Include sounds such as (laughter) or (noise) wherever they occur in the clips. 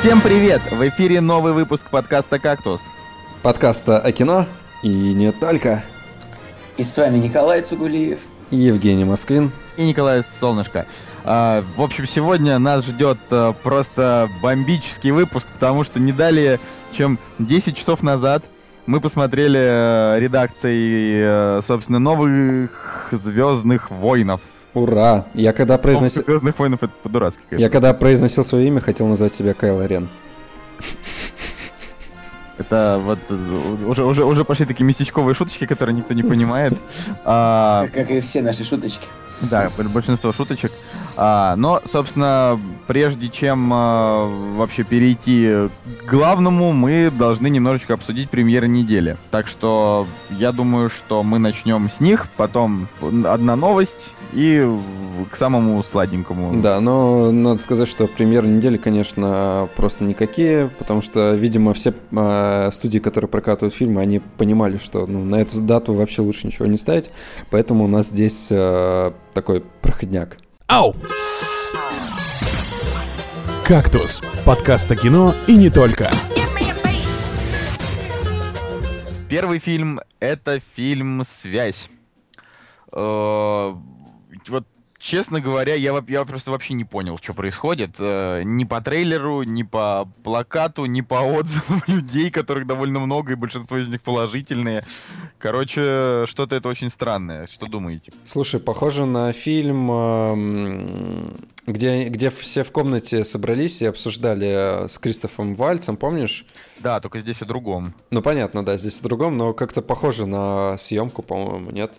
Всем привет! В эфире новый выпуск подкаста «Кактус». Подкаста о кино и не только. И с вами Николай Цугулиев. И Евгений Москвин. И Николай Солнышко. А, в общем, сегодня нас ждет а, просто бомбический выпуск, потому что не далее, чем 10 часов назад мы посмотрели а, редакцией, а, собственно, новых Звездных Войнов. Ура! Я когда произносил... Звездных Войнов это по-дурацки. Я когда произносил свое имя, хотел назвать себя Кайло Рен. Это вот уже, уже, уже пошли такие местечковые шуточки, которые никто не понимает. А, как и все наши шуточки. Да, большинство шуточек. А, но, собственно, прежде чем а, вообще перейти к главному, мы должны немножечко обсудить премьеры недели. Так что я думаю, что мы начнем с них, потом одна новость и к самому сладенькому. Да, но надо сказать, что премьеры недели, конечно, просто никакие, потому что, видимо, все э, студии, которые прокатывают фильмы, они понимали, что ну, на эту дату вообще лучше ничего не ставить, поэтому у нас здесь э, такой проходняк. Ау! «Кактус» — подкаст о кино и не только. Первый фильм — это фильм «Связь». Э, вот честно говоря, я, я просто вообще не понял, что происходит. Э, ни по трейлеру, ни по плакату, ни по отзывам (laughs) людей, которых довольно много, и большинство из них положительные. Короче, что-то это очень странное. Что думаете? Слушай, похоже на фильм, эм, где, где все в комнате собрались и обсуждали с Кристофом Вальцем, помнишь? Да, только здесь о другом. Ну, понятно, да, здесь о другом, но как-то похоже на съемку, по-моему, нет?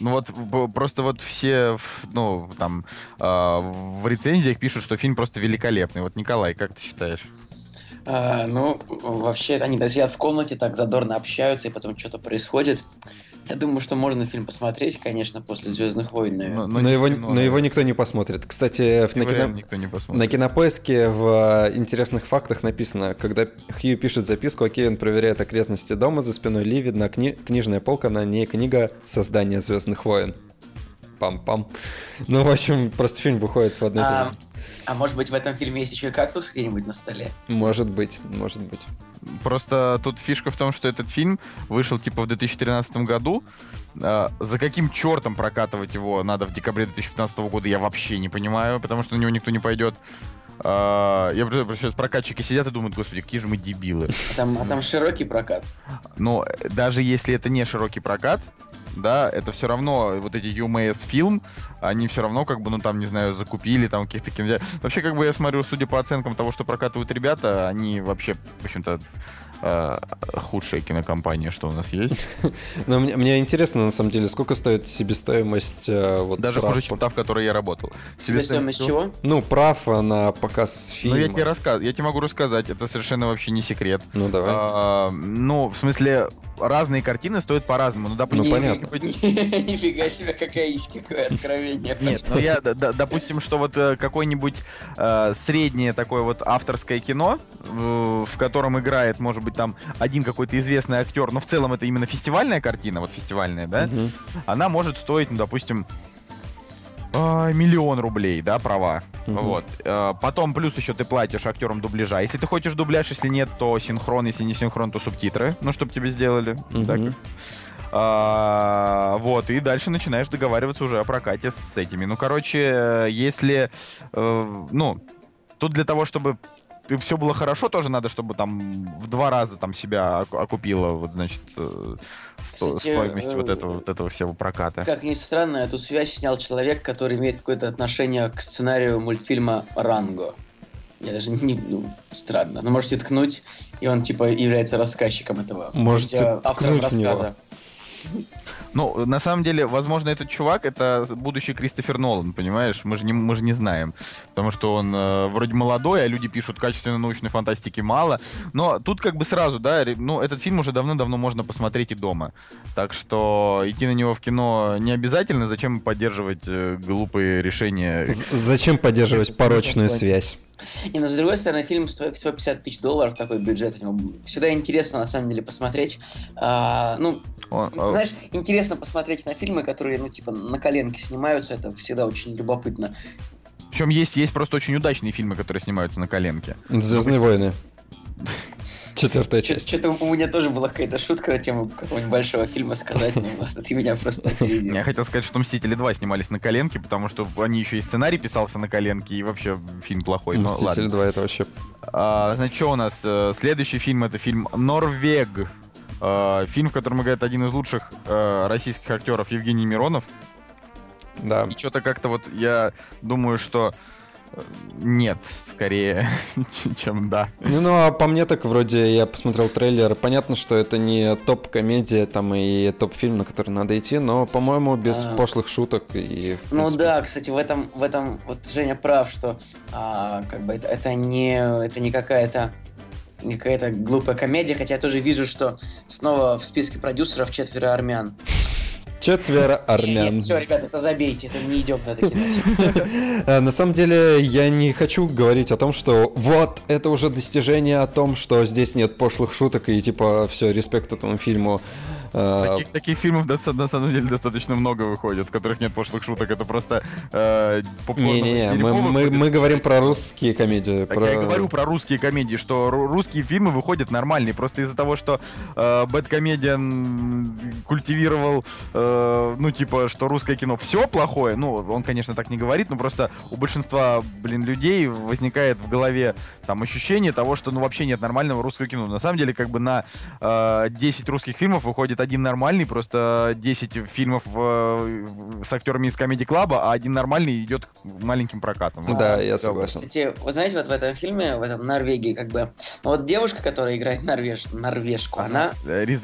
Ну вот просто вот все, ну там э, в рецензиях пишут, что фильм просто великолепный. Вот Николай, как ты считаешь? А, ну, вообще, они сидят в комнате, так задорно общаются, и потом что-то происходит. Я думаю, что можно фильм посмотреть, конечно, после Звездных войн. Но, но, но, его, кино, но его никто не посмотрит. Кстати, в, на, кино... никто не посмотрит. на кинопоиске в э, интересных фактах написано, когда Хью пишет записку, окей, он проверяет окрестности дома, за спиной Ли видна кни... книжная полка, на ней книга «Создание Звездных войн». Пам-пам. Ну, в общем, просто фильм выходит в одно а, время. А может быть, в этом фильме есть еще и кактус где-нибудь на столе? Может быть, может быть. Просто тут фишка в том, что этот фильм вышел типа в 2013 году. А, за каким чертом прокатывать его надо в декабре 2015 года, я вообще не понимаю, потому что на него никто не пойдет. Uh, я сейчас прокатчики сидят и думают, господи, какие же мы дебилы. А там, а там широкий прокат. Но даже если это не широкий прокат, да, это все равно, вот эти UMS фильм, они все равно, как бы, ну, там, не знаю, закупили, там, каких-то кинотеатров. Вообще, как бы, я смотрю, судя по оценкам того, что прокатывают ребята, они вообще, в общем-то, худшая кинокомпания, что у нас есть. (laughs) Но мне, мне интересно, на самом деле, сколько стоит себестоимость э, вот Даже прав, хуже, чем та, в которой я работал. Себестоимость чего? Ну, прав на показ фильма. Ну, я тебе, рассказ... я тебе могу рассказать, это совершенно вообще не секрет. Ну, давай. А, ну, в смысле, разные картины стоят по-разному. Ну, допустим, ну, понятно. (laughs) Нифига себе, какая есть какое откровение. Нет, ну я, допустим, что вот э, какое-нибудь э, среднее такое вот авторское кино, в котором играет, может быть, там один какой-то известный актер, но в целом это именно фестивальная картина, вот фестивальная, да, она может стоить, ну, допустим, э, миллион рублей, да, права. Угу. Вот. Э, потом плюс еще ты платишь актерам дубляжа. Если ты хочешь дубляж, если нет, то синхрон, если не синхрон, то субтитры. Ну, чтобы тебе сделали. Угу. Так. А, вот, и дальше начинаешь договариваться уже о прокате с этими. Ну, короче, если, э, ну, тут для того, чтобы все было хорошо, тоже надо, чтобы там в два раза там себя окупило, вот, значит, э, сто, Кстати, стоимость э, вот этого, вот этого всего проката. Как ни странно, эту связь снял человек, который имеет какое-то отношение к сценарию мультфильма «Ранго». Я даже не... Ну, странно. Но можете ткнуть, и он, типа, является рассказчиком этого. Можете есть, автором рассказа. Него. Ну, на самом деле, возможно, этот чувак это будущий Кристофер Нолан, понимаешь? Мы же не, мы же не знаем. Потому что он э, вроде молодой, а люди пишут качественной научной фантастики мало. Но тут как бы сразу, да, ну, этот фильм уже давно-давно можно посмотреть и дома. Так что идти на него в кино не обязательно. Зачем поддерживать э, глупые решения? Зачем поддерживать порочную связь? И, но с другой стороны, фильм стоит всего 50 тысяч долларов, такой бюджет у него. Всегда интересно, на самом деле, посмотреть. А, ну, знаешь, интересно посмотреть на фильмы, которые, ну, типа, на коленке снимаются, это всегда очень любопытно. Причем есть, есть просто очень удачные фильмы, которые снимаются на коленке. Звездные войны. (laughs) Четвертая часть. Что-то у меня тоже была какая-то шутка на тему какого-нибудь большого фильма сказать, но (laughs) ты меня просто опередил. Я хотел сказать, что «Мстители 2» снимались на коленке, потому что они еще и сценарий писался на коленке, и вообще фильм плохой. «Мстители 2» это вообще... А, значит, что у нас? Э, следующий фильм — это фильм «Норвег». А, фильм, в котором играет один из лучших а, российских актеров Евгений Миронов. Да. И что-то как-то вот я думаю, что нет, скорее, (laughs) чем да. Ну, ну, а по мне так вроде я посмотрел трейлер. Понятно, что это не топ-комедия там и топ-фильм, на который надо идти, но, по-моему, без а... пошлых шуток и. Ну принципе... да, кстати, в этом, в этом вот Женя прав, что а, как бы это, это не это не какая-то не какая-то глупая комедия, хотя я тоже вижу, что снова в списке продюсеров четверо армян. Четверо (laughs) армян. Нет, все, ребята, это забейте, это не идем на такие (laughs) э, На самом деле, я не хочу говорить о том, что вот, это уже достижение о том, что здесь нет пошлых шуток и типа все, респект этому фильму. Э, таких, таких фильмов на самом деле достаточно много выходит, в которых нет пошлых шуток. Это просто э, Не-не-не, мы, мы, мы говорим про русские комедии. Так про... я и говорю про русские комедии, что русские фильмы выходят нормальные. Просто из-за того, что э, Бэткомедиан культивировал, э, ну, типа, что русское кино все плохое, ну, он, конечно, так не говорит, но просто у большинства, блин, людей возникает в голове там ощущение того, что, ну, вообще нет нормального русского кино. На самом деле, как бы на э, 10 русских фильмов выходит один нормальный, просто 10 фильмов в, с актерами из Комедий Клаба, а один нормальный идет маленьким прокатом. Да, а, я согласен. Кстати, вы знаете, вот в этом фильме, в этом Норвегии, как бы, ну, вот девушка, которая играет норвеж, норвежку, она,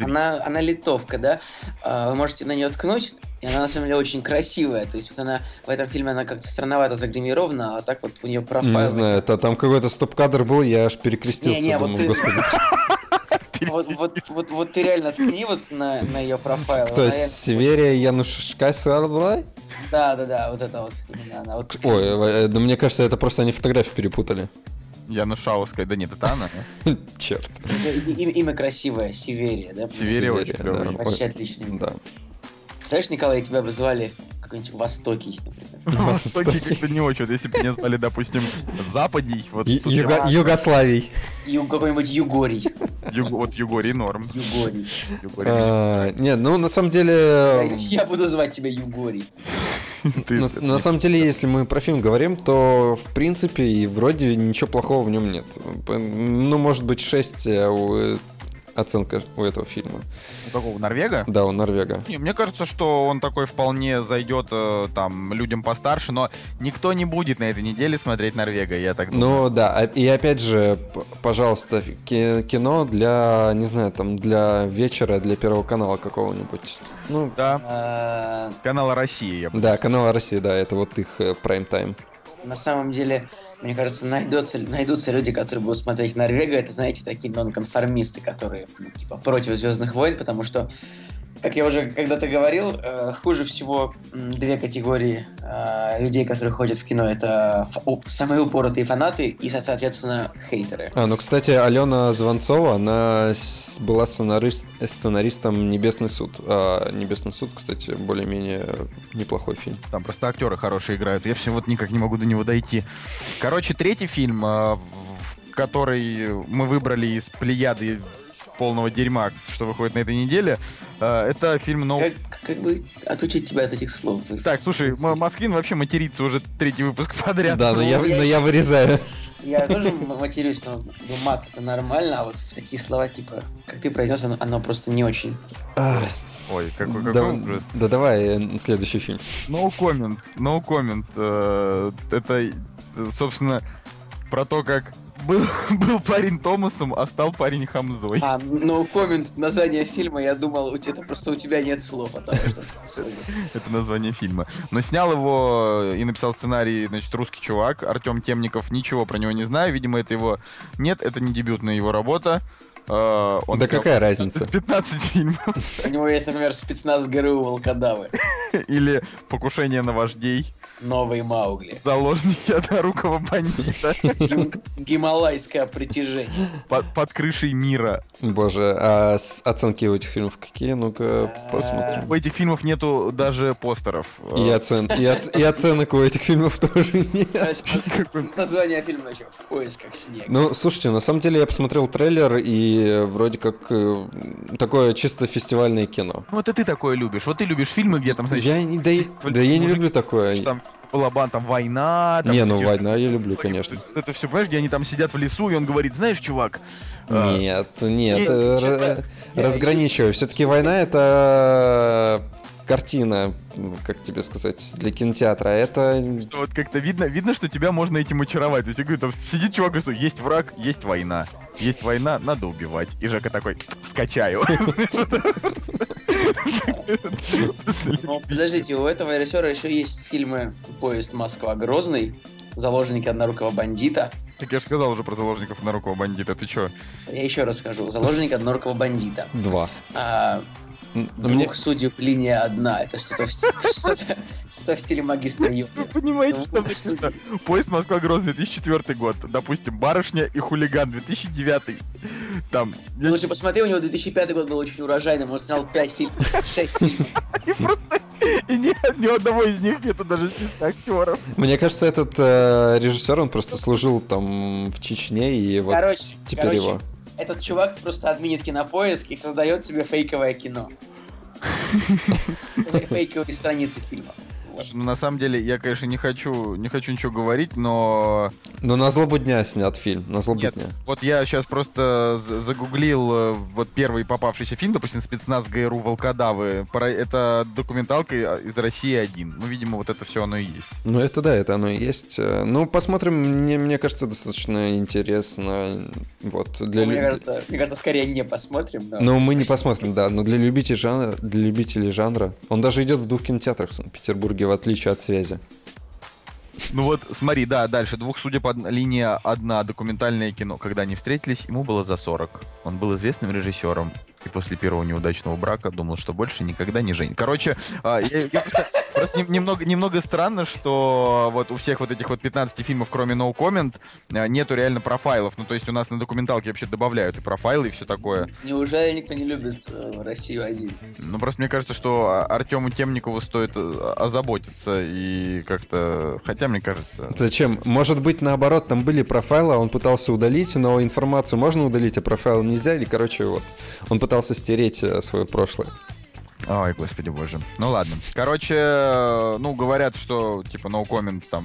она, она литовка, да, а, вы можете на нее ткнуть, и она на самом деле очень красивая. То есть вот она в этом фильме она как-то странновато загримирована, а так вот у нее профайл. Не знаю, это там какой-то стоп-кадр был, я аж перекрестился. Не, не, думал, вот ты... господи. (laughs) Вот, вот, вот, вот ты реально ткни вот на, на ее профайл. Кто, Северия Янушкасарбай? Да, да, да, вот это вот. Именно она. Вот Ой, да мне кажется, это просто они фотографии перепутали. Янушауская, да нет, это она. (laughs) Черт. Имя красивое, Северия, да? Северия очень клевое. Вообще отличный. Да. Представляешь, Николай, тебя бы звали какой-нибудь Востокий, например. Востокий как-то не очень. Если бы меня звали, допустим, Западий, вот... Югославий. Какой-нибудь Югорий. Вот Югорий норм. Югорий. А, нет, ну на самом деле... Я буду звать тебя Югорий. На самом деле, если мы про фильм говорим, то в принципе и вроде ничего плохого в нем нет. Ну, может быть, 6 оценка у этого фильма. У какого? Норвега? Да, у Норвега. Не, мне кажется, что он такой вполне зайдет э, там людям постарше, но никто не будет на этой неделе смотреть Норвега, я так думаю. Ну да, а, и опять же, пожалуйста, кино для, не знаю, там, для вечера, для Первого канала какого-нибудь. Ну, да. А, канала России, я бы Да, канала России, да, это вот их прайм-тайм. Э, на самом деле, мне кажется, найдется, найдутся люди, которые будут смотреть Норвега. Это, знаете, такие нонконформисты, которые ну, типа против Звездных войн, потому что как я уже когда-то говорил, э, хуже всего две категории э, людей, которые ходят в кино. Это самые упоротые фанаты и, соответственно, хейтеры. А, ну, кстати, Алена Звонцова, она была сценарист, сценаристом «Небесный суд». А «Небесный суд», кстати, более-менее неплохой фильм. Там просто актеры хорошие играют. Я все вот никак не могу до него дойти. Короче, третий фильм, э, который мы выбрали из плеяды полного дерьма, что выходит на этой неделе. Э, это фильм No... Как, как бы отучить тебя от этих слов? Так, слушай, Москвин вообще матерится уже третий выпуск подряд. Да, но я, но я вырезаю. Я тоже матерюсь, но ну, мат это нормально, а вот такие слова, типа, как ты произнес, оно, оно просто не очень. Ой, какой, какой да, ужас. Да давай э, следующий фильм. No comment, no comment. Э, это, собственно, про то, как был, (laughs) был парень Томасом, а стал парень Хамзой. А, ну, коммент, название фильма, я думал, у тебя просто у тебя нет слов о том, что Это название фильма. Но снял его и написал сценарий, значит, русский чувак, Артем Темников, ничего про него не знаю, видимо, это его... Нет, это не дебютная его работа. Uh, он да какая разница? 15 фильмов. У него есть, например, спецназ ГРУ Волкодавы. Или покушение на вождей. Новый Маугли. Заложники однорукого бандита. Гималайское притяжение. Под, под крышей мира. Боже, а оценки у этих фильмов какие? Ну-ка, посмотрим. У этих фильмов нету даже постеров. И, оцен... и, оц... и оценок у этих фильмов (laughs) тоже нет. Название фильма еще в поисках снега. Ну, слушайте, на самом деле я посмотрел трейлер, и вроде как э, такое чисто фестивальное кино. Ну, это ты такое любишь. Вот ты любишь фильмы, где там, значит... Я, да, да я не люблю такое. Там Балабан, там война. Там не, ну война я люблю, конечно. Это все, понимаешь, где они там сидят в лесу, и он говорит, знаешь, чувак... Нет, а, нет, э, разграничиваю. Все-таки война это картина, как тебе сказать, для кинотеатра. Это... Что вот как-то видно, видно, что тебя можно этим очаровать. То есть, я говорю, там сидит чувак и говорит, есть враг, есть война. Есть война, надо убивать. И Жека такой, скачаю. (laughs) Ну, подождите, у этого режиссера еще есть фильмы «Поезд Москва-Грозный», «Заложники однорукого бандита». Так я же сказал уже про заложников однорукого бандита, ты чё? Я еще раз скажу. «Заложник однорукого бандита». Два. А, Двух мне... судеб линия одна. Это что-то в, (laughs) что в стиле магистра Вы понимаете, что мне Поезд Москва-Грозный 2004 год. Допустим, Барышня и Хулиган 2009. Там... Ну, лучше посмотри, у него 2005 год был очень урожайным. Он снял 5 фильмов, 6 фильмов. (laughs) И просто и ни, ни одного из них нету даже списка актеров. Мне кажется, этот э, режиссер, он просто служил там в Чечне, и вот короче, теперь короче, его этот чувак просто админит кинопоиск и создает себе фейковое кино. (laughs) Фейковые страницы фильма. Ну, на самом деле, я, конечно, не хочу, не хочу ничего говорить, но... Но на злобу дня снят фильм, на злобу Нет, дня. Вот я сейчас просто загуглил э, вот первый попавшийся фильм, допустим, «Спецназ ГРУ Волкодавы». Это документалка из России один. Ну, видимо, вот это все оно и есть. Ну, это да, это оно и есть. Э, ну, посмотрим, мне, мне кажется, достаточно интересно. Вот, для ну, мне, кажется, мне кажется, скорее не посмотрим. Но... Ну, мы не посмотрим, да, но для любителей жанра, для любителей жанра, он даже идет в двух кинотеатрах в Санкт-Петербурге в отличие от связи. Ну вот, смотри, да, дальше. Двух судеб линия одна, документальное кино. Когда они встретились, ему было за 40. Он был известным режиссером. И после первого неудачного брака думал, что больше никогда не женит. Короче, а, я, я просто, просто немного, немного странно, что вот у всех вот этих вот 15 фильмов, кроме No Comment, а, нету реально профайлов. Ну, то есть у нас на документалке вообще добавляют и профайлы, и все такое. Неужели никто не любит э, Россию один? Ну, просто мне кажется, что Артему Темникову стоит э, озаботиться и как-то... Хотя, мне кажется... Зачем? Может быть, наоборот, там были профайлы, а он пытался удалить, но информацию можно удалить, а профайл нельзя, или, короче, вот, он пытался стереть э, свое прошлое. Ой, господи боже. Ну ладно. Короче, ну, говорят, что, типа, no comment, там,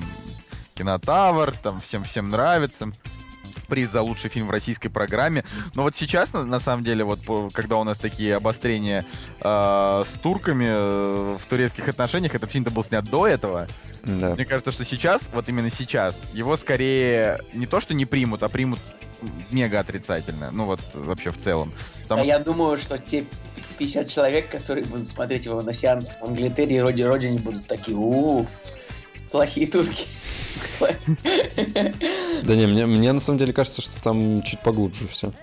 кинотавр, там, всем-всем нравится приз за лучший фильм в российской программе. Но вот сейчас, на, на самом деле, вот когда у нас такие обострения э, с турками э, в турецких отношениях, этот фильм-то был снят до этого. Да. Мне кажется, что сейчас, вот именно сейчас, его скорее не то, что не примут, а примут мега отрицательно. Ну вот вообще в целом. Потому... А я думаю, что те 50 человек, которые будут смотреть его на сеансах в Англитере и родине, родине будут такие, у плохие турки. Да не, мне, мне на самом деле кажется, что там чуть поглубже все.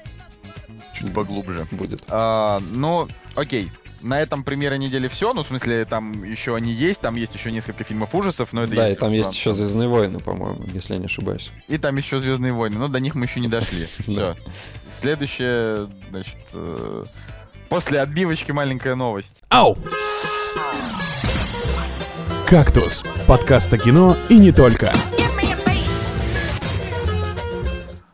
Чуть поглубже. Будет. А, ну, окей на этом примеры недели все. Ну, в смысле, там еще они есть, там есть еще несколько фильмов ужасов, но это Да, и там есть еще Звездные войны, по-моему, если я не ошибаюсь. И там еще Звездные войны, но до них мы еще не дошли. (laughs) Все. Следующее, значит, э, после отбивочки маленькая новость. Ау! «Кактус» — подкаст о кино и не только.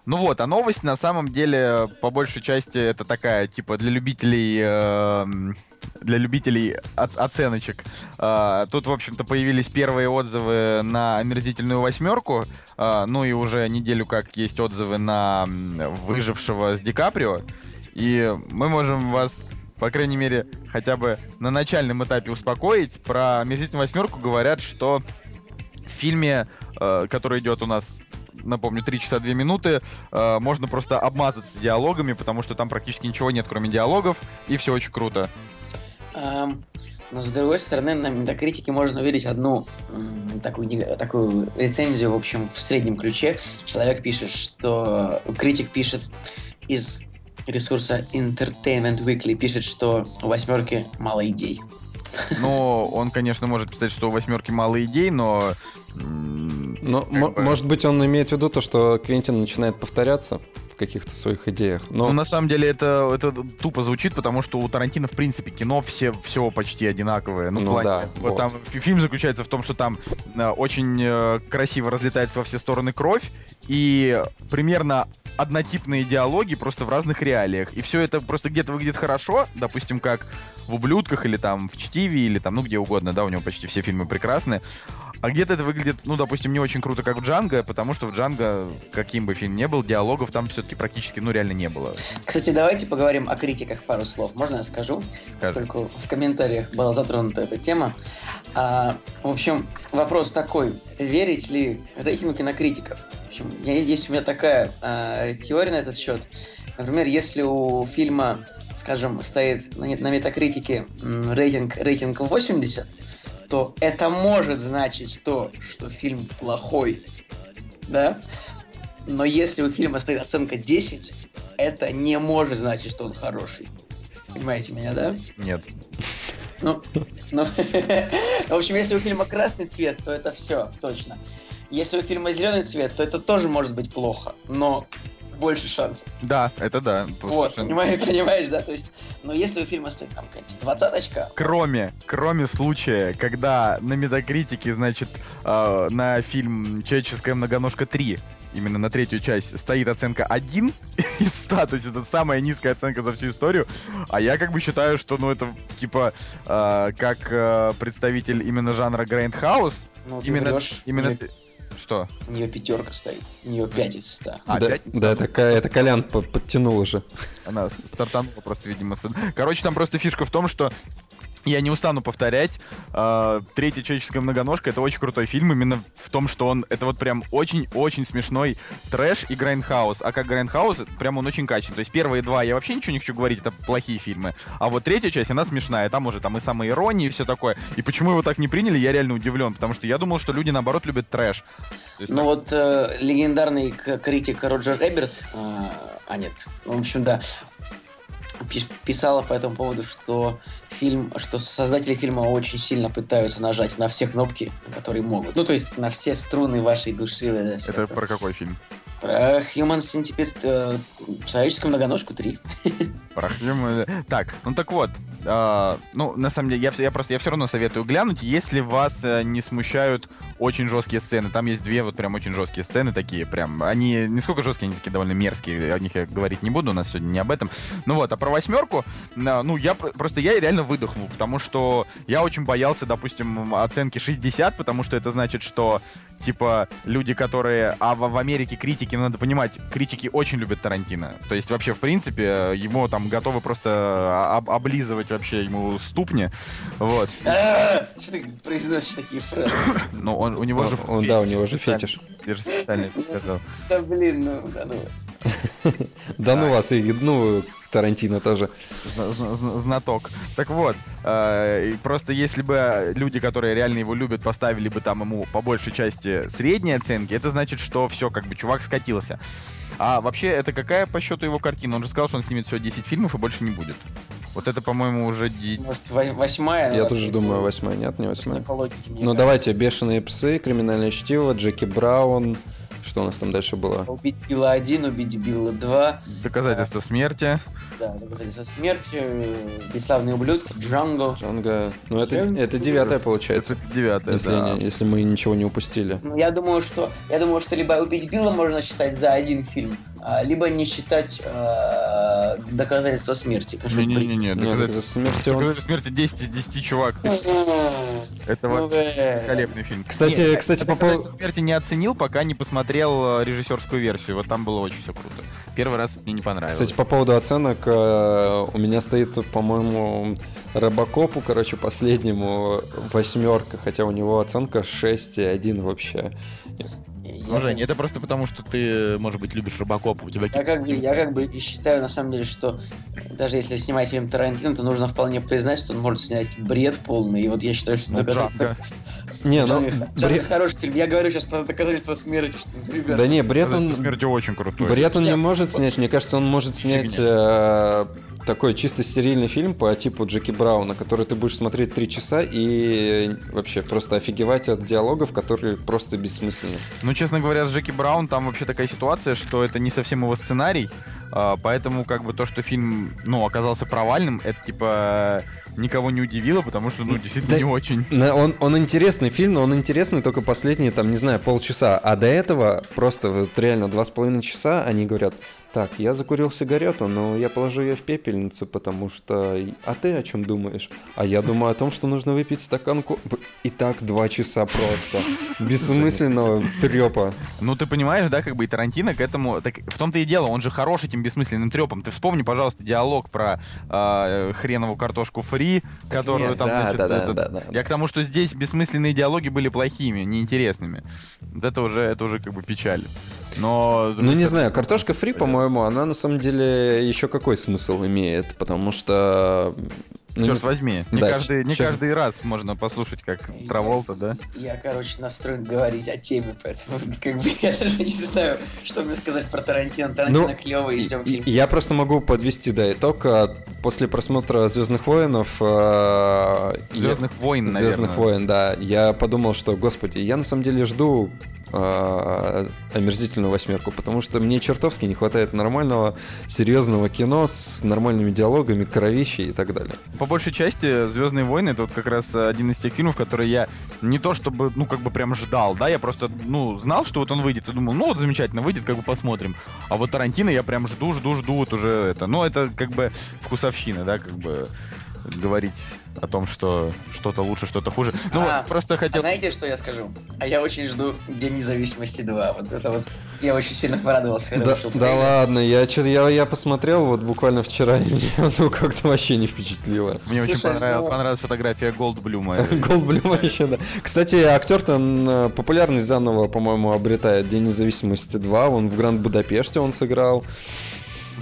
Ну вот, а новость на самом деле по большей части это такая, типа, для любителей э, для любителей от, оценочек. Э, тут, в общем-то, появились первые отзывы на омерзительную восьмерку. Э, ну и уже неделю как есть отзывы на выжившего с Ди Каприо. И мы можем вас по крайней мере, хотя бы на начальном этапе успокоить. Про омерзительную восьмерку говорят, что в фильме, э, который идет у нас напомню, 3 часа 2 минуты, э, можно просто обмазаться диалогами, потому что там практически ничего нет, кроме диалогов, и все очень круто. Um, но с другой стороны, на Метакритике можно увидеть одну такую, такую рецензию, в общем, в среднем ключе. Человек пишет, что... Критик пишет из ресурса Entertainment Weekly, пишет, что у восьмерки мало идей. Ну, он, конечно, может писать, что у восьмерки мало идей, но... Но, бы... может быть, он имеет в виду то, что Квентин начинает повторяться в каких-то своих идеях. Но... Ну, на самом деле, это, это тупо звучит, потому что у Тарантино, в принципе, кино все, все почти одинаковое. Ну, ну плане, да, вот, вот. Там, фильм заключается в том, что там э, очень э, красиво разлетается во все стороны кровь, и примерно однотипные диалоги просто в разных реалиях. И все это просто где-то выглядит хорошо, допустим, как в «Ублюдках» или там в «Чтиве» или там, ну, где угодно, да, у него почти все фильмы прекрасны. А где-то это выглядит, ну, допустим, не очень круто, как в Джанго, потому что в Джанго, каким бы фильм ни был, диалогов там все-таки практически, ну, реально не было. Кстати, давайте поговорим о критиках пару слов. Можно я скажу? Скажи. Поскольку в комментариях была затронута эта тема. А, в общем, вопрос такой. Верить ли рейтингу кинокритиков? В общем, есть у меня такая а, теория на этот счет. Например, если у фильма, скажем, стоит на, метакритике рейтинг, рейтинг 80, то это может значить то, что фильм плохой, да? Но если у фильма стоит оценка 10, это не может значить, что он хороший. Понимаете меня, да? Нет. Ну, ну (laughs) в общем, если у фильма красный цвет, то это все, точно. Если у фильма зеленый цвет, то это тоже может быть плохо. Но больше шансов. Да, это да. Вот, понимаешь, понимаешь, да? То есть, но если у фильма стоит там какая-то двадцаточка... Кроме, кроме случая, когда на Метакритике, значит, э, на фильм «Человеческая многоножка 3» именно на третью часть стоит оценка 1 (laughs) из 100, то есть это самая низкая оценка за всю историю, а я как бы считаю, что, ну, это, типа, э, как э, представитель именно жанра грайндхаус, ну, именно, именно, что? У нее пятерка стоит. У нее 5 из 100. А, да, 5 из 100? Да, это, это Колян подтянул уже. Она стартанула просто, видимо. Короче, там просто фишка в том, что я не устану повторять. Э, Третья человеческая многоножка это очень крутой фильм. Именно в том, что он это вот прям очень-очень смешной трэш и Грайндхаус. А как Грайндхаус, прям он очень качественный. То есть первые два я вообще ничего не хочу говорить, это плохие фильмы. А вот третья часть, она смешная. Там уже там и самая ирония и все такое. И почему его так не приняли, я реально удивлен. Потому что я думал, что люди наоборот любят трэш. Есть, ну так... вот э, легендарный критик Роджер Эберт, э, а нет, в общем, да, писала по этому поводу, что фильм, что создатели фильма очень сильно пытаются нажать на все кнопки, которые могут. Ну, то есть на все струны вашей души. Это про какой фильм? Про Human Centipede, э, человеческую многоножку 3. (laughs) Про Human... Так, ну так вот, э, ну, на самом деле, я, я просто, я все равно советую глянуть, если вас э, не смущают очень жесткие сцены. Там есть две вот прям очень жесткие сцены такие, прям, они не сколько жесткие, они такие довольно мерзкие, о них я говорить не буду, у нас сегодня не об этом. Ну вот, а про восьмерку, э, ну, я просто, я реально выдохнул, потому что я очень боялся, допустим, оценки 60, потому что это значит, что, типа, люди, которые, а в, в Америке критики критики, ну, надо понимать, критики очень любят Тарантино. То есть вообще, в принципе, ему там готовы просто а, об облизывать вообще ему ступни. Вот. (laughs) Что ты произносишь такие фразы? Ну, он, у него же... Да, у него же фетиш. Я же специально сказал. Да блин, ну, да ну вас. (laughs) Да ну вас, и ну, Тарантино тоже. Знаток. Так вот, э, просто если бы люди, которые реально его любят, поставили бы там ему по большей части средние оценки, это значит, что все, как бы чувак скатился. А вообще, это какая по счету его картина? Он же сказал, что он снимет всего 10 фильмов и больше не будет. Вот это, по-моему, уже... Может, восьмая? Я тоже думаю, восьмая. Нет, не восьмая. Ну, давайте, «Бешеные псы», «Криминальное чтиво», «Джеки Браун», что у нас там дальше было? Убить Билла 1, убить Билла 2. Доказательство смерти. Да, доказательство смерти. Бесславные ублюдки. Джанго. Джанго. Ну, это, это девятая получается. Это девятая, если, да. не, если мы ничего не упустили. Ну, я думаю, что я думаю, что либо убить Билла можно считать за один фильм, а, либо не считать э, доказательства смерти. Не-не-не, доказательство смерти. Доказательство смерти 10 из 10, чувак. Это ну, вообще великолепный фильм. Кстати, кстати, по поводу... смерти не оценил, пока не посмотрел э, режиссерскую версию. Вот там было очень все круто. Первый раз мне не понравилось. Кстати, по поводу оценок, э, у меня стоит, по-моему, Робокопу, короче, последнему восьмерка, хотя у него оценка 6,1 вообще. Ну, Жень, это просто потому, что ты, может быть, любишь Робокопа. У тебя я как, бы, я как бы считаю, на самом деле, что даже если снимать фильм Тарантино, то нужно вполне признать, что он может снять бред полный. И вот я считаю, что... Ну, доказ... Не, ну... Бред... хороший фильм. Я говорю сейчас про доказательство смерти. Что, ребята, да не, бред он... смерти очень крутой. Бред он не может снять. Мне кажется, он может снять... Э, такой чисто стерильный фильм по типу Джеки Брауна, который ты будешь смотреть три часа и вообще просто офигевать от диалогов, которые просто бессмысленны. Ну, честно говоря, с Джеки Браун там вообще такая ситуация, что это не совсем его сценарий, а, поэтому как бы то, что фильм, ну, оказался провальным, это типа никого не удивило, потому что, ну, действительно да, не очень. Он, он интересный фильм, но он интересный только последние, там, не знаю, полчаса. А до этого просто вот реально два с половиной часа они говорят, так, я закурил сигарету, но я положу ее в пепельницу, потому что... А ты о чем думаешь? А я думаю о том, что нужно выпить стакан ко... И так два часа просто. Бессмысленного трепа. Ну, ты понимаешь, да, как бы и Тарантино к этому... Так, в том-то и дело, он же хорош этим бессмысленным трепом. Ты вспомни, пожалуйста, диалог про э, хреновую картошку фри, которую Нет, там, да, значит... Да, да, это... да, да, я к тому, что здесь бессмысленные диалоги были плохими, неинтересными. Это уже, это уже как бы печаль. Но... Ну, не знаю, картошка фри, по-моему, она на самом деле еще какой смысл имеет, потому что ну, Черт возьми, не, да, каждый, не каждый раз можно послушать, как Траволта, да? Я, короче, настроен говорить о теме, поэтому (laughs) как бы я даже не знаю, что мне сказать про Тарантино. Тарантино ну, клевый, ждем фильм. Я просто могу подвести, да, итог. А, после просмотра Звездных воинов... Звездных я... войн, наверное. Звездных войн, да. Я подумал, что, господи, я на самом деле жду э, омерзительную восьмерку, потому что мне чертовски не хватает нормального, серьезного кино с нормальными диалогами, кровищей и так далее. По большей части Звездные войны это вот как раз один из тех фильмов, которые я не то чтобы, ну, как бы прям ждал, да, я просто, ну, знал, что вот он выйдет, и думал, ну, вот замечательно, выйдет, как бы посмотрим. А вот Тарантино я прям жду, жду, жду, вот уже это. Ну, это как бы вкусовщина, да, как бы говорить о том, что что-то лучше, что-то хуже. Ну, а, вот, просто хотел... А знаете, что я скажу? А я очень жду День независимости 2. Вот это вот я очень сильно порадовался, когда да, вышел Да ладно, я, что я, я посмотрел вот буквально вчера, (laughs) и мне ну, как-то вообще не впечатлило. Мне Слушай, очень понравилась, ну... понравилась фотография Голдблюма. (laughs) Голдблюма еще, да. Кстати, актер-то популярность заново, по-моему, обретает День независимости 2. Он в Гранд Будапеште он сыграл.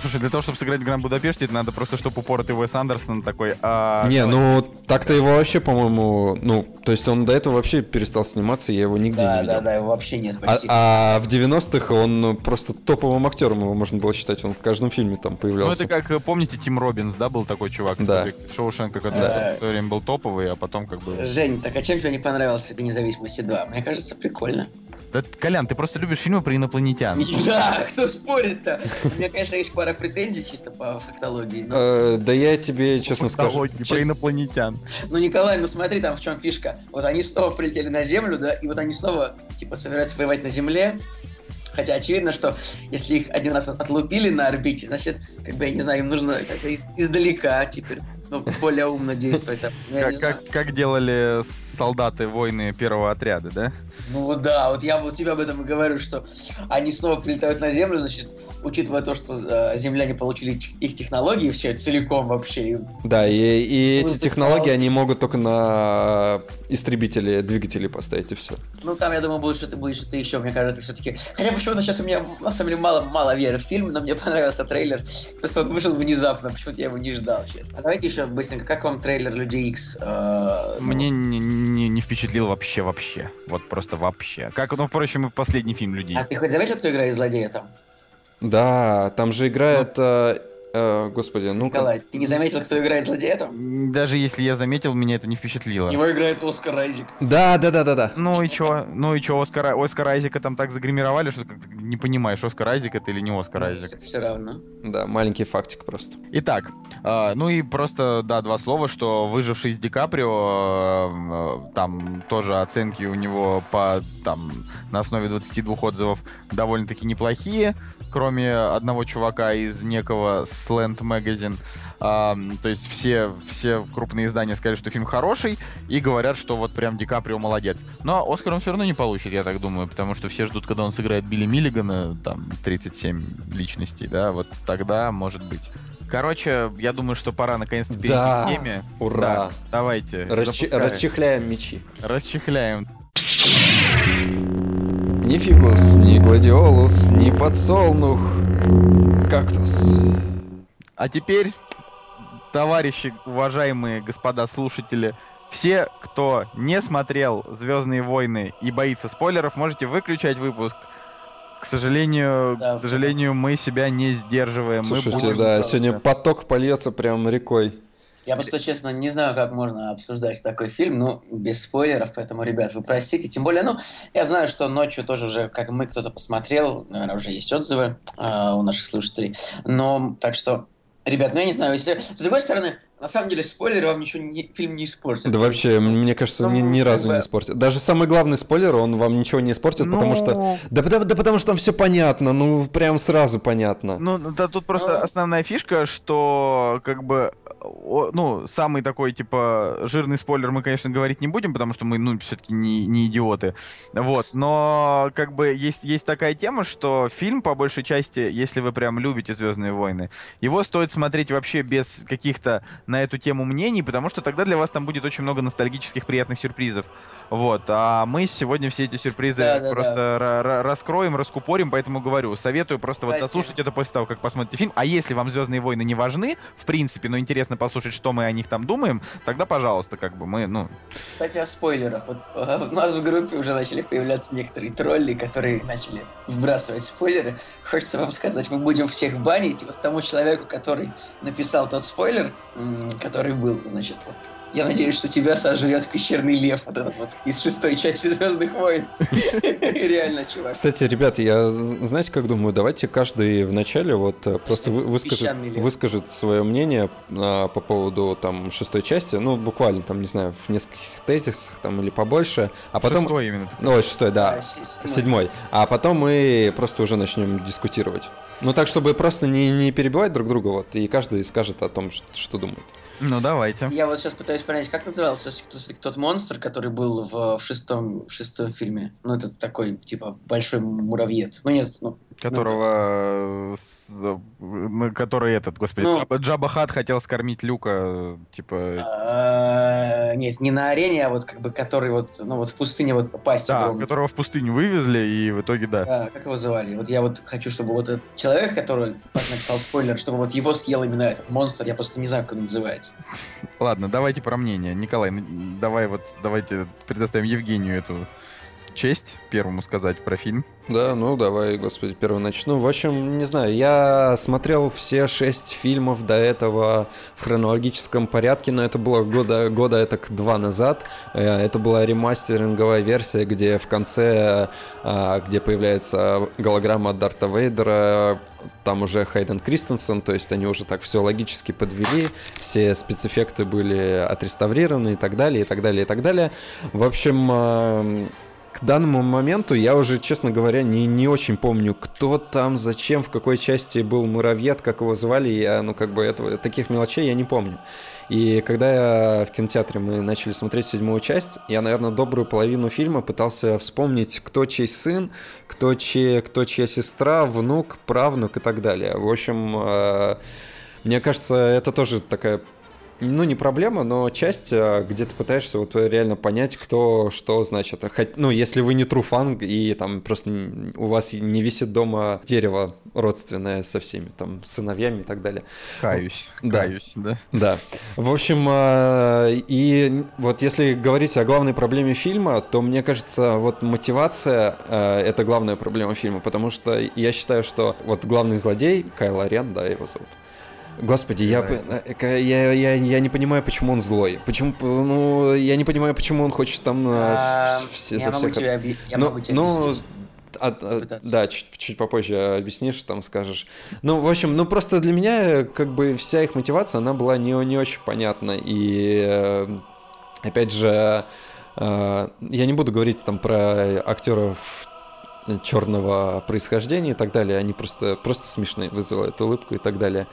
Слушай, для того, чтобы сыграть в Гранд Будапеште, это надо просто, чтобы упоротый Уэс Андерсон такой... А... Не, ну, так-то его вообще, по-моему, ну, то есть он до этого вообще перестал сниматься, я его нигде да, не видел. Да, да, его вообще нет почти. А, а в 90-х он просто топовым актером его можно было считать, он в каждом фильме там появлялся. Ну, это как, помните, Тим Робинс, да, был такой чувак? Да. Шоушенка, который да. в свое время был топовый, а потом как бы... Жень, так а чем тебе не понравился «День независимости 2»? Мне кажется, прикольно. Да, Колян, ты просто любишь фильмы про инопланетян. (laughs) Да, кто спорит-то? У меня, конечно, есть пара претензий чисто по фактологии. Э, да я тебе честно скажу. Про инопланетян. Ну, Николай, ну смотри, там в чем фишка. Вот они снова прилетели на Землю, да, и вот они снова, типа, собираются воевать на Земле. Хотя очевидно, что если их один раз отлупили на орбите, значит, как бы, я не знаю, им нужно как-то из- издалека теперь ну, более умно действовать. Там, как, как, как делали солдаты войны первого отряда, да? Ну да, вот я вот тебе об этом и говорю, что они снова прилетают на Землю, значит, учитывая то, что э, земляне получили их технологии все целиком вообще. Да, и, и эти технологии они могут только на истребители, двигатели поставить и все. Ну там, я думаю, будет что-то будет что-то еще, мне кажется, все-таки. Хотя почему-то сейчас у меня на самом деле мало, мало веры в фильм, но мне (laughs) понравился трейлер. Просто он вышел внезапно, почему-то я его не ждал, честно. А давайте еще быстренько, как вам трейлер Людей Икс? Э, ну? мне не, не, не впечатлил вообще вообще. Вот просто вообще. Как, ну, впрочем, и последний фильм Людей. А ты хоть заметил, кто играет злодея там? Да, там же играет... Ну, Э, господи, ну Николай, ты не заметил, кто играет злодея там? Даже если я заметил, меня это не впечатлило. Его играет Оскар Айзек. Да, да, да, да, да. Ну и чё? Ну и чё, Оскар, Оскар Айзека там так загримировали, что как не понимаешь, Оскар Айзек это или не Оскар ну, Айзек. Все, все равно. Да, маленький фактик просто. Итак, э, ну и просто, да, два слова, что выживший из Ди Каприо, э, там тоже оценки у него по, там, на основе 22 отзывов довольно-таки неплохие кроме одного чувака из некого Slant Magazine. А, то есть все, все крупные издания сказали, что фильм хороший, и говорят, что вот прям Ди Каприо молодец. Но Оскар он все равно не получит, я так думаю, потому что все ждут, когда он сыграет Билли Миллигана, там, 37 личностей, да, вот тогда, может быть. Короче, я думаю, что пора наконец-то перейти да, к теме. Ура! Да, давайте. Расчи- расчехляем мечи. Расчехляем. Ни фикус, ни гладиолус, ни подсолнух, кактус. А теперь, товарищи, уважаемые господа слушатели, все, кто не смотрел Звездные войны и боится спойлеров, можете выключать выпуск. К сожалению, да, к сожалению, мы себя не сдерживаем. Слушайте, мы да, сегодня поток польется прям рекой. Я просто, честно, не знаю, как можно обсуждать такой фильм, ну, без спойлеров, поэтому, ребят, вы простите. Тем более, ну, я знаю, что ночью тоже уже, как мы, кто-то посмотрел, наверное, уже есть отзывы э, у наших слушателей. Но, так что, ребят, ну, я не знаю, если... С другой стороны, на самом деле, спойлеры вам ничего не, фильм не испортят. Да вообще, мне кажется, ну, ни, ни разу бы... не испортит. Даже самый главный спойлер, он вам ничего не испортит, ну... потому что... Да, да, да потому что там все понятно, ну прям сразу понятно. Ну, да, тут просто ну... основная фишка, что как бы, ну, самый такой, типа, жирный спойлер мы, конечно, говорить не будем, потому что мы, ну, все-таки не, не идиоты. Вот, но как бы есть, есть такая тема, что фильм, по большей части, если вы прям любите «Звездные войны», его стоит смотреть вообще без каких-то на эту тему мнений, потому что тогда для вас там будет очень много ностальгических приятных сюрпризов. Вот. А мы сегодня все эти сюрпризы да, да, просто да. раскроем, раскупорим, поэтому говорю, советую просто Кстати. вот дослушать это после того, как посмотрите фильм. А если вам Звездные войны не важны, в принципе, но интересно послушать, что мы о них там думаем, тогда, пожалуйста, как бы мы, ну. Кстати, о спойлерах. Вот э, у нас в группе уже начали появляться некоторые тролли, которые начали вбрасывать спойлеры. Хочется вам сказать, мы будем всех банить. Вот тому человеку, который написал тот спойлер, который был, значит, вот я надеюсь, что тебя сожрет пещерный лев вот этот вот из шестой части Звездных войн. (laughs) Реально, чувак. Кстати, ребята, я знаете, как думаю, давайте каждый в начале вот э, просто выскажет, выскажет свое мнение а, по поводу там шестой части, ну, буквально там, не знаю, в нескольких тезисах там или побольше, а потом... Шестой именно. Ну, шестой, да. А, седьмой. седьмой. А потом мы просто уже начнем дискутировать. Ну, так, чтобы просто не, не перебивать друг друга, вот, и каждый скажет о том, что, что думает. Ну, давайте. Я вот сейчас пытаюсь понять, как назывался тот монстр, который был в, в, шестом, в шестом фильме? Ну, это такой, типа, большой муравьед. Ну, нет, ну, Которого... Ну, который этот, господи, ну, Джаба, Джаба Хат хотел скормить Люка, типа... А, нет, не на арене, а вот как бы который вот, ну вот в пустыне вот пасть. Да, огромный. которого в пустыню вывезли, и в итоге да. Да, как его звали? Вот я вот хочу, чтобы вот этот человек, который написал спойлер, чтобы вот его съел именно этот монстр, я просто не знаю, как он называется. (laughs) Ладно, давайте про мнение. Николай, давай вот, давайте предоставим Евгению эту честь первому сказать про фильм. Да, ну давай, господи, первый начну. В общем, не знаю, я смотрел все шесть фильмов до этого в хронологическом порядке, но это было года, года это два назад. Э, это была ремастеринговая версия, где в конце, э, где появляется голограмма Дарта Вейдера, там уже Хайден Кристенсен, то есть они уже так все логически подвели, все спецэффекты были отреставрированы и так далее, и так далее, и так далее. В общем, э, к данному моменту я уже, честно говоря, не, не очень помню, кто там, зачем, в какой части был муравьед, как его звали, я, ну, как бы, этого, таких мелочей я не помню. И когда я в кинотеатре мы начали смотреть седьмую часть, я, наверное, добрую половину фильма пытался вспомнить, кто чей сын, кто, чей, кто чья сестра, внук, правнук и так далее. В общем, э, мне кажется, это тоже такая ну, не проблема, но часть, а, где ты пытаешься вот реально понять, кто что значит. Хоть, ну, если вы не true fan и там просто у вас не висит дома дерево родственное со всеми там сыновьями и так далее. Каюсь, да. каюсь, да. Да. В общем, а, и вот если говорить о главной проблеме фильма, то мне кажется, вот мотивация а, — это главная проблема фильма, потому что я считаю, что вот главный злодей, Кайл Рен, да, его зовут, Господи, я, я, я, я, я не понимаю, почему он злой. Почему, ну, я не понимаю, почему он хочет там а, все, я за всех... Тебе объ... я ну, могу тебе ну, а, а, да, чуть, чуть попозже объяснишь, там скажешь. Ну, в общем, ну просто для меня как бы вся их мотивация, она была не, не очень понятна. И э, опять же, э, я не буду говорить там про актеров черного происхождения и так далее. Они просто, просто смешные, вызывают улыбку и так далее.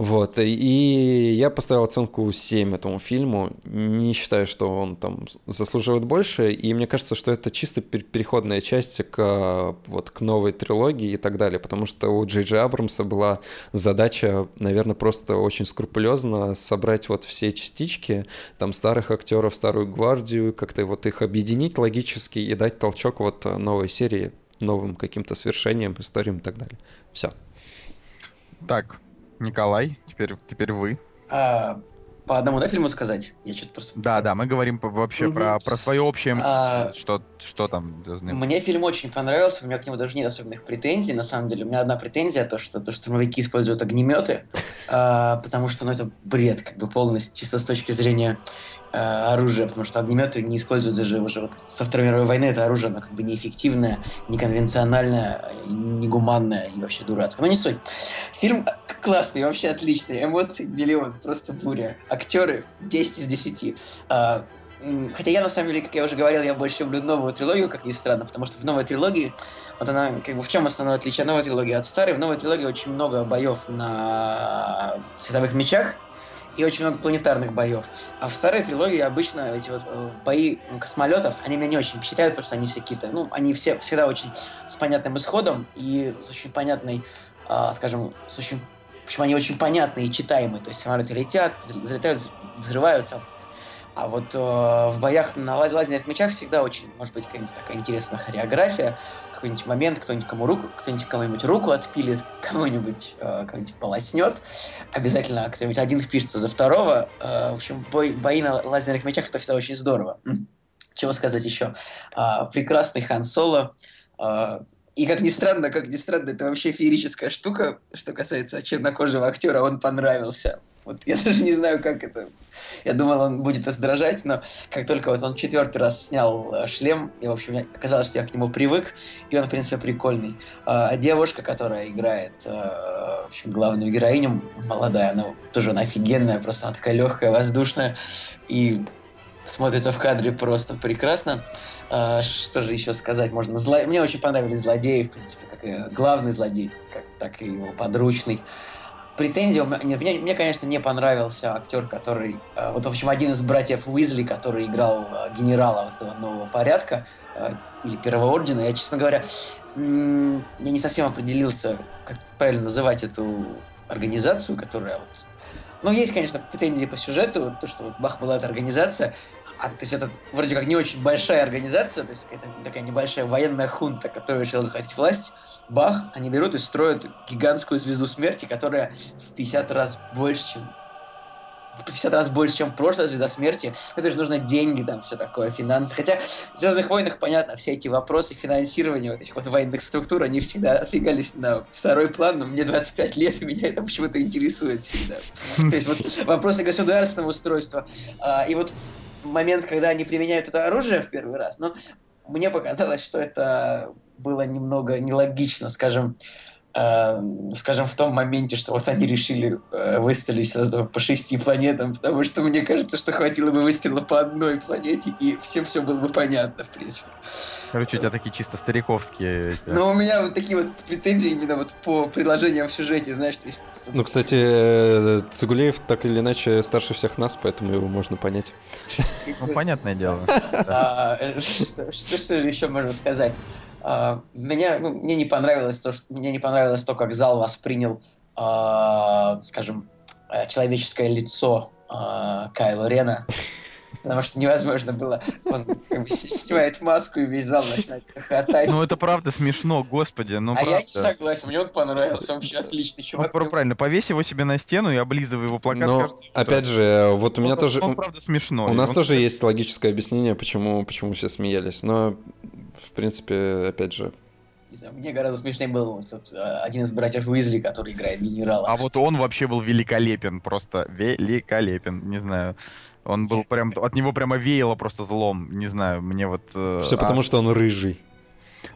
Вот, и я поставил оценку 7 этому фильму. Не считаю, что он там заслуживает больше, и мне кажется, что это чисто переходная часть к, вот, к новой трилогии и так далее, потому что у Джей Джей Абрамса была задача, наверное, просто очень скрупулезно собрать вот все частички, там, старых актеров, старую гвардию, как-то вот их объединить логически и дать толчок вот новой серии, новым каким-то свершениям, историям и так далее. Все. Так, Николай, теперь, теперь вы. А, по одному, да, фильму сказать? Я что-то просто... Да, да, мы говорим вообще угу. про, про свое общее, а... что, что там должны... Мне фильм очень понравился, у меня к нему даже нет особенных претензий, на самом деле. У меня одна претензия, то, что, то, что штурмовики используют огнеметы, а, потому что, ну, это бред, как бы полностью, чисто с точки зрения а, оружия, потому что огнеметы не используют даже уже вот со Второй мировой войны, это оружие, оно как бы неэффективное, неконвенциональное, негуманное и вообще дурацкое. Но не суть. Фильм классный, вообще отличный, эмоции миллион, просто буря. Актеры 10 из 10. А, хотя я, на самом деле, как я уже говорил, я больше люблю новую трилогию, как ни странно, потому что в новой трилогии, вот она, как бы, в чем основное отличие новой трилогии от старой? В новой трилогии очень много боев на световых мечах, и очень много планетарных боев. А в старой трилогии обычно эти вот э, бои космолетов, они меня не очень впечатляют, потому что они все какие-то, ну, они все всегда очень с понятным исходом и с очень понятной, э, скажем, с очень общем, они очень понятные и читаемые. То есть самолеты летят, залетают, взрываются. А вот э, в боях на лазерных мечах всегда очень, может быть, какая-нибудь такая интересная хореография, какой-нибудь момент, кто-нибудь кому руку, кто-нибудь кому-нибудь руку отпилит, (laughs) кому-нибудь э, кого-нибудь полоснет, обязательно кто-нибудь один впишется за второго. Э, в общем, бой, бои на лазерных мечах это всегда очень здорово. Чего сказать еще? Э, прекрасный Хан Соло, э, и как ни странно, как ни странно, это вообще феерическая штука, что касается чернокожего актера, он понравился. Вот я даже не знаю, как это. Я думал, он будет раздражать, но как только вот он четвертый раз снял э, шлем, и, в общем, оказалось, что я к нему привык, и он, в принципе, прикольный. А девушка, которая играет, э, в общем, главную героиню, молодая, она тоже она офигенная, просто она такая легкая, воздушная, и смотрится в кадре просто прекрасно. А, что же еще сказать можно? Зло... Мне очень понравились злодеи, в принципе, как и главный злодей, как, так и его подручный. Претензия, мне, мне, конечно, не понравился актер, который, а, вот, в общем, один из братьев Уизли, который играл а, генерала вот этого нового порядка, или Первого Ордена, я, честно говоря, я не совсем определился, как правильно называть эту организацию, которая вот ну, есть, конечно, претензии по сюжету, то, что вот Бах была эта организация, а, то есть это вроде как не очень большая организация, то есть какая-то такая небольшая военная хунта, которая решила захватить власть. Бах, они берут и строят гигантскую звезду смерти, которая в 50 раз больше, чем в 50 раз больше, чем прошлая звезда смерти. Это же нужно деньги, там, все такое, финансы. Хотя в Звездных войнах, понятно, все эти вопросы финансирования вот этих вот военных структур, они всегда отвлекались на второй план, но мне 25 лет, и меня это почему-то интересует всегда. То есть вот вопросы государственного устройства. А, и вот момент, когда они применяют это оружие в первый раз, но мне показалось, что это было немного нелогично, скажем, скажем, в том моменте, что вот они решили э, выстрелить сразу по шести планетам, потому что мне кажется, что хватило бы выстрела по одной планете, и всем все было бы понятно, в принципе. Короче, у тебя такие чисто стариковские... Ну, у меня вот такие вот претензии именно вот по предложениям в сюжете, знаешь. Ну, кстати, э, Цигулеев так или иначе старше всех нас, поэтому его можно понять. Ну, понятное дело. (laughs) А, э, что еще можно сказать? А, меня, ну, мне не понравилось то, что мне не понравилось то, как зал воспринял, э, скажем, человеческое лицо э, Кайло Рена. Потому что невозможно было. Он как бы, снимает маску и весь зал начинает хохотать. Ну это правда смешно, господи. Ну, а правда. я не согласен, мне он понравился, вообще отличный чувак. Ну, правильно, повесь его себе на стену и облизывай его плакат. Но, кажется, опять же, вот у меня он, тоже... Он, правда, смешно. У нас он... тоже есть логическое объяснение, почему, почему все смеялись. Но в принципе, опять же, не знаю, мне гораздо смешнее был этот, а, один из братьев Уизли, который играет генерала. А вот он вообще был великолепен, просто великолепен, не знаю. Он был прям, от него прямо веяло просто злом, не знаю, мне вот... Э, Все а... потому, что он рыжий.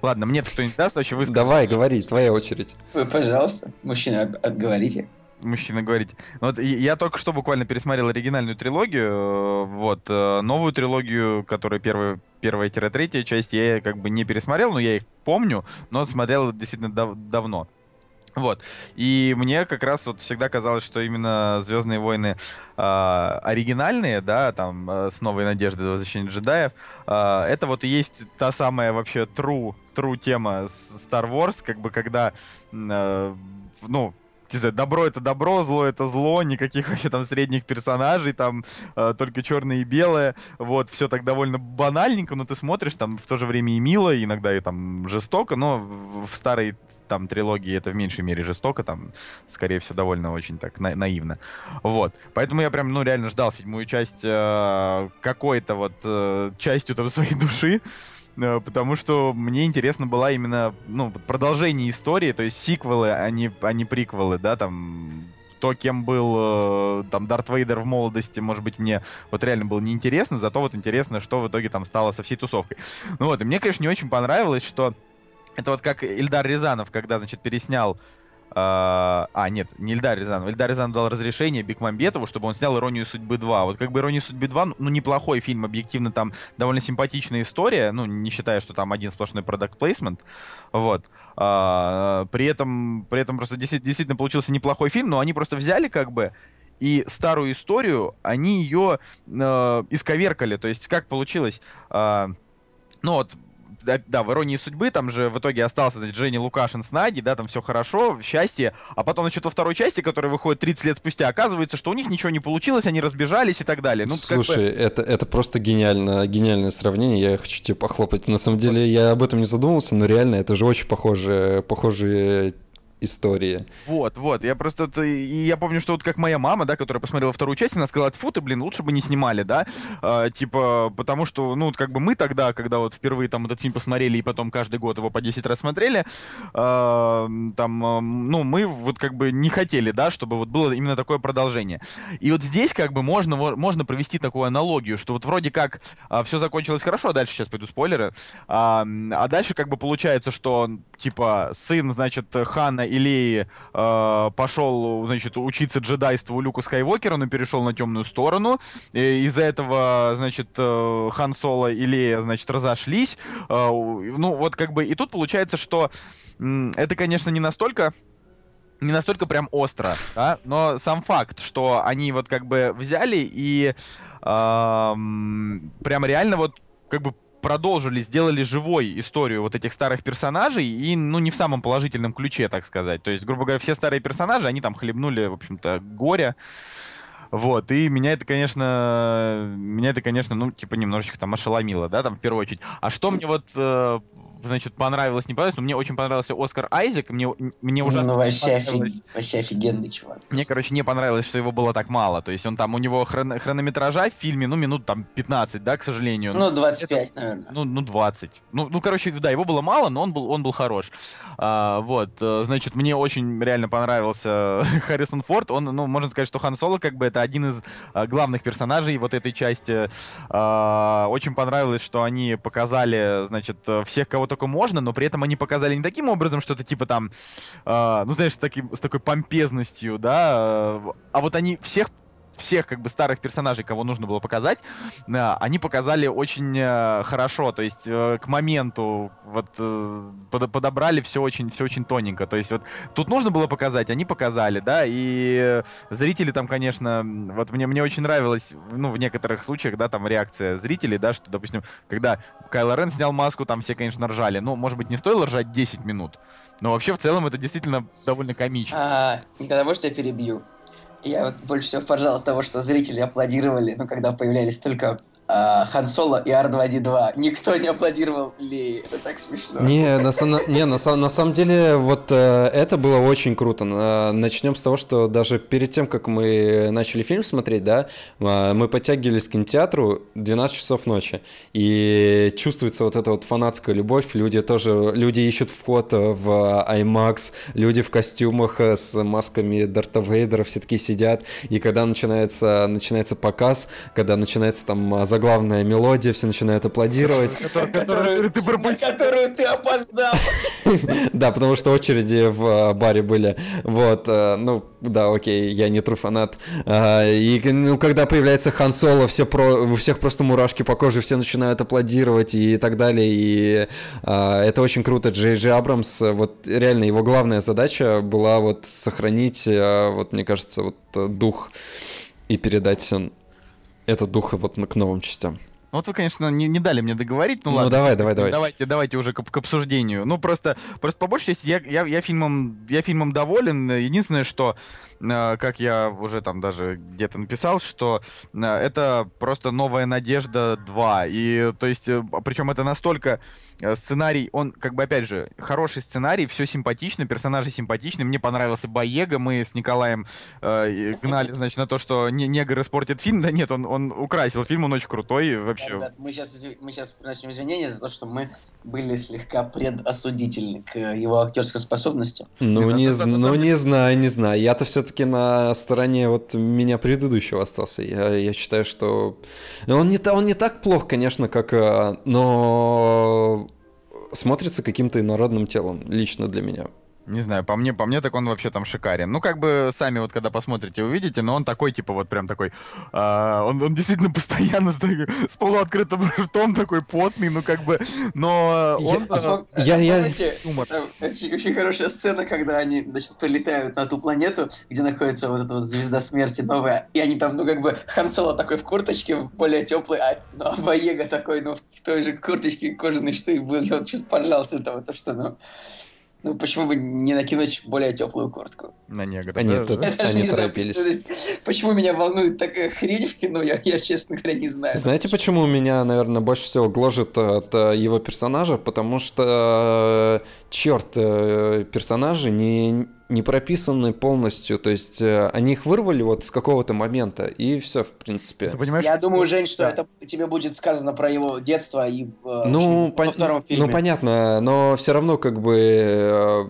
Ладно, мне кто-нибудь даст вообще высказать? Давай, говори, твоя очередь. Вы, пожалуйста, мужчина, отговорите мужчина говорить. Вот я только что буквально пересмотрел оригинальную трилогию, э, вот, э, новую трилогию, которая первая, первая-третья часть, я как бы не пересмотрел, но я их помню, но смотрел действительно дав давно. Вот. И мне как раз вот всегда казалось, что именно Звездные войны э, оригинальные, да, там э, с новой надеждой возвращения джедаев, э, это вот и есть та самая вообще true, true тема Star Wars, как бы когда, э, ну, не знаю, добро это добро, зло это зло, никаких (laughs) вообще там средних персонажей, там э, только черное и белое, вот, все так довольно банальненько, но ты смотришь, там в то же время и мило, иногда и там жестоко, но в, старой там трилогии это в меньшей мере жестоко, там, скорее всего, довольно очень так на наивно, вот, поэтому я прям, ну, реально ждал седьмую часть э, какой-то вот э, частью там своей души, потому что мне интересно была именно, ну, продолжение истории, то есть сиквелы, а не, а не приквелы, да, там, то, кем был э, там Дарт Вейдер в молодости, может быть, мне вот реально было неинтересно, зато вот интересно, что в итоге там стало со всей тусовкой. Ну вот, и мне, конечно, не очень понравилось, что это вот как Ильдар Рязанов, когда, значит, переснял а, а, нет, не Эльдар Рязанов. Эльдар Рязанов дал разрешение Бекмамбетову, чтобы он снял «Иронию судьбы 2». Вот как бы «Ирония судьбы 2», ну, неплохой фильм, объективно там довольно симпатичная история, ну, не считая, что там один сплошной продукт плейсмент вот. А, при этом, при этом просто действительно получился неплохой фильм, но они просто взяли как бы и старую историю, они ее э, исковеркали. То есть как получилось? Э, ну вот да, в «Иронии судьбы» там же в итоге остался, значит, Женя Лукашин с Нади, да, там все хорошо, счастье, а потом, значит, во второй части, которая выходит 30 лет спустя, оказывается, что у них ничего не получилось, они разбежались и так далее. Ну, Слушай, как бы... это, это просто гениально, гениальное сравнение, я хочу тебе похлопать. На самом деле, я об этом не задумывался, но реально, это же очень похожие, похожие истории. Вот, вот. Я просто... И я помню, что вот как моя мама, да, которая посмотрела вторую часть, она сказала, фу ты, блин, лучше бы не снимали, да? А, типа, потому что, ну, как бы мы тогда, когда вот впервые там этот фильм посмотрели и потом каждый год его по 10 раз смотрели, а, там, а, ну, мы вот как бы не хотели, да, чтобы вот было именно такое продолжение. И вот здесь как бы можно, можно провести такую аналогию, что вот вроде как а, все закончилось хорошо, а дальше сейчас пойду спойлеры, а, а дальше как бы получается, что, типа, сын, значит, Хана или э, пошел, значит, учиться джедайству Люку Скайуокеру, но перешел на темную сторону. Из-за этого, значит, э, Хан Соло и Лея, значит, разошлись. Э, ну, вот как бы, и тут получается, что э, это, конечно, не настолько не настолько прям остро, да, но сам факт, что они вот как бы взяли и э, прям реально вот как бы продолжили, сделали живой историю вот этих старых персонажей, и, ну, не в самом положительном ключе, так сказать. То есть, грубо говоря, все старые персонажи, они там хлебнули, в общем-то, горе. Вот, и меня это, конечно, меня это, конечно, ну, типа, немножечко там ошеломило, да, там, в первую очередь. А что мне вот э, значит, понравилось, не понравилось, но мне очень понравился Оскар Айзек, мне, мне ну, ужасно ну, вообще, офиг... вообще офигенный чувак. Мне, короче, не понравилось, что его было так мало, то есть он там, у него хрон... хронометража в фильме, ну, минут там 15, да, к сожалению. Ну, 25, это... наверное. Ну, ну, 20. Ну, ну, короче, да, его было мало, но он был, он был хорош. А, вот, э, значит, мне очень реально понравился (laughs) Харрисон Форд, он, ну, можно сказать, что Хан Соло, как бы, это один из а, главных персонажей вот этой части. А, очень понравилось, что они показали, значит, всех, кого только можно, но при этом они показали не таким образом, что это типа там, э, ну знаешь, с, таким, с такой помпезностью, да, а вот они всех всех как бы старых персонажей, кого нужно было показать, э, они показали очень э, хорошо, то есть э, к моменту вот под, подобрали все очень, все очень тоненько, то есть вот тут нужно было показать, они показали, да, и зрители там, конечно, вот мне, мне очень нравилось, ну, в некоторых случаях, да, там реакция зрителей, да, что, допустим, когда Кайло Рен снял маску, там все, конечно, ржали, ну, может быть, не стоило ржать 10 минут, но вообще в целом это действительно довольно комично. А, никогда, может, я перебью? Я вот больше всего поржал от того, что зрители аплодировали, ну, когда появлялись только а, Хан Соло и R2D2. Никто не аплодировал Ли. Это так смешно. Не, на, не, на, на самом деле, вот э, это было очень круто. Начнем с того, что даже перед тем, как мы начали фильм смотреть, да, э, мы подтягивались к кинотеатру 12 часов ночи. И чувствуется вот эта вот фанатская любовь. Люди тоже, люди ищут вход в IMAX, люди в костюмах с масками Дарта Вейдера все таки сидят. И когда начинается, начинается показ, когда начинается там заглавная мелодия, все начинают аплодировать. (laughs) Которую ты пропустил. которую ты опоздал. (laughs) Да, потому что очереди в э, баре были. Вот, э, ну, да, окей, я не тру фанат. А, и ну, когда появляется Хан Соло, все про, у всех просто мурашки по коже, все начинают аплодировать и так далее. И а, это очень круто. Джей Джей Абрамс, вот реально его главная задача была вот сохранить, э, вот мне кажется, вот дух и передать этот дух вот к новым частям. Ну вот вы, конечно, не, не дали мне договорить. Ну, ну ладно. давай, давай, давай. Давайте, давайте уже к, к обсуждению. Ну просто, просто по большей части я, я, я фильмом, я фильмом доволен. Единственное, что как я уже там даже где-то написал, что э, это просто новая надежда 2. И то есть, э, причем это настолько сценарий, он как бы опять же хороший сценарий, все симпатично, персонажи симпатичны. Мне понравился Боега, мы с Николаем э, гнали, значит, на то, что не, негр испортит фильм. Да нет, он, он украсил фильм, он очень крутой вообще. Ребят, мы сейчас, мы сейчас приносим извинения за то, что мы были слегка предосудительны к его актерской способности. Ну, не, ну не знаю, не знаю. Я-то все все-таки на стороне вот меня предыдущего остался. Я, я считаю, что он не, он не так плох, конечно, как... Э, но смотрится каким-то инородным телом, лично для меня. Не знаю, по мне, по мне так он вообще там шикарен. Ну, как бы сами вот когда посмотрите, увидите, но он такой, типа, вот прям такой, а, он, он действительно постоянно с, с полуоткрытым (laughs) ртом такой потный, ну, как бы, но он... Я, а, я, Знаете, юмор. Очень, очень хорошая сцена, когда они, значит, прилетают на ту планету, где находится вот эта вот звезда смерти новая, и они там, ну, как бы, Хан Соло такой в курточке, более теплый, а ну, а Боега такой, ну, в той же курточке кожаной, что и был, и он чуть поржался того, то, что, ну... Ну, почему бы не накинуть более теплую куртку? На негра. Они, да, да. они торопились. Знаю, почему меня волнует такая хрень в кино, я, я, честно говоря, не знаю. Знаете, почему меня, наверное, больше всего гложет от э, его персонажа? Потому что, э, черт, э, персонажи не не прописаны полностью, то есть э, они их вырвали вот с какого-то момента, и все, в принципе. Ты понимаешь, Я думаю, Жень, что да. это тебе будет сказано про его детство и э, ну, во втором фильме. Ну, понятно, но все равно как бы э,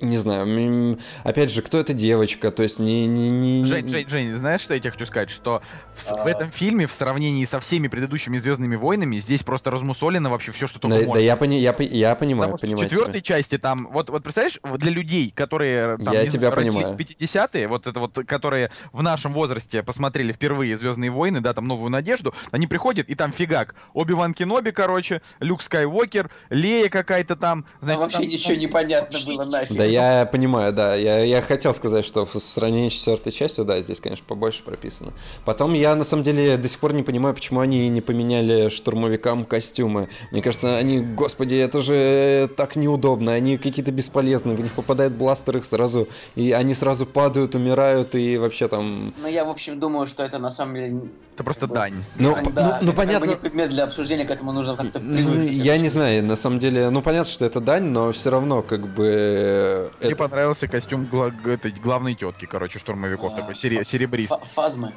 не знаю, опять же, кто эта девочка, то есть не... не, не... Жень, Жень, Жень, знаешь, что я тебе хочу сказать? Что в, а... в этом фильме, в сравнении со всеми предыдущими «Звездными войнами», здесь просто размусолено вообще все, что только да, можно. Да, я, пони, я, я понимаю, Потому понимаю в четвертой тебя. части там, вот, вот представляешь, для людей, которые там, я не тебя знаю, понимаю. 50-е, вот это вот, которые в нашем возрасте посмотрели впервые «Звездные войны», да, там «Новую надежду», они приходят, и там фигак. Оби-Ван Кеноби, короче, Люк Скайуокер, Лея какая-то там. Значит, а вообще там, ничего не понятно было нафиг. Да я понимаю, да. Я, я хотел сказать, что в сравнении с четвертой частью, да, здесь, конечно, побольше прописано. Потом я, на самом деле, до сих пор не понимаю, почему они не поменяли штурмовикам костюмы. Мне кажется, они, господи, это же так неудобно. Они какие-то бесполезные. В них попадает бластер, их сразу... И они сразу падают, умирают, и вообще там... Ну, я, в общем, думаю, что это на самом деле... Это просто дань. Ну, да, ну, ну понятно. Не предмет для обсуждения, к этому нужно как-то Ну, я не знаю, на самом деле, ну, понятно, что это дань, но все равно, как бы... Мне это понравился костюм гла- этой главной тетки, короче, штурмовиков, а, такой сере- серебристый. Фазмы.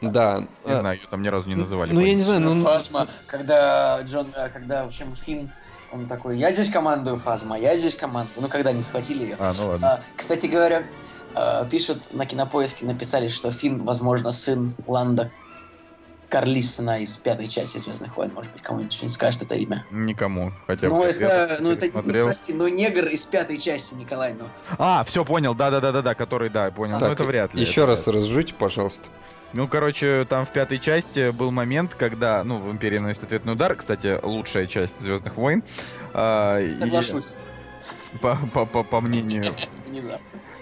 Да. Не знаю, ее там ни разу не называли. Ну, я не знаю, ну... Фазма, когда Джон, э, когда, в общем, Финн он такой, я здесь командую Фазма, я здесь командую. Ну, когда не схватили ее. А, ну ладно. А, кстати говоря, э, пишут на кинопоиске, написали, что Финн, возможно, сын Ланда Карлисона из пятой части Звездных войн. Может быть, кому-нибудь что-нибудь скажет это имя? Никому. Хотя ну, это, ну, это, ну, прости, ну, негр из пятой части, Николай, ну. А, все, понял, да-да-да-да, который, да, понял. Так, ну, это вряд ли. Еще раз разжите, пожалуйста. Ну, короче, там в пятой части был момент, когда, ну, в Империи наносит ответный удар, кстати, лучшая часть Звездных войн. Соглашусь. И, по, по, по, по мнению...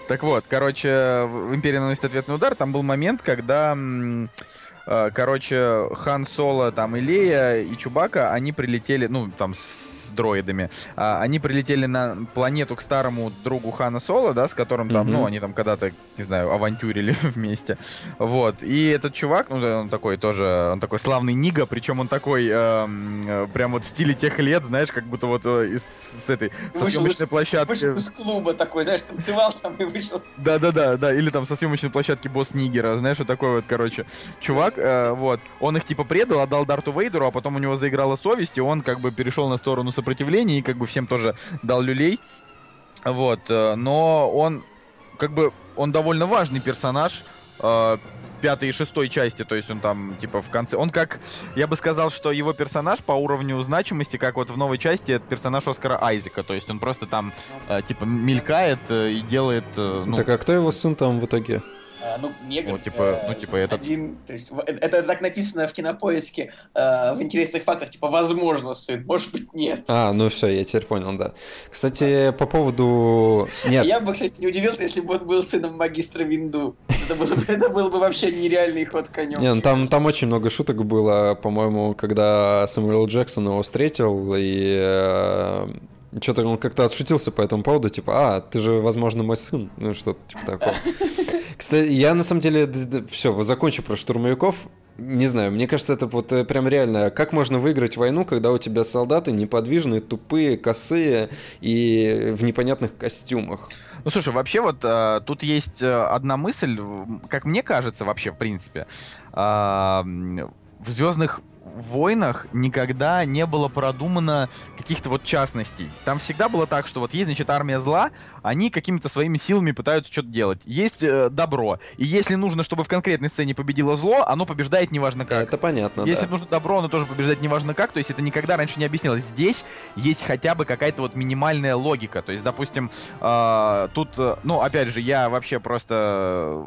Так вот, короче, в Империи наносит ответный удар, там был момент, когда короче, Хан Соло, там, и Лея, и Чубака, они прилетели, ну, там, с дроидами, а, они прилетели на планету к старому другу Хана Соло, да, с которым там, mm-hmm. ну, они там когда-то, не знаю, авантюрили (laughs) вместе. Вот. И этот чувак, ну, он такой тоже, он такой славный Нига, причем он такой, эм, э, прям вот в стиле тех лет, знаешь, как будто вот э, из с этой, со вышел съемочной из, площадки. Вышел из клуба такой, знаешь, танцевал там и вышел. Да-да-да, да, или там со съемочной площадки босс Нигера, знаешь, вот такой вот, короче, чувак, э, вот, он их типа предал, отдал Дарту Вейдеру, а потом у него заиграла совесть, и он как бы перешел на сторону сопротивления и как бы всем тоже дал люлей. Вот, э, но он как бы, он довольно важный персонаж, э, пятой и шестой части, то есть он там, типа, в конце... Он как, я бы сказал, что его персонаж по уровню значимости, как вот в новой части, это персонаж Оскара Айзека, то есть он просто там, типа, мелькает и делает... Ну... Так а кто его сын там в итоге? А, ну, негр. Вот, типа, ну, типа этот. Один, то есть, это, это так написано в кинопоиске э, в интересных фактах, типа, возможно, сын, может быть, нет. А, ну все, я теперь понял, да. Кстати, по поводу... Нет. Я бы, кстати, не удивился, если бы он был сыном магистра Винду. Это было, бы, это было бы вообще нереальный ход конем. Не, ну, там, там очень много шуток было, по-моему, когда Сэмюэл Джексон его встретил, и э, что-то он как-то отшутился по этому поводу, типа, а, ты же, возможно, мой сын, ну что-то типа такого. (laughs) Кстати, я на самом деле, все, закончу про штурмовиков. Не знаю, мне кажется, это вот э, прям реально. Как можно выиграть войну, когда у тебя солдаты неподвижные, тупые, косые и в непонятных костюмах? Ну, слушай, вообще вот а, тут есть э, одна мысль, как мне кажется вообще, в принципе. А, в «Звездных войнах никогда не было продумано каких-то вот частностей. Там всегда было так, что вот есть, значит, армия зла, они какими-то своими силами пытаются что-то делать. Есть э, добро. И если нужно, чтобы в конкретной сцене победило зло, оно побеждает неважно как. Это понятно, Если да. нужно добро, оно тоже побеждает неважно как. То есть это никогда раньше не объяснялось. Здесь есть хотя бы какая-то вот минимальная логика. То есть, допустим, э, тут, ну, опять же, я вообще просто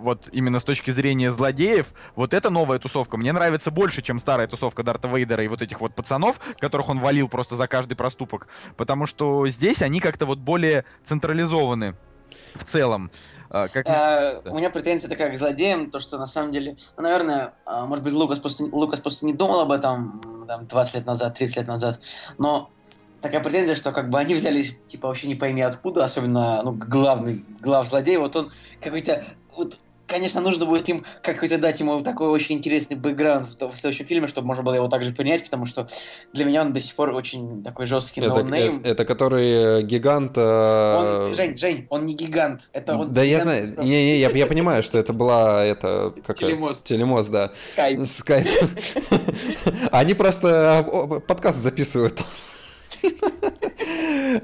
вот именно с точки зрения злодеев, вот эта новая тусовка мне нравится больше, чем старая тусовка Дарта Вейдера и вот этих вот пацанов, которых он валил просто за каждый проступок. Потому что здесь они как-то вот более централизованы в целом. А, как... А, у меня претензия такая к злодеям, то что на самом деле, ну, наверное, а, может быть, Лукас просто, Лукас просто не думал об этом там, 20 лет назад, 30 лет назад, но такая претензия, что как бы они взялись, типа, вообще не пойми откуда, особенно, ну, главный, глав злодей, вот он какой-то, вот конечно, нужно будет им какой-то дать ему такой очень интересный бэкграунд в, в следующем фильме, чтобы можно было его также принять, потому что для меня он до сих пор очень такой жесткий это, ноунейм. Это, это который э, гигант... Э... Он, Жень, Жень, он не гигант. Это он да, я знаю. Не, не, я, я понимаю, что это была это как телемост. Телемост, да. Скайп. Скайп. (laughs) Они просто подкаст записывают. (laughs)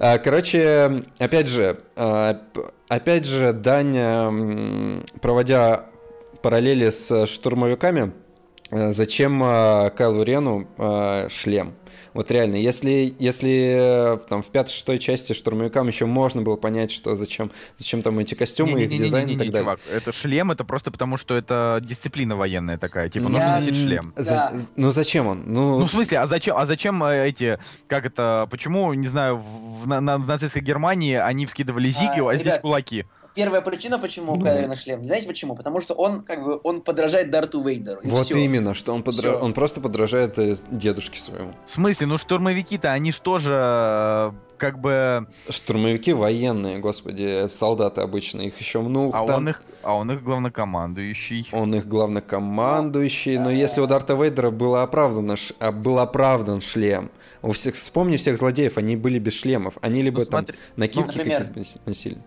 А, короче, опять же, а, опять же, Даня, проводя параллели с штурмовиками, э, зачем а, Кайлу Рену шлем? Вот реально, если, если э, там в пятой-шестой части штурмовикам еще можно было понять, что зачем, зачем там эти костюмы, их дизайн и так далее. Чувак, это шлем, это просто потому, что это дисциплина военная такая. Типа, Я... нужно носить шлем. Да. За, ну зачем он? Ну... ну, в смысле, а зачем, а зачем э, эти, как это, почему, не знаю, в, на, на, в нацистской Германии они вскидывали зиги, а, а здесь кулаки? Первая причина, почему у ну. Кайлера шлем. Знаете почему? Потому что он как бы он подражает Дарту Вейдеру. вот все. именно, что он подра... он просто подражает э, дедушке своему. В смысле? Ну штурмовики-то они ж тоже э, как бы... Штурмовики военные, господи, солдаты обычные, их еще много. А, там... он их, а он их главнокомандующий. Он их главнокомандующий, но если у Дарта Вейдера было оправдано, а, был оправдан шлем, у всех, вспомни всех злодеев, они были без шлемов, они либо ну, смотри, там накидки ну, например, носили.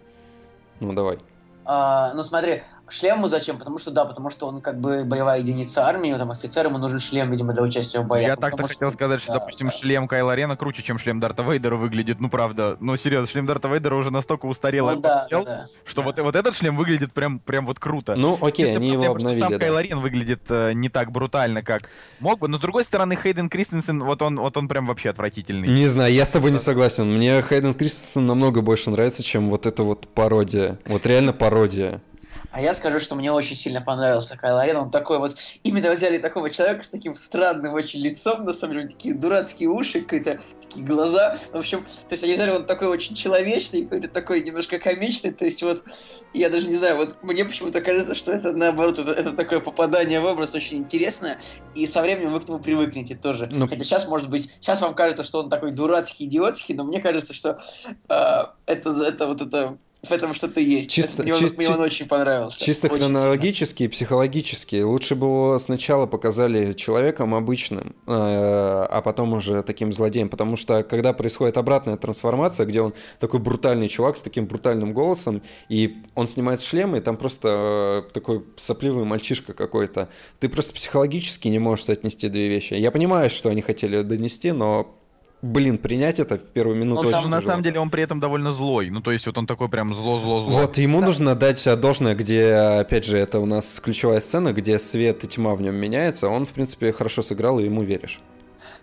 Ну, давай. А, ну, смотри, Шлем ему зачем? Потому что, да, потому что он как бы боевая единица армии, там офицер, ему нужен шлем, видимо, для участия в боях. Я так-то хотел сказать, что, да, допустим, да. шлем Кайла Рена круче, чем шлем Дарта Вейдера выглядит, ну, правда. Ну, серьезно, шлем Дарта Вейдера уже настолько устарел, ну, да, да, да, что да. Вот, вот этот шлем выглядит прям, прям вот круто. Ну, окей, Если они его обновили, сам да. Кайло Рен выглядит э, не так брутально, как мог бы, но, с другой стороны, Хейден Кристенсен, вот он, вот он прям вообще отвратительный. Не знаю, я с тобой не согласен. Мне Хейден Кристенсен намного больше нравится, чем вот эта вот пародия. Вот реально пародия. А я скажу, что мне очень сильно понравился Кайло Рен. Он такой вот... Именно взяли такого человека с таким странным очень лицом, на самом деле, такие дурацкие уши, какие-то такие глаза. В общем, то есть они взяли, он такой очень человечный, какой-то такой немножко комичный. То есть вот, я даже не знаю, вот мне почему-то кажется, что это наоборот, это, это такое попадание в образ очень интересное. И со временем вы к нему привыкнете тоже. Ну... Хотя сейчас, может быть, сейчас вам кажется, что он такой дурацкий, идиотский, но мне кажется, что э, это, это вот это в этом что-то есть. Чисто, мне, чис, он, мне он очень понравился. Чисто очень хронологически и психологически. Лучше бы его сначала показали человеком обычным, э, а потом уже таким злодеем. Потому что когда происходит обратная трансформация, где он такой брутальный чувак с таким брутальным голосом, и он снимает шлем, и там просто э, такой сопливый мальчишка какой-то, ты просто психологически не можешь соотнести две вещи. Я понимаю, что они хотели донести, но блин, принять это в первую минуту. Он там, на самом деле, он при этом довольно злой. Ну, то есть, вот он такой прям зло-зло-зло. Вот, ему да. нужно дать должное, где, опять же, это у нас ключевая сцена, где свет и тьма в нем меняется. Он, в принципе, хорошо сыграл, и ему веришь.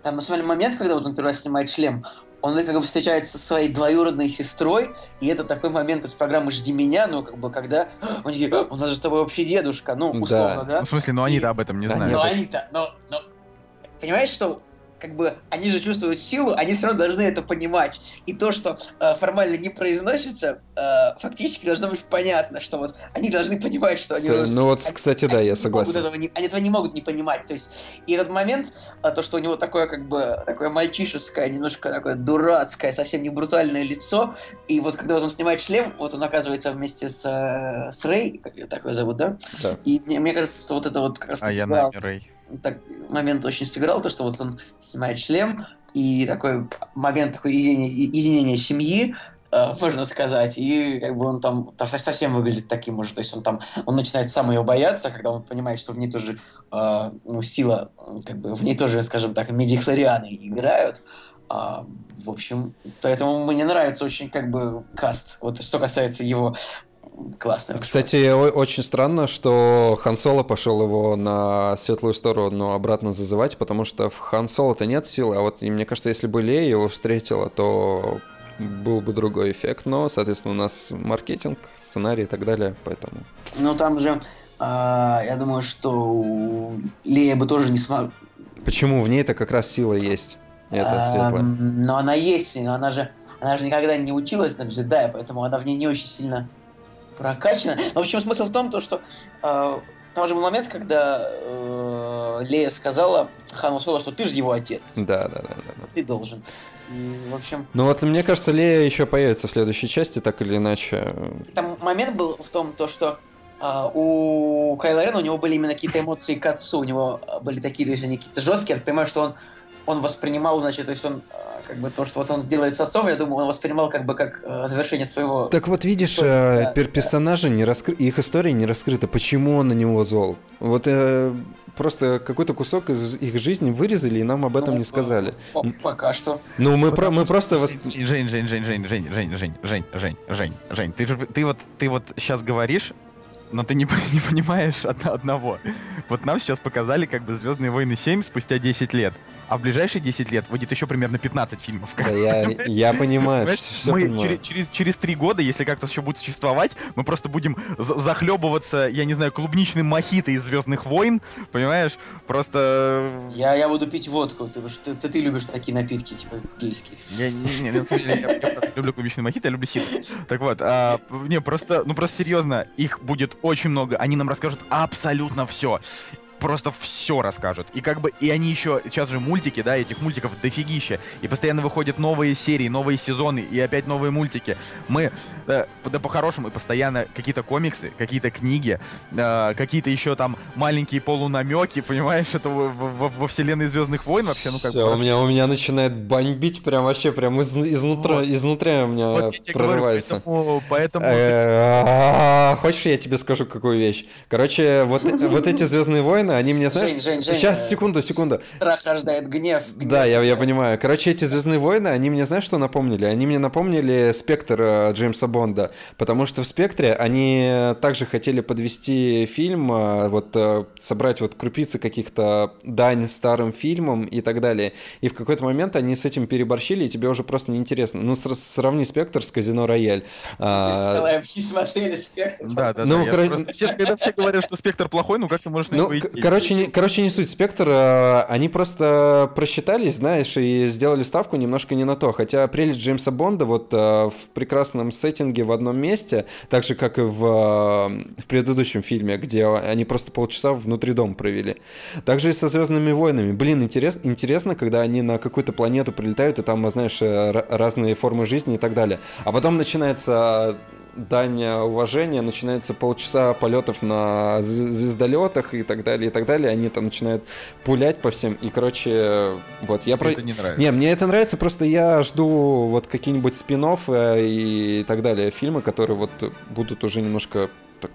Там на самом деле момент, когда вот он первый раз снимает шлем, он как бы встречается со своей двоюродной сестрой, и это такой момент из программы «Жди меня», ну, как бы, когда он такие, у нас же с тобой общий дедушка, ну, условно, да? да? Ну, в смысле, ну они-то об этом не да, знают. Ну, они-то, но, но, понимаешь, что как бы они же чувствуют силу, они все равно должны это понимать. И то, что э, формально не произносится, э, фактически должно быть понятно, что вот они должны понимать, что они... Ну вот, они, кстати, да, я согласен. Этого не, они этого не могут не понимать. То есть, и этот момент, э, то, что у него такое как бы такое мальчишеское, немножко такое дурацкое, совсем не брутальное лицо, и вот когда вот он снимает шлем, вот он оказывается вместе с, э, с Рэй, как ее такое зовут, да? Да. И мне, мне кажется, что вот это вот как раз... А я на Рэй так, момент очень сыграл, то, что вот он снимает шлем, и такой момент такой единения, единения семьи, э, можно сказать, и как бы он там, совсем выглядит таким уже, то есть он там, он начинает сам ее бояться, когда он понимает, что в ней тоже, э, ну, сила, как бы в ней тоже, скажем так, медихлорианы играют, а, в общем, поэтому мне нравится очень как бы каст. Вот что касается его классно. Кстати, очень странно, что Хан Соло пошел его на светлую сторону обратно зазывать, потому что в Хан Соло-то нет силы, а вот и мне кажется, если бы Лея его встретила, то был бы другой эффект, но, соответственно, у нас маркетинг, сценарий и так далее, поэтому... Ну, там же, э, я думаю, что Лея бы тоже не смогла... Почему? В ней это как раз сила есть, это светлая. Но она есть, но она же, она же никогда не училась на джедая, поэтому она в ней не очень сильно прокачана. Но в общем смысл в том, то, что э, там же был момент, когда э, Лея сказала Хану Соло, что ты же его отец. Да, да, да, да. да. Ты должен. И, в общем... Ну вот, мне кажется, Лея еще появится в следующей части, так или иначе. Там момент был в том, то, что Uh, у Кайла Рена у него были именно какие-то эмоции к отцу, у него были такие движения какие-то жесткие. Я понимаю, что он, он воспринимал, значит, то есть он как бы то, что вот он сделает с отцом, я думаю, он воспринимал как бы как э, завершение своего... Так вот видишь, э, да, пер персонажи да. не раскры... их история не раскрыта, почему он на него зол. Вот э, просто какой-то кусок из их жизни вырезали и нам об этом ну, не сказали. Пока что. Ну мы про мы просто восп... Жень, Жень, Жень, Жень, Жень, Жень, Жень, Жень, Жень, Жень, Жень, ты ты вот ты вот сейчас говоришь но ты не, не понимаешь одного. Вот нам сейчас показали как бы «Звездные войны 7» спустя 10 лет. А в ближайшие 10 лет выйдет еще примерно 15 фильмов. Да, я, я понимаю, все Мы понимаю. Через, через, через 3 года, если как-то еще будет существовать, мы просто будем захлебываться, я не знаю, клубничным мохито из «Звездных войн», понимаешь? Просто... Я, я буду пить водку, ты, ты, ты, ты любишь такие напитки, типа гейские. Я, не, не, на самом деле, я, я, я люблю клубничный мохито, я люблю сито. Так вот, а, не, просто, ну просто серьезно, их будет очень много, они нам расскажут абсолютно все просто все расскажут. И как бы, и они еще, сейчас же мультики, да, этих мультиков дофигища. И постоянно выходят новые серии, новые сезоны, и опять новые мультики. Мы, э, да по-хорошему, постоянно какие-то комиксы, какие-то книги, э, какие-то еще там маленькие полунамеки, понимаешь, это во, во, во вселенной Звездных войн вообще, ну как бы. У меня, у меня начинает бомбить прям вообще, прям из, изнутра, вот. изнутри у меня вот прорывается. Говорю, поэтому... поэтому... Э, хочешь, я тебе скажу какую вещь? Короче, вот, вот эти Звездные войны войны, они мне знают... Жень, Жень, Жень, Сейчас, секунду, секунду. Страх рождает гнев. гнев. Да, я, я понимаю. Короче, эти Звездные войны, они мне, знаешь, что напомнили? Они мне напомнили Спектр э, Джеймса Бонда, потому что в Спектре они также хотели подвести фильм, э, вот э, собрать вот крупицы каких-то дань старым фильмам и так далее. И в какой-то момент они с этим переборщили, и тебе уже просто неинтересно. Ну, сравни Спектр с Казино Рояль. А... Не смотрели Спектр. Да, да, ну, да. Кор... Просто... Все, когда все говорят, что Спектр плохой, ну как ты можешь на ну, него Короче, не, короче, не суть. Спектр, э, они просто просчитались, знаешь, и сделали ставку немножко не на то. Хотя прелесть Джеймса Бонда вот э, в прекрасном сеттинге в одном месте, так же, как и в, э, в предыдущем фильме, где они просто полчаса внутри дома провели. Также и со «Звездными войнами». Блин, интерес, интересно, когда они на какую-то планету прилетают, и там, знаешь, разные формы жизни и так далее. А потом начинается дань уважения, начинается полчаса полетов на звездолетах и так далее, и так далее. Они там начинают пулять по всем. И, короче, вот я про... Это не нравится. Не, мне это нравится, просто я жду вот какие-нибудь спин и так далее, фильмы, которые вот будут уже немножко так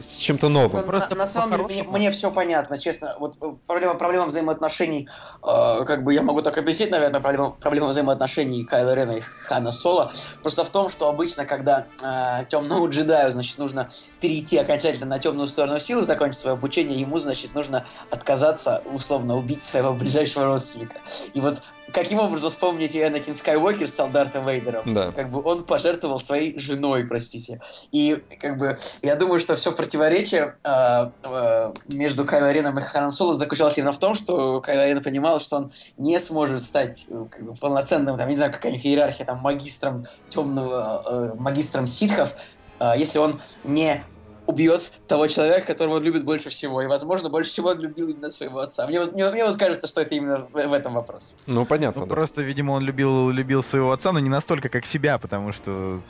с чем-то новым. Просто на, на самом деле мне, мне все понятно, честно. Вот э, проблема, проблема взаимоотношений, э, как бы я могу так объяснить, наверное, проблема, проблема взаимоотношений Кайла Рена и Хана Соло. Просто в том, что обычно, когда э, темному джедаю, значит, нужно перейти окончательно на темную сторону силы, закончить свое обучение, ему, значит, нужно отказаться, условно, убить своего ближайшего родственника. И вот каким образом вспомните Энакин Скайуокер с Дарта Вейдером? Да. Как бы он пожертвовал своей женой, простите. И как бы я думаю, что все противоречие э, э, между Кайло Реном и Ханом Соло заключалось именно в том, что Кайло Рен понимал, что он не сможет стать как бы, полноценным, там, не знаю, какая у них иерархия, там, магистром темного, э, магистром ситхов, э, если он не убьет того человека, которого он любит больше всего. И, возможно, больше всего он любил именно своего отца. Мне вот, мне, мне вот кажется, что это именно в, в этом вопрос. Ну, понятно. Ну, да. Просто, видимо, он любил, любил своего отца, но не настолько, как себя, потому что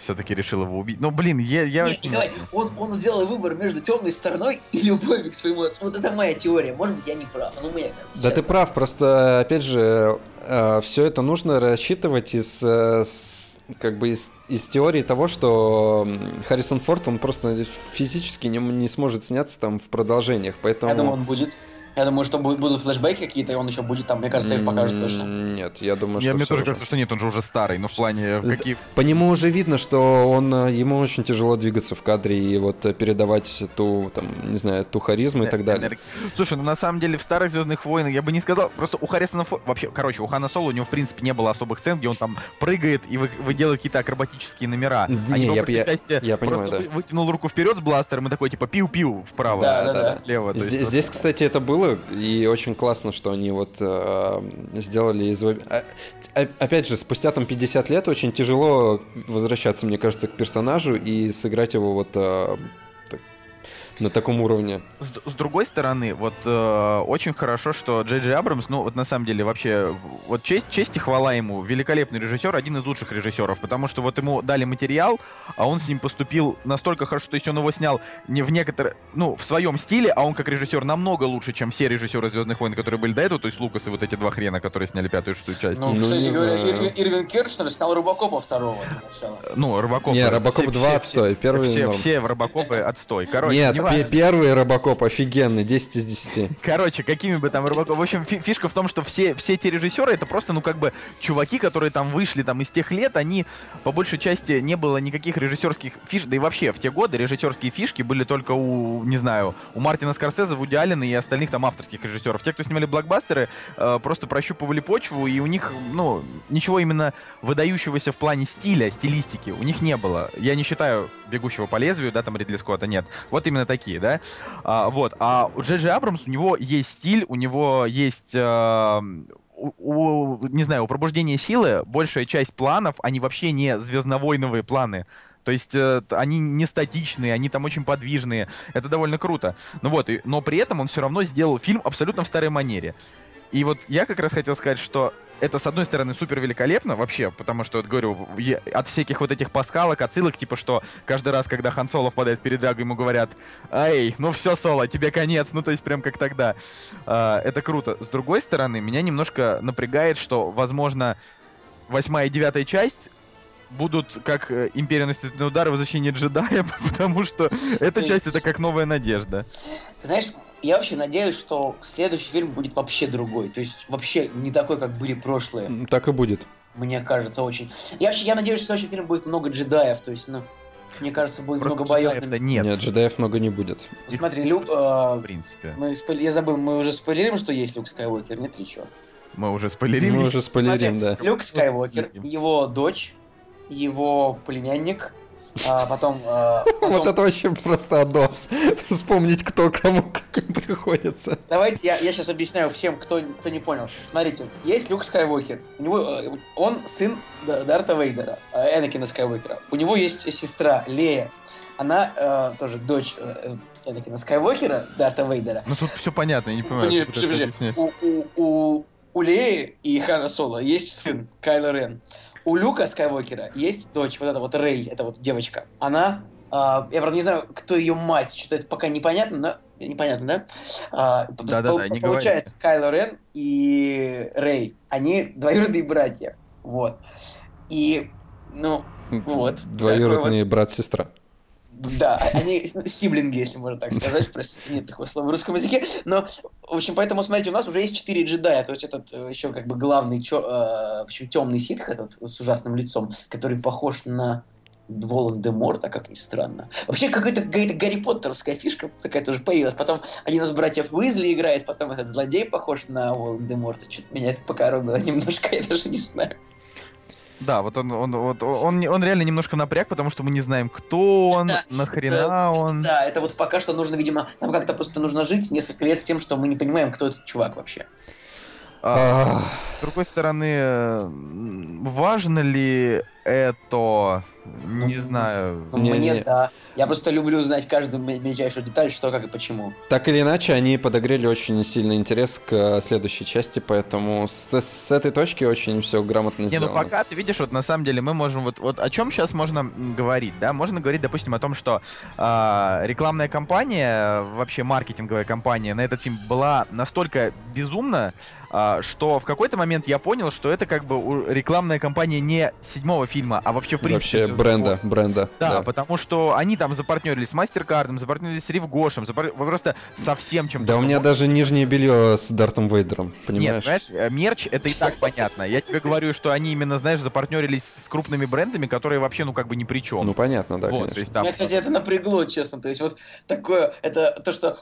все-таки решил его убить. Ну, блин, я... я... Нет, Николай, он, он сделал выбор между темной стороной и любовью к своему отцу. Вот это моя теория. Может быть, я не прав, но мне кажется. Да честно. ты прав, просто, опять же, э, все это нужно рассчитывать из... Э, как бы из, из теории того, что Харрисон Форд, он просто физически не, не сможет сняться там в продолжениях, поэтому... Я думаю, он будет. Я думаю, что будут флешбеки какие-то, и он еще будет там, мне кажется, их покажут точно. Нет, я думаю, что. Я, мне тоже уже... кажется, что нет, он же уже старый, но в плане каких. По нему уже видно, что он э, ему очень тяжело двигаться в кадре и вот э, передавать ту, там, не знаю, ту харизму и так далее. Слушай, ну на самом деле в старых Звездных войнах я бы не сказал, просто у Харрисона вообще, короче, у Хана Соло у него в принципе не было особых сцен, где он там прыгает и вы, вы делаете какие-то акробатические номера. Не, а я, я, части я понимаю, просто да. вытянул руку вперед с бластером и такой типа пиу-пиу вправо, да, да, да, да. лево. Здесь, здесь, кстати, это было и очень классно, что они вот э, сделали из... А, опять же, спустя там 50 лет очень тяжело возвращаться, мне кажется, к персонажу и сыграть его вот э, на таком уровне. С, с другой стороны, вот э, очень хорошо, что Джей Джей Абрамс, ну вот на самом деле вообще, вот честь, честь и хвала ему, великолепный режиссер, один из лучших режиссеров, потому что вот ему дали материал, а он с ним поступил настолько хорошо, то есть он его снял не в некоторые, ну в своем стиле, а он как режиссер намного лучше, чем все режиссеры Звездных войн, которые были до этого, то есть Лукас и вот эти два хрена, которые сняли пятую и шестую часть. Ну, ну кстати говоря, Ир, Ирвин Киршнер снял Робокопа второго. Ну, Робокоп. Не, Робокоп 2 все, отстой, первый все, все в Робокопы отстой. Короче, Нет, первый Робокоп офигенный, 10 из 10. Короче, какими бы там Робокоп... В общем, фишка в том, что все, все эти режиссеры, это просто, ну, как бы, чуваки, которые там вышли там из тех лет, они, по большей части, не было никаких режиссерских фиш, да и вообще, в те годы режиссерские фишки были только у, не знаю, у Мартина Скорсезе, Вуди Аллена и остальных там авторских режиссеров. Те, кто снимали блокбастеры, э, просто прощупывали почву, и у них, ну, ничего именно выдающегося в плане стиля, стилистики у них не было. Я не считаю «Бегущего по лезвию», да, там Ридли Скотта, нет. Вот именно такие, да. А, вот. А у Джей Абрамс, у него есть стиль, у него есть... Э, у, у, не знаю, у пробуждения силы большая часть планов, они вообще не звездновойновые планы. То есть э, они не статичные, они там очень подвижные. Это довольно круто. Ну вот, и, но при этом он все равно сделал фильм абсолютно в старой манере. И вот я как раз хотел сказать, что это, с одной стороны, супер великолепно вообще, потому что, вот, говорю, от всяких вот этих пасхалок, отсылок, типа, что каждый раз, когда Хан Соло впадает в передрягу, ему говорят, эй, ну все, Соло, тебе конец, ну то есть прям как тогда. А, это круто. С другой стороны, меня немножко напрягает, что, возможно, восьмая и девятая часть будут как э, Империя носит удары возвращение джедая, (laughs) потому что эта часть это как новая надежда. Ты знаешь, я вообще надеюсь, что следующий фильм будет вообще другой. То есть вообще не такой, как были прошлые. Так и будет. Мне кажется, очень. Я вообще я надеюсь, что следующий фильм будет много джедаев. То есть, ну, мне кажется, будет Просто много боев. Джедаев-то нет. Нет, джедаев много не будет. Ну, смотри, Люк... Э, в принципе. Мы спойл... Я забыл, мы уже спойлерим, что есть Люк Скайуокер, нет ли чего? Мы уже спойлерим. Мы уже спойлерим, да. Люк Скайуокер, его дочь, его племянник, а потом, а, (laughs) потом... Вот это вообще просто отдос. Вспомнить, кто кому каким приходится. Давайте я, я сейчас объясняю всем, кто, кто не понял. Смотрите, есть Люк Скайуокер. У него, э, он сын Дарта Вейдера, э, Энакина Скайуокера. У него есть сестра Лея. Она э, тоже дочь э, Энакина Скайуокера, Дарта Вейдера. Ну тут все понятно, я не понимаю. Нет, подожди. У, у, у, у Леи и Хана Соло есть сын Кайло Рен. У Люка Скайуокера есть дочь, вот эта вот Рэй, это вот девочка. Она, э, я правда не знаю, кто ее мать, что-то это пока непонятно, но непонятно, да? А, да, да, да, не Получается, говори. Кайло Рен и Рэй, они двоюродные братья, вот. И, ну, вот. Двоюродные вот. брат-сестра. Да, они сиблинги, если можно так сказать, простите, нет такого слова в русском языке, но, в общем, поэтому, смотрите, у нас уже есть четыре джедая, то есть этот э, еще как бы главный, чё, э, в общем, темный ситх этот с ужасным лицом, который похож на Волан-де-Морта, как ни странно. Вообще какая-то какая Гарри Поттеровская фишка такая тоже появилась. Потом один из братьев Уизли играет, потом этот злодей похож на Волан-де-Морта. Что-то меня это покоробило немножко, (laughs) я даже не знаю. Да, вот он, он, вот он, он реально немножко напряг, потому что мы не знаем, кто он, да, нахрена да, он. Да, это вот пока что нужно, видимо, нам как-то просто нужно жить несколько лет с тем, что мы не понимаем, кто этот чувак вообще. А, с другой стороны, важно ли это не ну, знаю. Ну, не, мне не. да. Я просто люблю знать каждую мельчайшую деталь, что, как и почему. Так или иначе, они подогрели очень сильный интерес к э, следующей части, поэтому с, с этой точки очень все грамотно сделано. Не, ну пока ты видишь, вот на самом деле мы можем вот, вот о чем сейчас можно говорить, да? Можно говорить, допустим, о том, что э, рекламная кампания, вообще маркетинговая кампания на этот фильм была настолько безумна, э, что в какой-то момент я понял, что это как бы рекламная кампания не седьмого фильма, а вообще в принципе... Вообще бренда, бренда. Да, да, потому что они там запартнерились с Мастеркардом, запартнерились с Ривгошем, запар... просто совсем чем-то. Да у меня даже нижнее белье с Дартом Вейдером, понимаешь? Нет, знаешь, э, мерч это и так понятно. Я тебе говорю, что они именно, знаешь, запартнерились с крупными брендами, которые вообще, ну, как бы ни при чем. Ну, понятно, да, вот, то есть, там... Меня, кстати, это напрягло, честно. То есть вот такое, это то, что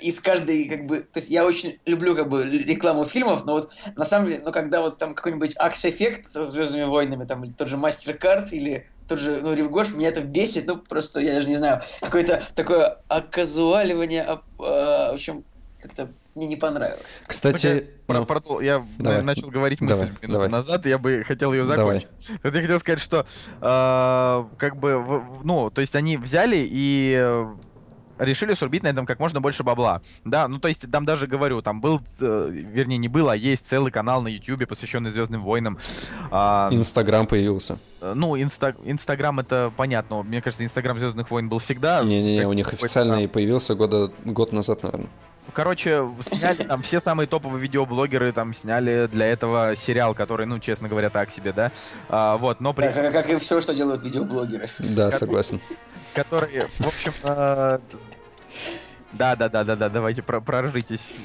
из каждой, как бы, то есть я очень люблю, как бы, рекламу фильмов, но вот, на самом деле, ну, когда вот там какой-нибудь акс-эффект со Звездными войнами, там, тот же Мастеркард или тот же, ну, Ривгош, меня это бесит, ну, просто, я даже не знаю, какое-то такое оказуаливание, а, а, в общем, как-то мне не понравилось. Кстати, ну, про, про, я давай. начал говорить мысль давай, минуту давай. назад, я бы хотел ее закончить. Давай. Вот я хотел сказать, что э, как бы, ну, то есть они взяли и решили срубить на этом как можно больше бабла. Да, ну то есть там даже говорю, там был, э, вернее не было, а есть целый канал на YouTube, посвященный Звездным войнам. А, Инстаграм появился. Э, ну, инста, Инстаграм это понятно. Мне кажется, Инстаграм Звездных войн был всегда. Не-не-не, у них официально и появился года, год назад, наверное. Короче, сняли там все самые топовые видеоблогеры, там сняли для этого сериал, который, ну, честно говоря, так себе, да. А, вот, но при... Как, как и все, что делают видеоблогеры. Да, согласен. Которые, в общем, э, да, да, да, да, да, давайте про проржитесь.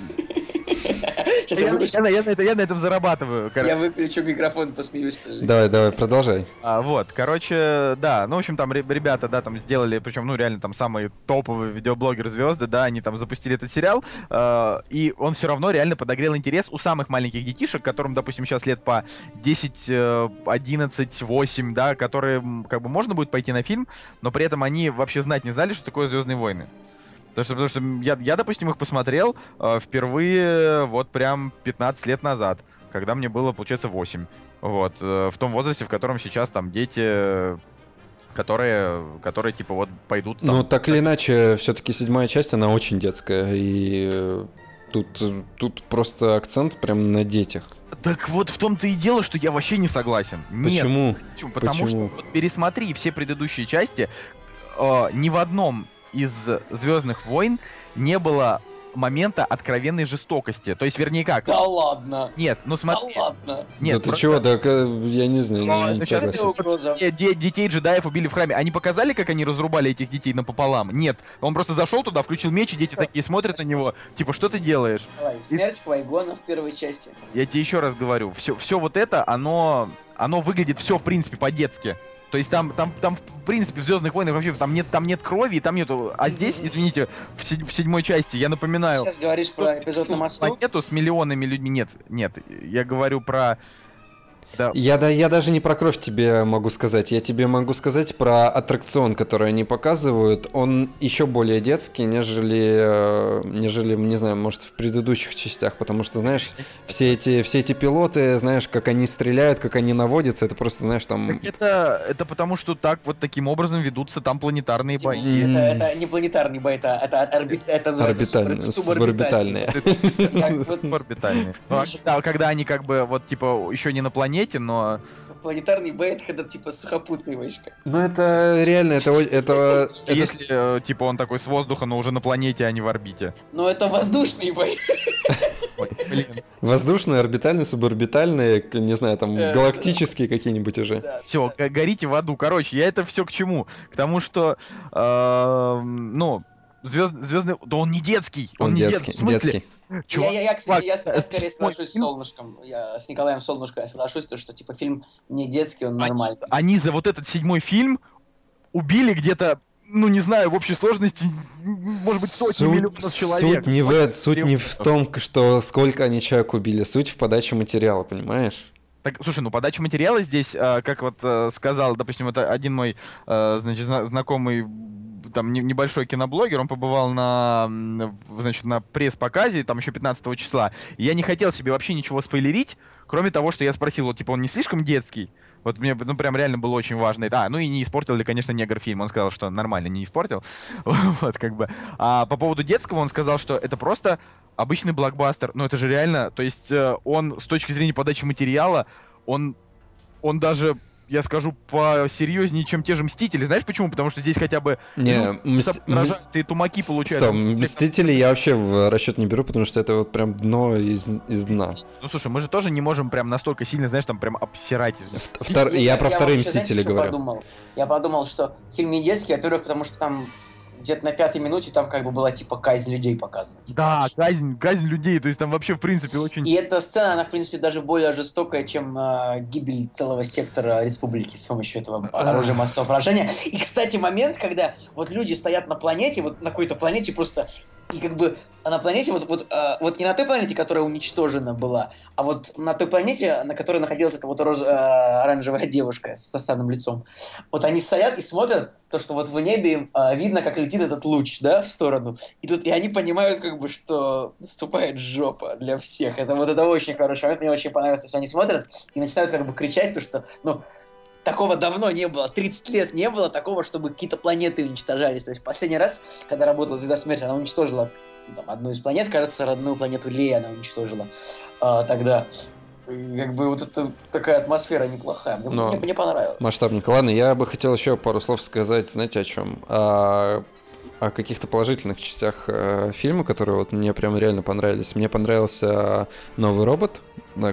Сейчас я, я, я, я, на это, я на этом зарабатываю. Короче. Я выключу микрофон, посмеюсь. Давай, давай, продолжай. А, вот, короче, да, ну, в общем, там ребята, да, там сделали, причем, ну, реально, там самые топовые видеоблогеры звезды, да, они там запустили этот сериал, э, и он все равно реально подогрел интерес у самых маленьких детишек, которым, допустим, сейчас лет по 10, 11, 8, да, которые, как бы, можно будет пойти на фильм, но при этом они вообще знать не знали, что такое Звездные войны. Потому что, потому что я, я, допустим, их посмотрел э, впервые вот прям 15 лет назад, когда мне было, получается, 8. Вот, э, в том возрасте, в котором сейчас там дети которые, которые типа вот пойдут. Там, ну так или иначе, все-таки седьмая часть она очень детская и э, тут тут просто акцент прям на детях. Так вот в том-то и дело, что я вообще не согласен. Почему? Нет, потому Почему? что вот, пересмотри все предыдущие части, э, ни в одном из Звездных войн не было момента откровенной жестокости. То есть, вернее, как? Да ладно. Нет, ну смотри. Да ладно. Нет, да просто... ты чего, да, я не знаю, ну, не, сейчас детей джедаев убили в храме. Они показали, как они разрубали этих детей напополам? Нет. Он просто зашел туда, включил меч, и дети такие смотрят на него. Типа, что ты делаешь? Давай, смерть Квайгона в первой части. Я тебе еще раз говорю, все, все вот это, оно, оно выглядит все, в принципе, по-детски. То есть там, там, там, в принципе, в Звездных войнах вообще там нет, там нет крови, там нету. А здесь, извините, в, седь, в седьмой части, я напоминаю. Сейчас говоришь про эпизод на мосту? Нету с миллионами людьми. Нет, нет. Я говорю про да. Я, да, я даже не про кровь тебе могу сказать. Я тебе могу сказать про аттракцион, который они показывают. Он еще более детский, нежели, э, нежели, не знаю, может, в предыдущих частях. Потому что, знаешь, все эти, все эти пилоты, знаешь, как они стреляют, как они наводятся, это просто, знаешь, там... Это, это потому, что так вот таким образом ведутся там планетарные бои. Это, это не планетарные бои, это, это, орби, это Орбиталь... суборбитальные. Суборбитальные. (laughs) (laughs) Ну, когда они как бы вот типа еще не на планете, планете, но... Планетарный Б это когда типа сухопутные войска. Ну это реально, это... (laughs) это Если это... типа он такой с воздуха, но уже на планете, а не в орбите. Но это воздушные бои. (laughs) Воздушные, орбитальные, суборбитальные, не знаю, там, э, галактические какие-нибудь уже. Все, горите в аду. Короче, я это все к чему? К тому, что, э, ну, звезд, звездный... Да он не детский. Он, он не детский. детский. В смысле? Детский. Чувак, я, я, я, кстати, я, я скорее соглашусь с Солнышком. Я с Николаем Солнышком я соглашусь, то, что типа фильм не детский, он нормальный. Они, они за вот этот седьмой фильм убили где-то ну не знаю, в общей сложности, может быть, сотни суть, миллионов человек. Суть не, в, суть не в том, что сколько они человек убили, суть в подаче материала, понимаешь? Так, слушай, ну подача материала здесь, э, как вот э, сказал, допустим, это один мой, э, значит, знакомый там небольшой киноблогер, он побывал на, значит, на пресс-показе, там еще 15 числа. И я не хотел себе вообще ничего спойлерить, кроме того, что я спросил, вот, типа, он не слишком детский? Вот мне, ну, прям реально было очень важно. А, ну и не испортил ли, конечно, негр фильм. Он сказал, что нормально, не испортил. (laughs) вот, как бы. А по поводу детского он сказал, что это просто обычный блокбастер. Ну, это же реально, то есть э, он с точки зрения подачи материала, он, он даже я скажу, посерьезнее, чем те же Мстители. Знаешь почему? Потому что здесь хотя бы не, ну, мс... и тумаки получаются. Стоп, Мстители я вообще в расчет не беру, потому что это вот прям дно из, из дна. Ну слушай, мы же тоже не можем прям настолько сильно, знаешь, там прям обсирать. Втор... Я, я про я вторые Мстители говорю. Подумал? Я подумал, что фильм не детский, во-первых, потому что там где-то на пятой минуте там как бы была типа казнь людей показана. Типа, да, казнь, казнь людей, то есть там вообще в принципе очень... И эта сцена, она в принципе даже более жестокая, чем э, гибель целого сектора республики с помощью этого оружия массового поражения. И, кстати, момент, когда вот люди стоят на планете, вот на какой-то планете просто и как бы на планете, вот, вот, э, вот не на той планете, которая уничтожена была, а вот на той планете, на которой находилась эта вот роз, э, оранжевая девушка с странным лицом. Вот они стоят и смотрят, то, что вот в небе им э, видно, как летит этот луч, да, в сторону. И тут и они понимают, как бы, что наступает жопа для всех. Это вот это очень хороший момент. Мне очень понравилось, что они смотрят и начинают как бы кричать, то, что, ну, такого давно не было, 30 лет не было такого, чтобы какие-то планеты уничтожались. То есть последний раз, когда работала Звезда Смерти, она уничтожила там, одну из планет, кажется, родную планету Лея она уничтожила а, тогда. И, как бы вот это такая атмосфера неплохая. Мне, мне, мне понравилось. Масштабненько. Ладно, я бы хотел еще пару слов сказать, знаете, о чем? А, о каких-то положительных частях э, фильма, которые вот мне прям реально понравились. Мне понравился новый робот,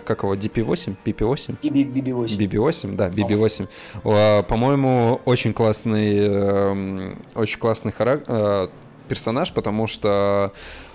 как его, DP8? PP8? BB8. BB8, да, BB8. По-моему, очень классный, э, очень классный характер, э, персонаж, потому что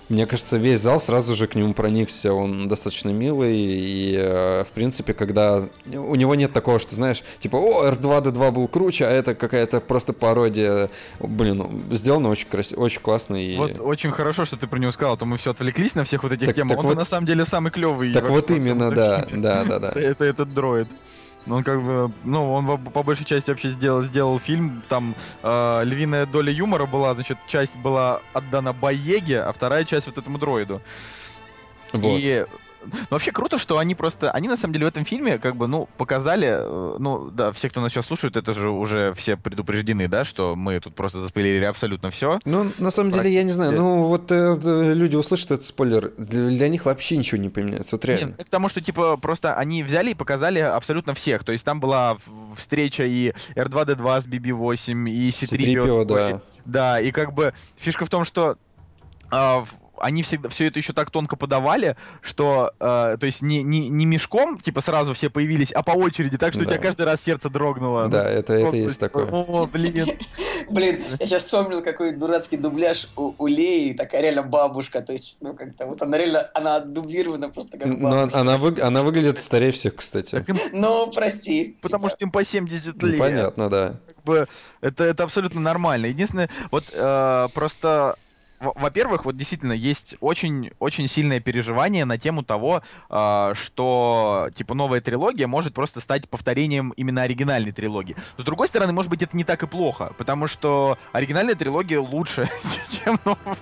мне кажется, весь зал сразу же к нему проникся. Он достаточно милый. И, э, в принципе, когда у него нет такого, что, знаешь, типа, о, R2D2 был круче, а это какая-то просто пародия. Блин, сделано очень красиво, очень классно. И... Вот очень хорошо, что ты про него сказал, а то мы все отвлеклись на всех вот этих так, тем. Так Он вот... на самом деле самый клевый. Так вот именно, да, да, да, да. (laughs) Это этот дроид. Он как бы, ну, он по большей части вообще сделал, сделал фильм, там э, львиная доля юмора была, значит, часть была отдана Боеге, а вторая часть вот этому дроиду. Вот. И ну, вообще круто, что они просто, они на самом деле в этом фильме как бы, ну, показали, э, ну, да, все, кто нас сейчас слушают, это же уже все предупреждены, да, что мы тут просто заспойлерили абсолютно все. Ну, на самом деле, я не знаю, ну, вот э, люди услышат этот спойлер, для, для них вообще ничего не поменяется, вот реально. Нет, к тому, что, типа, просто они взяли и показали абсолютно всех, то есть там была встреча и R2-D2 с BB-8, и C-3PO. да. Да, и как бы фишка в том, что а, они всегда все это еще так тонко подавали, что, э, то есть не, не, не мешком, типа сразу все появились, а по очереди, так что да. у тебя каждый раз сердце дрогнуло. Да, ну, это, это есть такое. О, блин. (laughs) Блин, я сейчас вспомнил, какой дурацкий дубляж у, у Леи, такая реально бабушка, то есть, ну, как-то, вот она реально, она дублирована просто как бабушка. Но она, вы, она выглядит старее всех, кстати. Ну, прости. Потому что им по 70 лет. Понятно, да. Как бы, это, это абсолютно нормально. Единственное, вот э, просто во-первых, вот действительно есть очень, очень сильное переживание на тему того, э, что типа новая трилогия может просто стать повторением именно оригинальной трилогии. С другой стороны, может быть, это не так и плохо, потому что оригинальная трилогия лучше, (laughs) чем,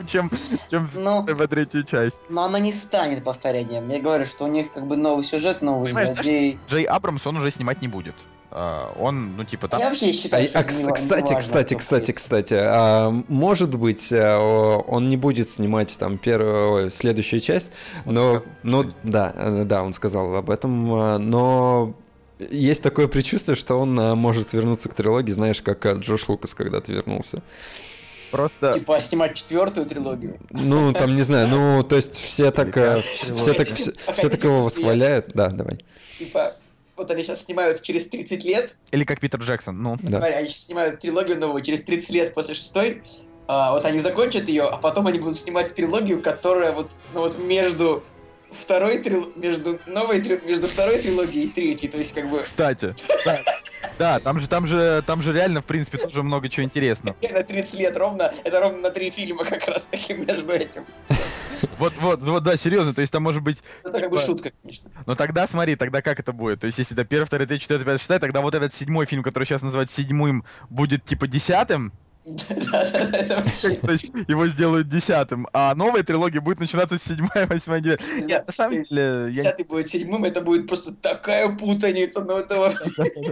чем, чем ну, третью часть. Но она не станет повторением. Я говорю, что у них как бы новый сюжет, новый злодей. Джей Абрамс он уже снимать не будет. А, он, ну, типа, там... Я вообще считаю, а, а, кстати, кстати, кстати, кстати, кстати, а, может быть, а, он не будет снимать там первую, следующую часть, он но, сказал, но, да, э, да, он сказал об этом, а, но есть такое предчувствие, что он может вернуться к трилогии, знаешь, как Джош Лукас когда-то вернулся. Просто... Типа снимать четвертую трилогию. Ну, там, не знаю, ну, то есть все так, э, все так, все, все так его восхваляют. Да, давай. Типа, вот они сейчас снимают через 30 лет. Или как Питер Джексон, ну. Да. Смотри, они сейчас снимают трилогию новую через 30 лет после шестой. А, вот они закончат ее, а потом они будут снимать трилогию, которая вот, ну, вот между второй трил... между новой трил... между второй трилогией и третьей, то есть как бы. Кстати, да, там же, там же, там же реально, в принципе, тоже много чего интересного. (laughs) На 30 лет ровно, это ровно на три фильма как раз таки между этим. Вот, вот, вот, да, серьезно, то есть там может быть... Это как бы типа, шутка, конечно. Но тогда, смотри, тогда как это будет? То есть если это первый, второй, третий, четвертый, пятый, шестой, тогда вот этот седьмой фильм, который сейчас называется седьмым, будет типа десятым, его сделают десятым, а новая трилогия будет начинаться с седьмой, восьмой, девятой. На самом деле... Десятый будет седьмым, это будет просто такая путаница, ну этого...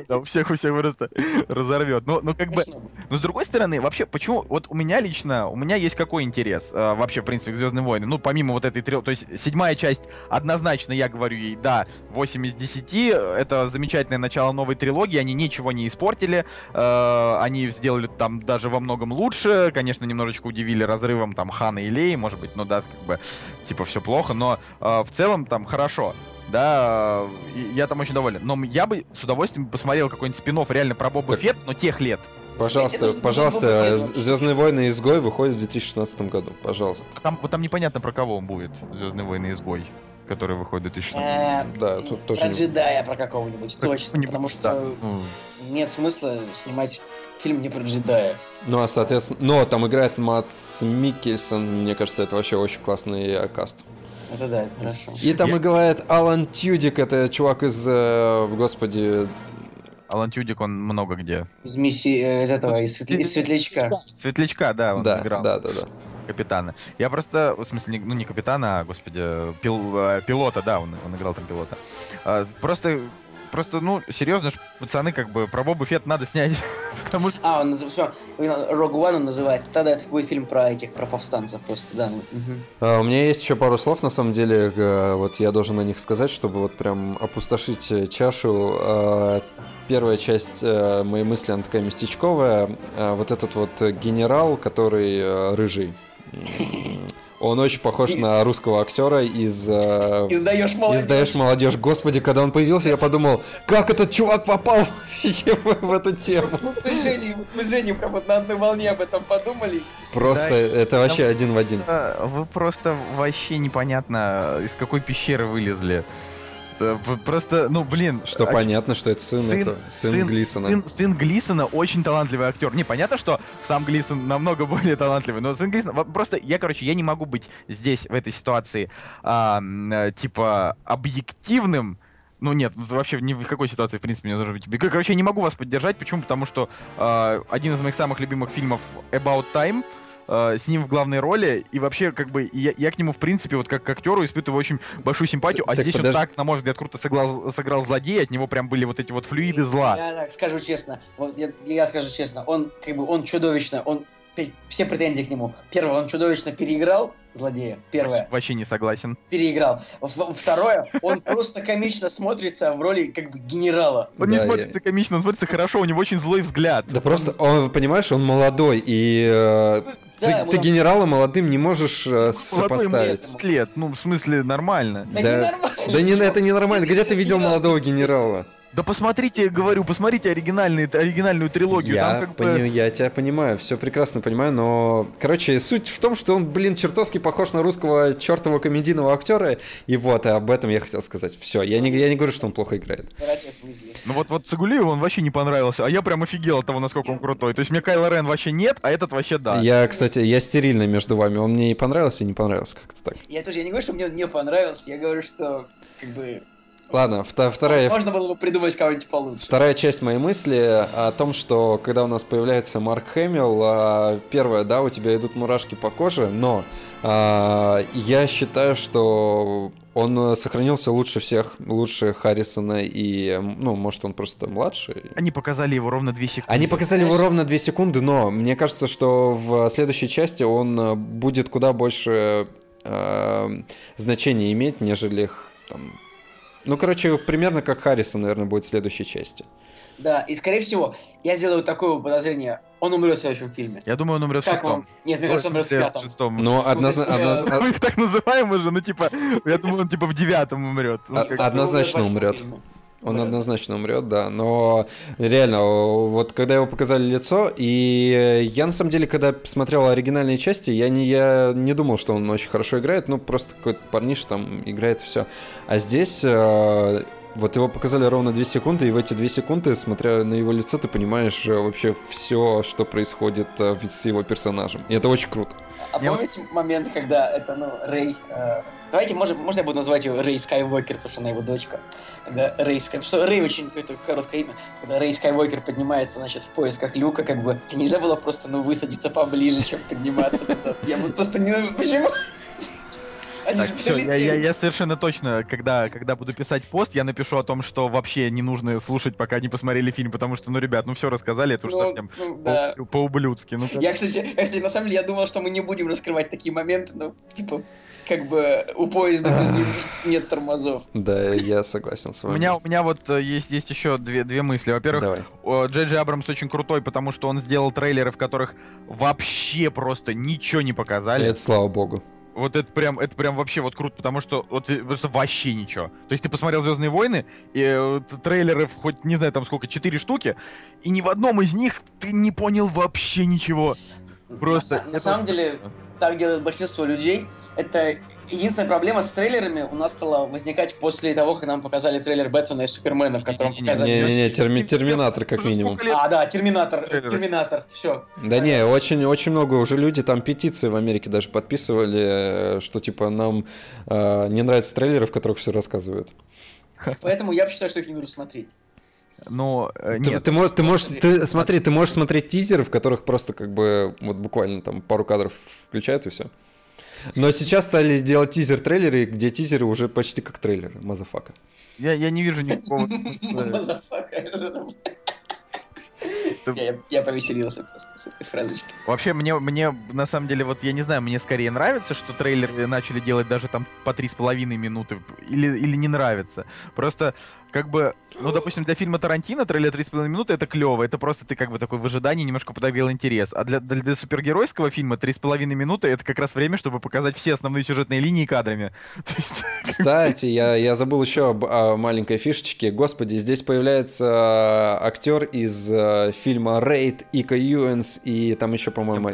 У всех, у всех просто разорвет. Но, ну, как бы... Но с другой стороны, вообще, почему... Вот у меня лично, у меня есть какой интерес а, вообще, в принципе, к Звездным войнам? Ну, помимо вот этой трилогии, то есть седьмая часть, однозначно я говорю ей, да, 8 из 10, это замечательное начало новой трилогии, они ничего не испортили, а, они сделали там даже во многом лучше. Конечно, немножечко удивили разрывом там Хана и Лей, может быть, ну да, как бы, типа, все плохо, но э, в целом там хорошо. Да, я там очень доволен. Но я бы с удовольствием посмотрел какой-нибудь спин реально про Боба Фетт, но тех лет. Пожалуйста, пожалуйста, Звездные войны изгой выходит в 2016 году. Пожалуйста. Там, вот там непонятно про кого он будет, Звездные войны изгой который выходит в 2016 Да, тут тоже... Про джедая про какого-нибудь, точно. Потому что ну. нет смысла снимать фильм не про джедая. Ну, а, соответственно, но там играет Матс Миккельсон, мне кажется, это вообще очень классный каст. Это да, это хорошо. И там Я... играет Алан Тюдик, это чувак из, э, господи... Алан Тюдик, он много где. Из миссии, э, из этого, из Светлячка. Светлячка, да, он да, играл. Да, да, да. Капитана. Я просто, в смысле, ну не капитана, а, господи, пил, э, пилота, да, он, он играл там пилота. А, просто просто, ну, серьезно, пацаны, как бы, про Боба Фетт надо снять. (laughs) потому что... А, он все, Rogue One он называется. Тогда это будет фильм про этих, про повстанцев просто, да. Угу. А, у меня есть еще пару слов, на самом деле, вот я должен на них сказать, чтобы вот прям опустошить э, чашу. А, первая часть э, моей мысли, она такая местечковая. А, вот этот вот генерал, который э, рыжий. Он очень похож на русского актера из... Э, Издаешь молодежь. Издаешь молодежь. Господи, когда он появился, я подумал, как этот чувак попал (laughs) в эту тему. Мы с Женей, мы с Женей прям вот на одной волне об этом подумали. Просто да, это вообще один в один. Вы просто вообще непонятно, из какой пещеры вылезли. Просто, ну, блин. Что а, понятно, что это сын, сын, это, сын, сын Глисона. Сын, сын Глисона очень талантливый актер. Не, понятно, что сам Глисон намного (laughs) более талантливый, но сын Глисона... Просто я, короче, я не могу быть здесь, в этой ситуации, а, типа, объективным, ну нет, вообще ни в какой ситуации, в принципе, не должен быть. Короче, я не могу вас поддержать. Почему? Потому что э, один из моих самых любимых фильмов About Time э, с ним в главной роли, и вообще, как бы, я, я к нему, в принципе, вот как к актеру испытываю очень большую симпатию, а так, здесь подожди. он так, на мой взгляд, круто сыграл, сыграл злодея, от него прям были вот эти вот флюиды зла. Я, так скажу честно, вот я, я скажу честно, он, как бы, он чудовищно, он, все претензии к нему. Первое, он чудовищно переиграл, злодея. Первое. Вообще не согласен. Переиграл. Второе, он просто комично смотрится в роли как бы генерала. Он да, не смотрится я... комично, он смотрится хорошо, у него очень злой взгляд. Да он... просто, он, понимаешь, он молодой, и э, да, ты, ты генерала молодым не можешь э, сопоставить. 30 лет, ну, в смысле, нормально. Да, да, не нормально. да не, это не нормально. Где ты видел молодого генерала? Да посмотрите, говорю, посмотрите оригинальный, оригинальную трилогию. Я, там как пони- бы... я тебя понимаю, все прекрасно понимаю, но, короче, суть в том, что он, блин, чертовски похож на русского чертового комедийного актера, и вот, и об этом я хотел сказать. Все, я не, я не говорю, что он плохо играет. Ну вот, вот Сагулиев он вообще не понравился, а я прям офигел от того, насколько он крутой. То есть мне Кайло Рен вообще нет, а этот вообще да. Я, кстати, я стерильный между вами, он мне и понравился, и не понравился, как-то так. Я тоже, я не говорю, что мне он не понравился, я говорю, что, как бы, Ладно, вторая... Можно было бы придумать кого-нибудь получше. Вторая часть моей мысли о том, что когда у нас появляется Марк Хэмилл, а, первое, да, у тебя идут мурашки по коже, но а, я считаю, что он сохранился лучше всех, лучше Харрисона и, ну, может, он просто младший. Они показали его ровно 2 секунды. Они показали его ровно 2 секунды, но мне кажется, что в следующей части он будет куда больше э, значения иметь, нежели там, Ну, короче, примерно как Харрисон, наверное, будет в следующей части. Да, и скорее всего, я сделаю такое подозрение, он умрет в следующем фильме. Я думаю, он умрет в шестом. Вам? Нет, мне кажется, он умрет в пятом. шестом. Ну, однозначно... Мы их так называем уже, ну, типа, я думаю, он, типа, в девятом умрет. Ну, однозначно умрет. Он однозначно умрет, да. Но реально, вот когда его показали лицо, и я на самом деле, когда смотрел оригинальные части, я не, я не думал, что он очень хорошо играет, ну просто какой-то парниш там играет все. А здесь э, вот его показали ровно 2 секунды, и в эти 2 секунды, смотря на его лицо, ты понимаешь э, вообще все, что происходит э, с его персонажем. И это очень круто. А помните момент, когда это, ну, Рэй... Э, давайте, может, можно я буду называть ее Рэй Скайуокер, потому что она его дочка. Когда Рэй Скай... Что Рэй очень какое-то короткое имя. Когда Рэй Скайуокер поднимается, значит, в поисках люка, как бы, нельзя было просто, ну, высадиться поближе, чем подниматься. Я вот просто не... Почему? так, все, я, я, я совершенно точно, когда, когда буду писать пост, я напишу о том, что вообще не нужно слушать, пока не посмотрели фильм, потому что, ну, ребят, ну все рассказали, это ну, совсем ну, да. по- по-ублюдски. Ну, я, кстати, я, кстати, на самом деле, я думал, что мы не будем раскрывать такие моменты, но, типа, как бы у поезда без (laughs) нет тормозов. Да, я согласен с вами. У меня, у меня вот э, есть, есть еще две, две мысли. Во-первых, Джей Джей Абрамс очень крутой, потому что он сделал трейлеры, в которых вообще просто ничего не показали. Это слава богу. Вот это прям, это прям вообще вот круто, потому что вот просто вообще ничего. То есть ты посмотрел Звездные войны, и э, трейлеров хоть не знаю там сколько, четыре штуки, и ни в одном из них ты не понял вообще ничего. Просто. На, на самом деле, так делает большинство людей. Это единственная проблема с трейлерами у нас стала возникать после того, как нам показали трейлер Бэтмена и Супермена, в котором показали... Не-не-не, терми терминатор как минимум. А, да, терминатор, терминатор, все. Да не, очень, очень много уже люди там петиции в Америке даже подписывали, что типа нам э, не нравятся трейлеры, в которых все рассказывают. Поэтому я считаю, что их не нужно смотреть. Но э, нет. Ты, ты, можешь, ты можешь, ты, смотри, ты можешь смотреть тизеры, в которых просто как бы вот буквально там пару кадров включают и все. Но сейчас стали делать тизер-трейлеры, где тизеры уже почти как трейлеры, motherfucker. Я, я не вижу никакого (laughs) Я, я повеселился просто с этой фразочкой. Вообще, мне, мне, на самом деле, вот я не знаю, мне скорее нравится, что трейлеры начали делать даже там по три с половиной минуты, или, или не нравится. Просто как бы, ну, допустим, для фильма Тарантино трейлер 3,5 минуты это клево, это просто ты как бы такой в ожидании немножко подогрел интерес. А для, для, для супергеройского фильма 3,5 минуты это как раз время, чтобы показать все основные сюжетные линии кадрами. (laughs) Кстати, я, я забыл еще об о маленькой фишечке. Господи, здесь появляется э, актер из э, фильма Рейд, Ика Юэнс и там еще, по-моему...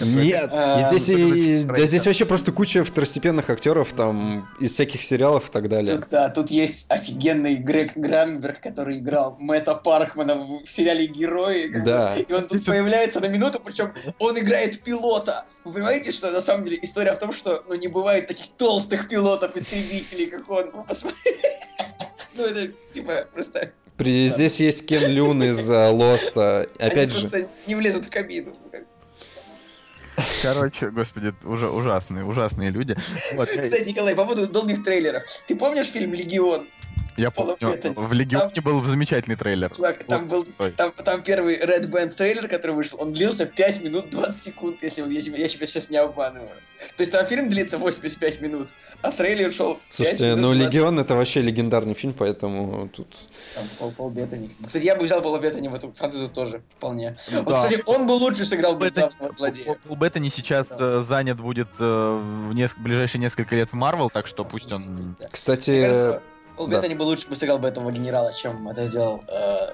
Нет, и здесь, и, да, здесь вообще просто куча второстепенных актеров там из всяких сериалов и так далее. да, тут есть офигенный Грег Гранберг, который играл Мэтта Паркмана в сериале «Герои». Да. И он тут появляется на минуту, причем он играет пилота. Вы понимаете, что на самом деле история в том, что ну, не бывает таких толстых пилотов-истребителей, как он. Посмотрите. (laughs) Ну, это типа просто... При, да. Здесь есть Кен Люн из Лоста. Опять Они же... просто не влезут в кабину. Короче, господи, уже ужасные, ужасные люди. Вот. Кстати, Николай, по поводу долгих трейлеров. Ты помнишь фильм «Легион»? Я помню, в Легионе там, был замечательный трейлер. Чувак, там был там, там первый Red Band трейлер, который вышел, он длился 5 минут 20 секунд, если я, я тебя сейчас не обманываю. То есть там фильм длится 85 минут, а трейлер шел Слушайте, ну Легион это вообще легендарный фильм, поэтому тут... Там Пол, Пол Беттани. Кстати, я бы взял Пола Беттани в эту французу тоже, вполне. Да. Вот, кстати, он бы лучше сыграл бы злодея. Пол Беттани сейчас да. Э, занят будет э, в неск... ближайшие несколько лет в Марвел, так что пусть он... Кстати... Пол да. Беттани бы лучше бы сыграл бы этого генерала, чем это сделал э,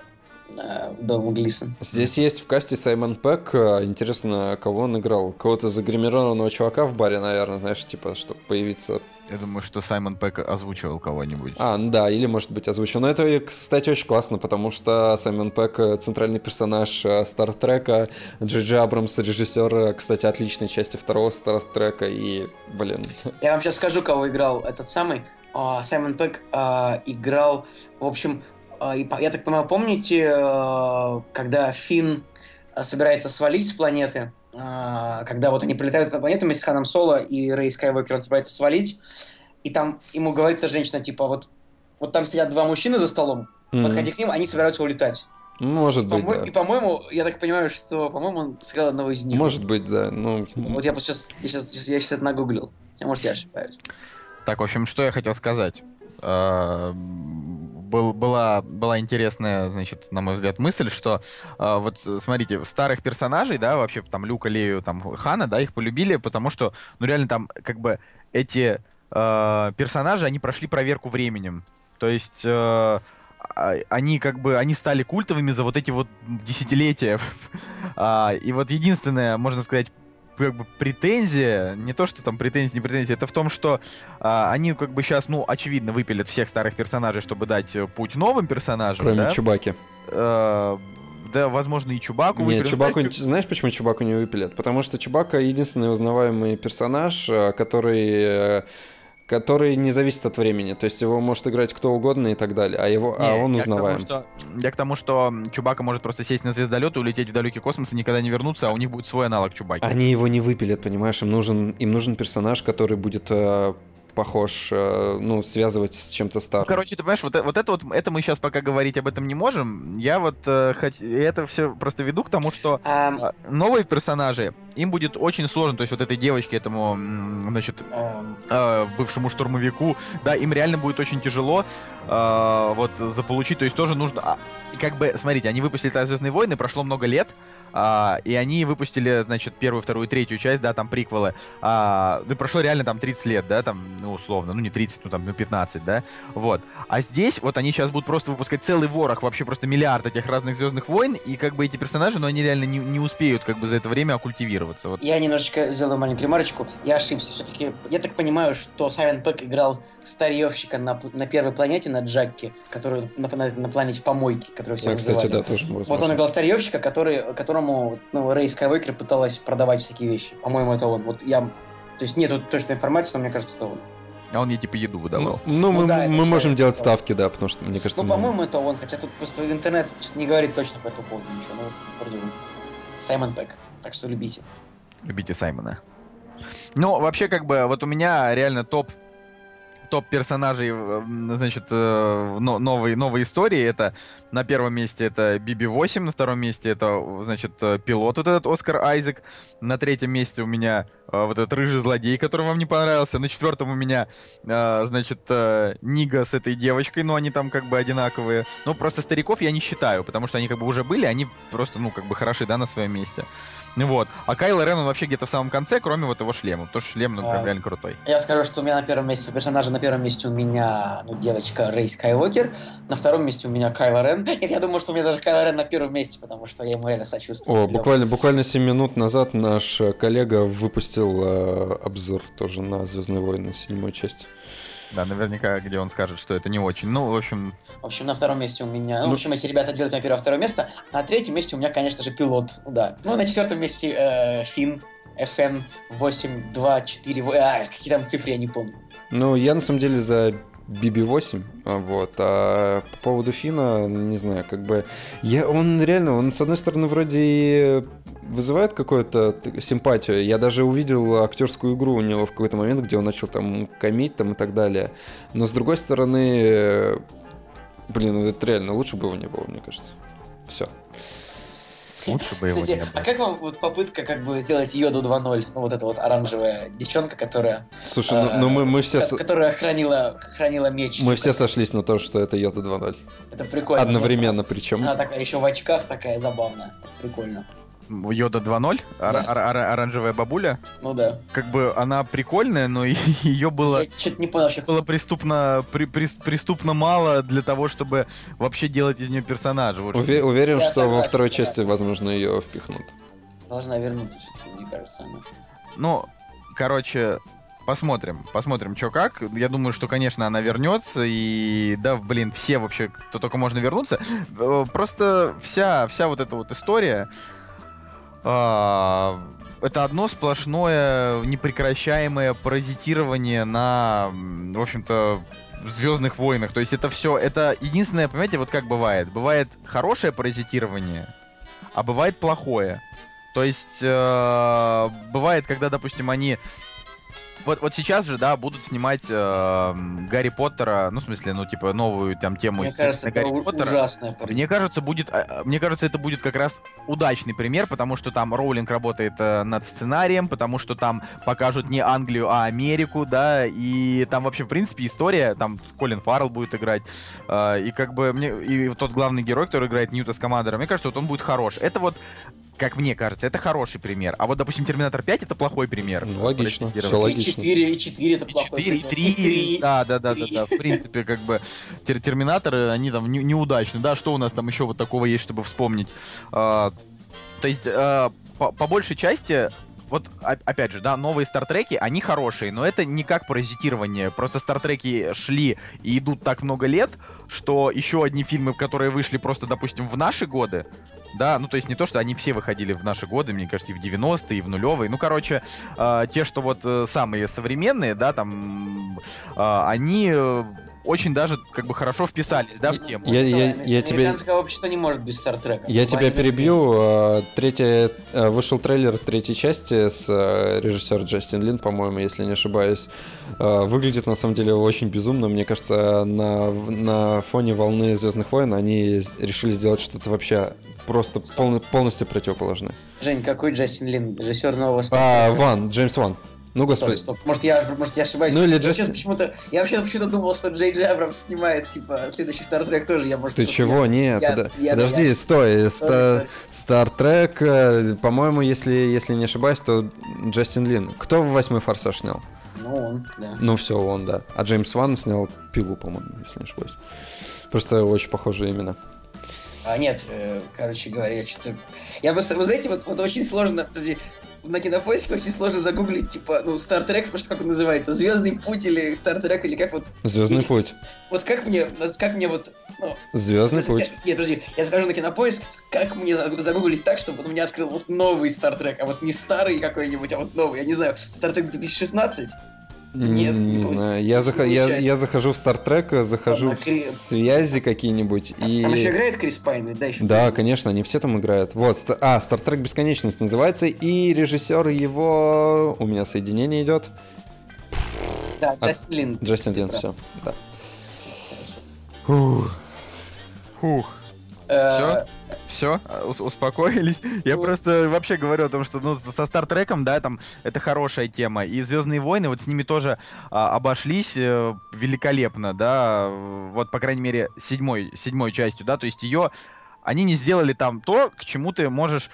э, Дом Глисон. Здесь есть в касте Саймон Пэк. Интересно, кого он играл? Кого-то загримированного чувака в баре, наверное, знаешь, типа, чтобы появиться я думаю, что Саймон Пэк озвучивал кого-нибудь. А, ну да, или, может быть, озвучил. Но это, кстати, очень классно, потому что Саймон Пэк — центральный персонаж Стартрека, Джей Джей Абрамс — режиссер, кстати, отличной части второго Стартрека, и, блин... Я вам сейчас скажу, кого играл этот самый а, Саймон Пэк а, играл, в общем, а, я так понимаю, помните, когда Финн собирается свалить с планеты, когда вот они прилетают на планету вместе с Ханом Соло и Рэй Скайуокер, он собирается свалить, и там ему говорит эта женщина, типа, вот, вот там сидят два мужчины за столом, mm-hmm. подходи к ним, они собираются улетать. Может быть, да. И, по-моему, я так понимаю, что, по-моему, он сыграл одного из них. Может быть, да. Ну... Вот я сейчас, я сейчас, я сейчас это нагуглил. А может, я ошибаюсь. Так, в общем, что я хотел сказать. Был, была, была интересная, значит, на мой взгляд, мысль, что э, вот смотрите, старых персонажей, да, вообще там Люка, Лею, там Хана, да, их полюбили, потому что, ну реально там как бы эти э, персонажи, они прошли проверку временем. То есть э, они как бы, они стали культовыми за вот эти вот десятилетия. (laughs) а, и вот единственное, можно сказать, как бы претензия, не то, что там претензия, не претензия, это в том, что а, они как бы сейчас, ну, очевидно, выпилят всех старых персонажей, чтобы дать э, путь новым персонажам. Кроме да? Чубаки. А, да, возможно, и Чубаку Нет, Чубаку... Знаешь, почему Чубаку не выпилят? Потому что Чубака единственный узнаваемый персонаж, э, который который не зависит от времени. То есть его может играть кто угодно и так далее, а, его, а не, а он узнаваем. К тому, что, я к тому, что Чубака может просто сесть на звездолет и улететь в далекий космос и никогда не вернуться, а у них будет свой аналог Чубаки. Они его не выпилят, понимаешь? Им нужен, им нужен персонаж, который будет э, похож, э, ну, связывать с чем-то старым. Ну, короче, ты понимаешь, вот, вот это вот, это мы сейчас пока говорить об этом не можем. Я вот э, хоть, это все просто веду к тому, что um... новые персонажи, им будет очень сложно, то есть вот этой девочке, этому, значит, um... э, бывшему штурмовику, да, им реально будет очень тяжело э, вот заполучить, то есть тоже нужно, а, как бы, смотрите, они выпустили «Звездные войны», прошло много лет, а, и они выпустили, значит, первую, вторую, третью часть, да, там приквелы. А, ну, прошло реально там 30 лет, да, там, ну, условно, ну, не 30, ну, там, ну, 15, да, вот. А здесь вот они сейчас будут просто выпускать целый ворох, вообще просто миллиард этих разных Звездных войн, и как бы эти персонажи, ну, они реально не, не успеют как бы за это время оккультивироваться. Вот. Я немножечко сделаю маленькую ремарочку. Я ошибся. Все-таки, я так понимаю, что Сайвен Пэк играл старьевщика на, на первой планете, на Джаке, который на, на, на планете помойки, которую все да, кстати, да, тоже возможно. Вот он играл старьевщика, который, который которому ну, Рэй Скайуокер пыталась продавать всякие вещи. По-моему, это он. Вот я... То есть нету точной информации, но мне кажется, это он. А он ей типа еду выдавал. Ну, ну, ну мы, да, мы можем делать он. ставки, да, потому что, мне кажется... Ну, по-моему, это он, хотя тут просто интернет что-то не говорит точно по этому поводу ничего. Ну, вроде бы Саймон Пэк. Так что любите. Любите Саймона. Ну, вообще, как бы, вот у меня реально топ топ персонажей, значит, э, новой, новой истории. Это на первом месте это BB-8, на втором месте это, значит, э, пилот вот этот Оскар Айзек. На третьем месте у меня э, вот этот рыжий злодей, который вам не понравился. На четвертом у меня, значит, Нига с этой девочкой, но они там как бы одинаковые. Ну, просто стариков я не считаю, потому что они как бы уже были, они просто, ну, как бы хороши, да, на своем месте. Вот. А Кайло Рен, он вообще где-то в самом конце, кроме вот его шлема. Потому что шлем, ну, прям а, реально крутой. Я скажу, что у меня на первом месте по персонажу, на первом месте у меня, ну, девочка Рей Скайуокер, на втором месте у меня Кайло Рен. (laughs) И я думаю, что у меня даже Кайло Рен на первом месте, потому что я ему реально сочувствую. О, буквально, буквально 7 минут назад наш коллега выпустил э, обзор тоже на Звездные войны, седьмую часть. Да, наверняка, где он скажет, что это не очень. Ну, в общем... В общем, на втором месте у меня... Ну, в общем, эти ребята делают на первое второе место. На третьем месте у меня, конечно же, пилот. Да. Ну, на четвертом месте э, Финн. FN 824... А, какие там цифры, я не помню. Ну, я на самом деле за BB-8, а, вот, а по поводу Фина, не знаю, как бы, я, он реально, он с одной стороны вроде и вызывает какую-то симпатию, я даже увидел актерскую игру у него в какой-то момент, где он начал там комить там и так далее, но с другой стороны, блин, это реально лучше бы его не было, мне кажется, все. Лучше бы его Кстати, а как вам вот попытка как бы сделать Йоду 2.0? Ну, вот эта вот оранжевая девчонка, которая... Слушай, ну, ну мы, мы все... Которая хранила, хранила меч. Мы все сошлись на то, что это Йода 2.0. Это прикольно. Одновременно причем. Она такая еще в очках такая забавная. Это прикольно. Йода 2.0, ор- ор- ор- оранжевая бабуля. Ну да. Как бы она прикольная, но (laughs) ее было... Я что-то не понял, что Было преступно, при, при, преступно мало для того, чтобы вообще делать из нее персонажа. Вот Уве- уверен, Я что согласен, во второй да. части, возможно, ее впихнут. Должна вернуться все-таки, мне кажется, она. Ну, короче, Посмотрим, посмотрим, что как. Я думаю, что, конечно, она вернется. И да, блин, все вообще, кто только можно вернуться. Просто вся, вся вот эта вот история, это одно сплошное непрекращаемое паразитирование на, в общем-то, Звездных войнах. То есть это все, это единственное, понимаете, вот как бывает. Бывает хорошее паразитирование, а бывает плохое. То есть э, бывает, когда, допустим, они вот, вот сейчас же, да, будут снимать э, Гарри Поттера, ну, в смысле, ну, типа, новую там тему Мне кажется, это Гарри Поттера. ужасная Мне кажется, будет, э, мне кажется, это будет как раз удачный пример, потому что там Роулинг работает э, над сценарием, потому что там покажут не Англию, а Америку, да, и там вообще, в принципе, история, там Колин Фаррелл будет играть, э, и как бы мне, и тот главный герой, который играет Ньюта Скамадера, мне кажется, вот он будет хорош. Это вот как мне кажется, это хороший пример. А вот, допустим, Терминатор 5 это плохой пример. Ну, логично, все логично. И 4, и 4 это плохой 4, и 3, и 3. Да, да, да, да, да. В принципе, как бы Терминаторы, они там не, неудачны. Да, что у нас там еще вот такого есть, чтобы вспомнить? А, то есть, а, по, по большей части, вот опять же, да, новые стартреки, они хорошие, но это не как паразитирование. Просто стартреки шли и идут так много лет, что еще одни фильмы, которые вышли просто, допустим, в наши годы, да, ну то есть не то, что они все выходили в наши годы, мне кажется, и в 90-е, и в нулевые. Ну, короче, э, те, что вот э, самые современные, да, там, э, они очень даже как бы хорошо вписались, да, в тему. Я, я, я, я тебе... общество не может без Стартрека. Я тебя перебью. Третья, вышел трейлер третьей части с режиссером Джастин Лин, по-моему, если не ошибаюсь. Выглядит на самом деле очень безумно. Мне кажется, на, на фоне волны Звездных войн они решили сделать что-то вообще просто пол, полностью противоположны. Жень, какой Джастин Лин, режиссер нового А, Ван, Джеймс Ван. Ну, господи. Стоп, стоп. Может, я, может, я ошибаюсь. Ну, или Джастин... почему-то, я вообще почему-то думал, что Джей Джей Абрамс снимает, типа, следующий Star Trek тоже. Я, может, Ты чего? Я, Нет, я, под... я, подожди, я, стой. Ста... Star Trek, э, по-моему, если, если не ошибаюсь, то Джастин Лин. Кто в восьмой форсаж снял? Ну, он, да. Ну, все, он, да. А Джеймс Ван снял пилу, по-моему, если не ошибаюсь. Просто очень похожие имена. А, нет, э, короче говоря, я что-то... Я просто, вы знаете, вот, вот очень сложно... Подожди, на кинопоиске очень сложно загуглить, типа, ну, Trek, потому что как он называется, Звездный путь или Trek, или как вот... Звездный путь. Вот как мне, как мне вот... Ну, Звездный путь. Я, нет, подожди, я захожу на кинопоиск, как мне загуглить так, чтобы он меня открыл вот новый Trek, а вот не старый какой-нибудь, а вот новый, я не знаю, Trek 2016? Нет, не, не знаю. Я, зах... я, я захожу в Star Trek, захожу в связи какие-нибудь и... Там еще играет Крис Пайн, да, еще? Да, конечно, они все там играют. Вот, а, Star Trek Бесконечность называется, и режиссер его... У меня соединение идет. Да, Джастин Лин. Джастин Лин, все, да. Фух. Фух. Э, все? Все, успокоились. Я просто вообще говорю о том, что ну, со Стартреком, да, там это хорошая тема. И Звездные войны, вот с ними тоже а, обошлись э, великолепно, да. Вот, по крайней мере, седьмой, седьмой частью, да. То есть ее они не сделали там то, к чему ты можешь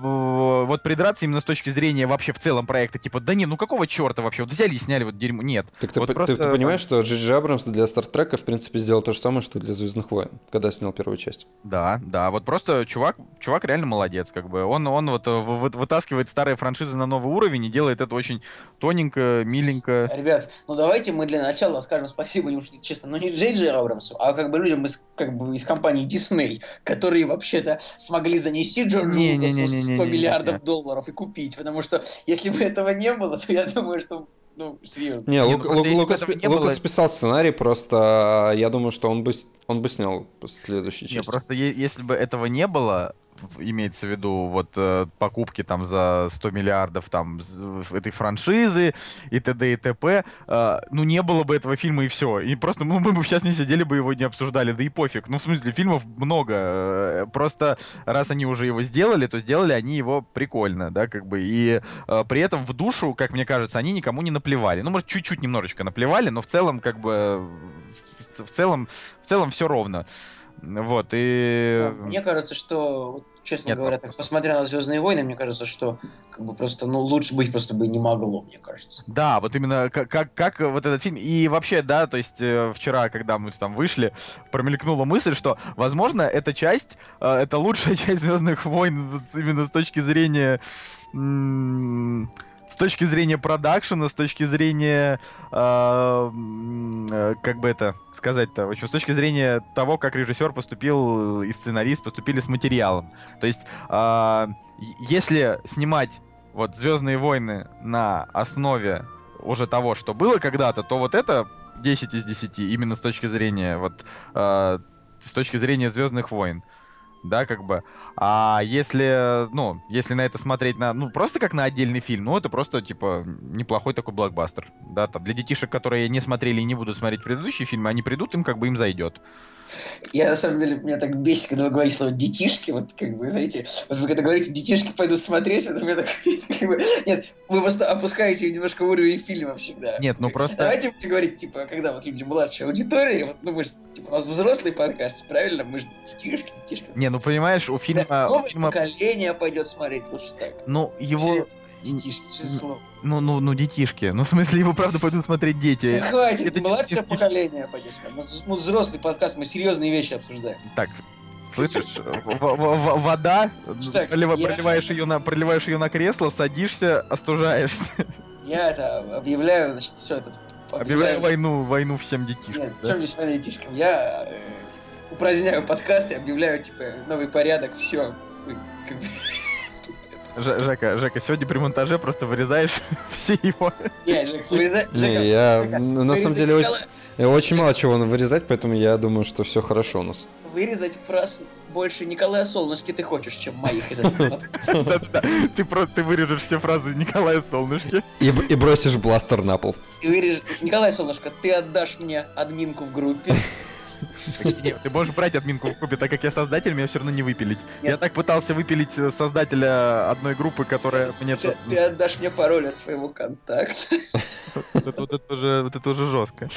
вот придраться именно с точки зрения вообще в целом проекта, типа, да не, ну какого черта вообще, вот взяли и сняли вот дерьмо, нет. Так ты, вот ты, просто... ты, ты понимаешь, что Джиджи Абрамс для Стартрека, в принципе, сделал то же самое, что для Звездных войн, когда снял первую часть. Да, да, вот просто чувак, чувак реально молодец, как бы, он, он вот вытаскивает старые франшизы на новый уровень и делает это очень тоненько, миленько. Ребят, ну давайте мы для начала скажем спасибо, не уж честно, ну не Джей Абрамсу, а как бы людям из, как бы, из компании Disney, которые вообще-то смогли занести Джорджу не, не, не, не, 100 миллиардов долларов и купить, потому что если бы этого не было, то я думаю, что ну, серьезно. Не, Лук, ну, Лукас, не Лукас было... писал сценарий, просто я думаю, что он бы, он бы снял следующий часть. Не, просто если бы этого не было, имеется в виду вот э, покупки там за 100 миллиардов там этой франшизы и т.д. и т.п. Э, ну, не было бы этого фильма и все. И просто ну, мы бы сейчас не сидели бы его не обсуждали, да и пофиг. Ну, в смысле, фильмов много. Э, просто раз они уже его сделали, то сделали они его прикольно, да, как бы. И при этом в душу, как мне кажется, они никому не наплевали. Ну, может, чуть-чуть немножечко наплевали, но в целом, как бы, в целом, в целом все ровно. Вот, и... Мне кажется, что честно Нет говоря, так посмотря на Звездные войны, мне кажется, что как бы просто, ну, лучше быть просто бы не могло, мне кажется. Да, вот именно как, как, как вот этот фильм. И вообще, да, то есть э, вчера, когда мы там вышли, промелькнула мысль, что, возможно, эта часть, э, это лучшая (laughs) часть Звездных войн именно с точки зрения с точки зрения продакшена, с точки зрения, э, э, как бы это сказать-то, в общем, с точки зрения того, как режиссер поступил и сценарист поступили с материалом. То есть, э, если снимать вот Звездные войны на основе уже того, что было когда-то, то вот это 10 из 10 именно с точки зрения вот э, с точки зрения Звездных войн. Да, как бы. А если, ну, если на это смотреть на, ну, просто как на отдельный фильм, ну, это просто, типа, неплохой такой блокбастер, да, там, для детишек, которые не смотрели и не будут смотреть предыдущие фильмы, они придут, им как бы им зайдет. Я, на самом деле, меня так бесит, когда вы говорите слово «детишки», вот, как бы, знаете, вот вы когда говорите «детишки пойдут смотреть», вот, у меня так, (laughs) как бы, нет, вы просто опускаете немножко уровень фильма всегда. Нет, ну просто... Давайте говорить, типа, когда вот люди младшей аудитории, вот, ну, мы же, типа, у нас взрослый подкаст, правильно? Мы же детишки, детишки. Не, ну, понимаешь, у фильма... Да, новое фильма... поколение пойдет смотреть лучше так. Ну, его... Серьезно Детишки, число. Ну, ну, ну, детишки. Ну, в смысле, его правда пойдут смотреть дети. Да хватит, это младшее поколение пойдешь. Мы взрослый подкаст, мы серьезные вещи обсуждаем. Так, Слышишь, вода, проливаешь ее на проливаешь ее на кресло, садишься, остужаешься. Я это объявляю, значит, все это. Объявляю войну, войну всем детишкам. Нет, да? чем здесь война детишкам? Я э, упраздняю подкаст и объявляю, типа, новый порядок, все. Как бы, Ж Жека, Жека, сегодня при монтаже просто вырезаешь (laughs) все его. Не, Жека, вырезай. Не, я на самом деле очень, очень мало чего вырезать, поэтому я думаю, что все хорошо у нас. Вырезать фраз больше Николая Солнышки ты хочешь, чем моих из (laughs) ты просто ты вырежешь все фразы Николая Солнышки. И бросишь бластер на пол. И вырежешь... Николай Солнышко, ты отдашь мне админку в группе. (laughs) Ты можешь брать админку в группе, так как я создатель, меня все равно не выпилить. Я так пытался выпилить э, создателя одной группы, которая мне... Ты отдашь мне пароль от своего контакта. Вот это уже жестко.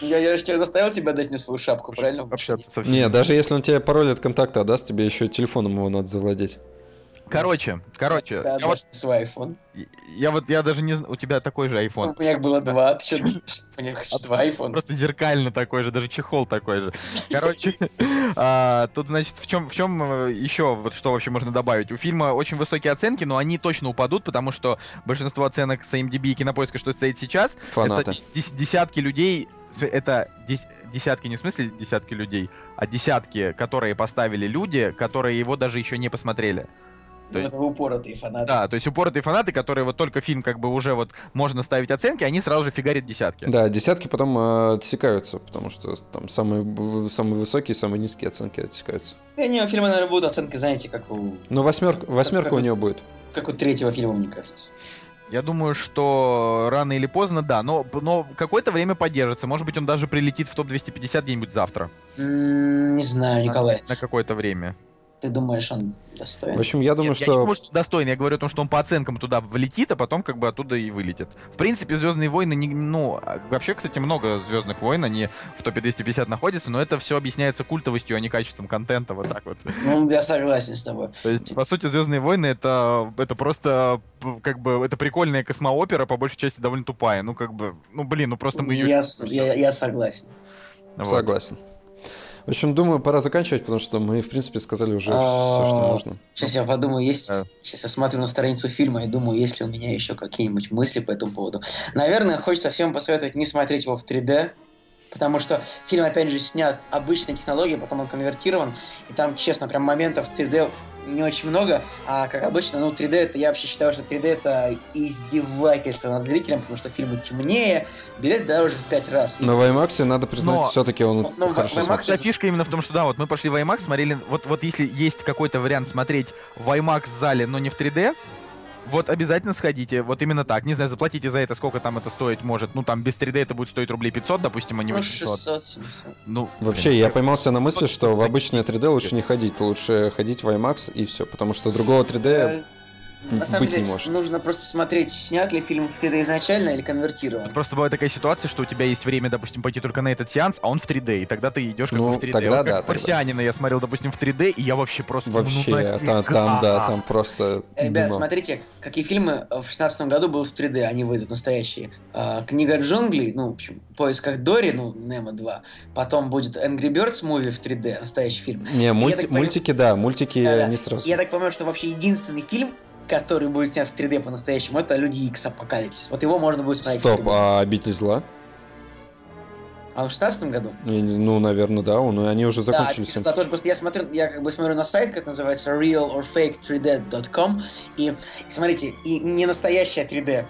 Я же тебя заставил тебя дать мне свою шапку, правильно? Общаться со всеми. Не, даже если он тебе пароль от контакта отдаст, тебе еще телефоном его надо завладеть. Короче, короче. Да, я вот, свой iPhone. Я вот, я даже не знаю, у тебя такой же iPhone. У меня было два, ты что, (laughs) у меня хочу два iPhone. Просто зеркально такой же, даже чехол такой же. (laughs) Короче, (laughs) а, тут, значит, в чем, в чем э, еще, вот что вообще можно добавить? У фильма очень высокие оценки, но они точно упадут, потому что большинство оценок с IMDb и Кинопоиска, что стоит сейчас, это десятки людей это десятки, не в смысле десятки людей, а десятки, которые поставили люди, которые его даже еще не посмотрели. То есть, упоротые фанаты. Да, то есть упоротые фанаты, которые вот только фильм как бы уже вот можно ставить оценки, они сразу же фигарят десятки. Да, десятки потом э, отсекаются, потому что там самые, самые высокие, самые низкие оценки отсекаются. Да не, у фильма, наверное, будут оценки, знаете, как у... Ну, восьмерка, восьмерка как, у него будет. Как у третьего фильма, мне кажется. Я думаю, что рано или поздно, да, но, но какое-то время поддержится. Может быть, он даже прилетит в топ-250 где-нибудь завтра. Не знаю, Николай. На, на какое-то время. Ты думаешь, он достоин? В общем, я думаю, Нет, что... Я не думаю, что достоин. Я говорю о том, что он по оценкам туда влетит, а потом как бы оттуда и вылетит. В принципе, Звездные войны, не, ну, а вообще, кстати, много Звездных войн, они в топе 250 находятся, но это все объясняется культовостью, а не качеством контента, вот так вот. Ну, я согласен с тобой. То есть, по сути, Звездные войны это, это просто как бы это прикольная космоопера, по большей части довольно тупая. Ну, как бы, ну блин, ну просто мы ее. Я, я, я согласен. Вот. Согласен. В общем, думаю, пора заканчивать, потому что мы, в принципе, сказали уже все, что а, можно. Сейчас я подумаю, есть... Сейчас я смотрю на страницу фильма и думаю, есть ли у меня еще какие-нибудь мысли по этому поводу. Наверное, хочется всем посоветовать не смотреть его в 3D, потому что фильм, опять же, снят обычной технологией, потом он конвертирован, и там, честно, прям моментов 3D не очень много, а как обычно, ну, 3D это, я вообще считаю, что 3D это издевательство над зрителем, потому что фильмы темнее, билет дороже в 5 раз. Но в IMAX надо признать, но, все-таки он но, но хорошо в IMAX смотрится. фишка именно в том, что да, вот мы пошли в IMAX, смотрели, вот, вот если есть какой-то вариант смотреть в IMAX зале, но не в 3D, вот обязательно сходите, вот именно так. Не знаю, заплатите за это, сколько там это стоить может. Ну, там без 3D это будет стоить рублей 500, допустим, а не 800. 600, 700. Ну, Вообще, блин, я поймался на мысли, что в обычное 3D лучше не ходить. Лучше ходить в IMAX и все, потому что другого 3D на самом быть деле, не может. нужно просто смотреть, снят ли фильм в 3D изначально или конвертирован. Просто бывает такая ситуация, что у тебя есть время, допустим, пойти только на этот сеанс, а он в 3D, и тогда ты идешь как ну, бы в 3D. Тогда, вот, как да, Марсианина я смотрел, допустим, в 3D, и я вообще просто... Вообще, ну, там, там, да, там просто... Ребят, думал. смотрите, какие фильмы в 16 году был в 3D, они выйдут настоящие. А, Книга джунглей, ну, в общем, в поисках Дори, ну, Немо 2. Потом будет Angry Birds movie в 3D, настоящий фильм. Не, мульти- мультики, да, мультики да, да. не сразу. Я так понимаю, что вообще единственный фильм, который будет снят в 3D по-настоящему, это Люди Икс Апокалипсис. Вот его можно будет смотреть. Стоп, а Обитель зла? А в 16 году? Ну, наверное, да, он, они уже закончились. Да, тоже просто я смотрю, я как бы смотрю на сайт, как называется realorfake3d.com, и смотрите, и не настоящая 3D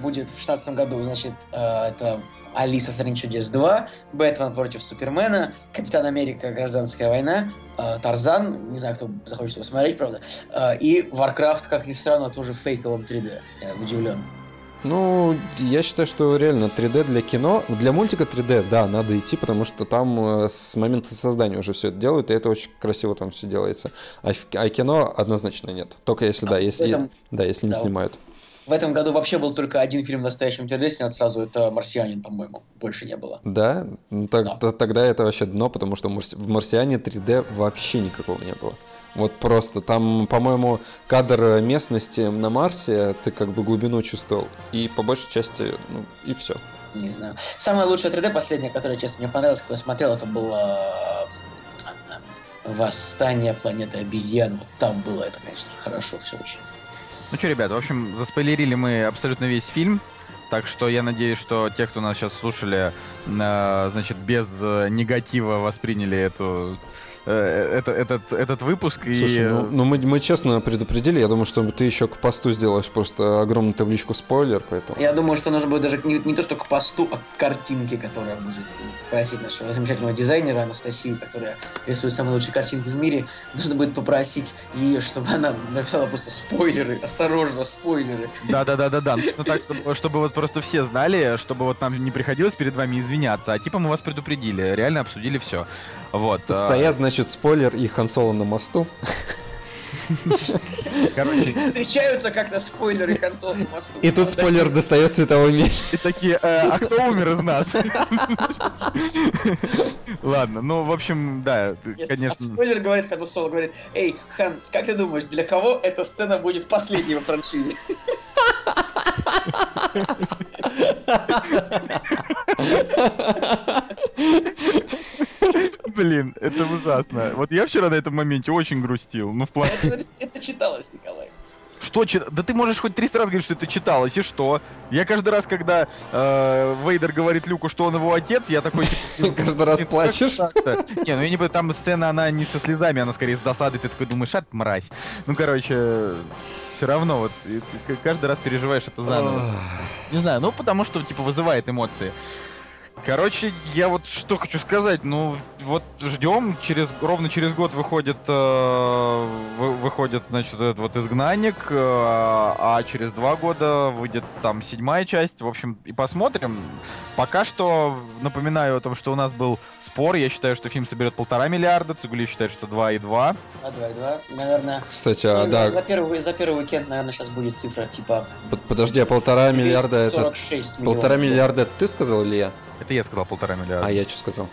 будет в 16 году, значит, э, это Алиса в стране чудес 2, Бэтмен против Супермена, Капитан Америка Гражданская война, э, Тарзан, не знаю, кто захочет его смотреть, правда, э, и Warcraft, как ни странно, тоже в фейковом 3D. Я удивлен. Ну, я считаю, что реально 3D для кино, для мультика 3D, да, надо идти, потому что там э, с момента создания уже все это делают, и это очень красиво там все делается. А, а кино однозначно нет. Только если, а да, если, этом... да, если не да. снимают. В этом году вообще был только один фильм в настоящем 3D снят сразу, это «Марсианин», по-моему. Больше не было. Да? Ну, так, да. Тогда это вообще дно, потому что в «Марсиане» 3D вообще никакого не было. Вот просто там, по-моему, кадр местности на Марсе, ты как бы глубину чувствовал. И по большей части, ну, и все. Не знаю. Самое лучшее 3D, последнее, которое, честно, мне понравилось, кто смотрел, это было Восстание планеты обезьян. Вот там было это, конечно, хорошо все очень. Ну что, ребят, в общем, заспойлерили мы абсолютно весь фильм. Так что я надеюсь, что те, кто нас сейчас слушали, э, значит, без э, негатива восприняли эту Э, это, этот, этот выпуск. Слушай, и... ну, ну мы, мы честно предупредили, я думаю, что ты еще к посту сделаешь просто огромную табличку спойлер, поэтому... Я думаю, что нужно будет даже не, не то, что к посту, а к картинке, которая будет просить нашего замечательного дизайнера Анастасию, которая рисует самые лучшие картинки в мире, нужно будет попросить ее, чтобы она написала просто спойлеры, осторожно, спойлеры. Да-да-да-да-да. (laughs) Ну так, чтобы, чтобы вот просто все знали, чтобы вот нам не приходилось перед вами извиняться, а типа мы вас предупредили, реально обсудили все. Вот. Стоят, значит, значит, спойлер и Хан Соло на мосту. Короче. Встречаются как-то спойлеры на мосту. И тут спойлер достает световой меч. И такие, «Э, а кто умер из нас? Ладно, ну, в общем, да, конечно. А спойлер говорит Хану Соло, говорит, эй, Хан, как ты думаешь, для кого эта сцена будет последней во франшизе? (laughs) (laughs) Блин, это ужасно. Вот я вчера на этом моменте очень грустил. Ну, в плане... Это, это читалось, Николай. Что читалось? Да ты можешь хоть 300 раз говорить, что это читалось, и что? Я каждый раз, когда э, Вейдер говорит Люку, что он его отец, я такой... Типа, (laughs) каждый раз плачешь? Не, ну я не понимаю, там сцена, она не со слезами, она скорее с досадой, ты такой думаешь, ат, мразь. Ну, короче, все равно, вот, каждый раз переживаешь это заново. Не знаю, ну, потому что, типа, вызывает эмоции. Короче, я вот что хочу сказать. Ну, вот ждем. Через, ровно через год выходит, э, вы, выходит, значит, этот вот изгнанник, э, а через два года выйдет там седьмая часть. В общем, и посмотрим. Пока что напоминаю о том, что у нас был спор. Я считаю, что фильм соберет полтора миллиарда. Цугулиев считает, что 2,2. А 2,2. Наверное. Кстати, а, ну, да. За первый, за первый уикенд, наверное, сейчас будет цифра типа. Подожди, а полтора миллиарда это. Полтора миллиарда это ты сказал или я? Это я сказал полтора миллиарда. А я что сказал?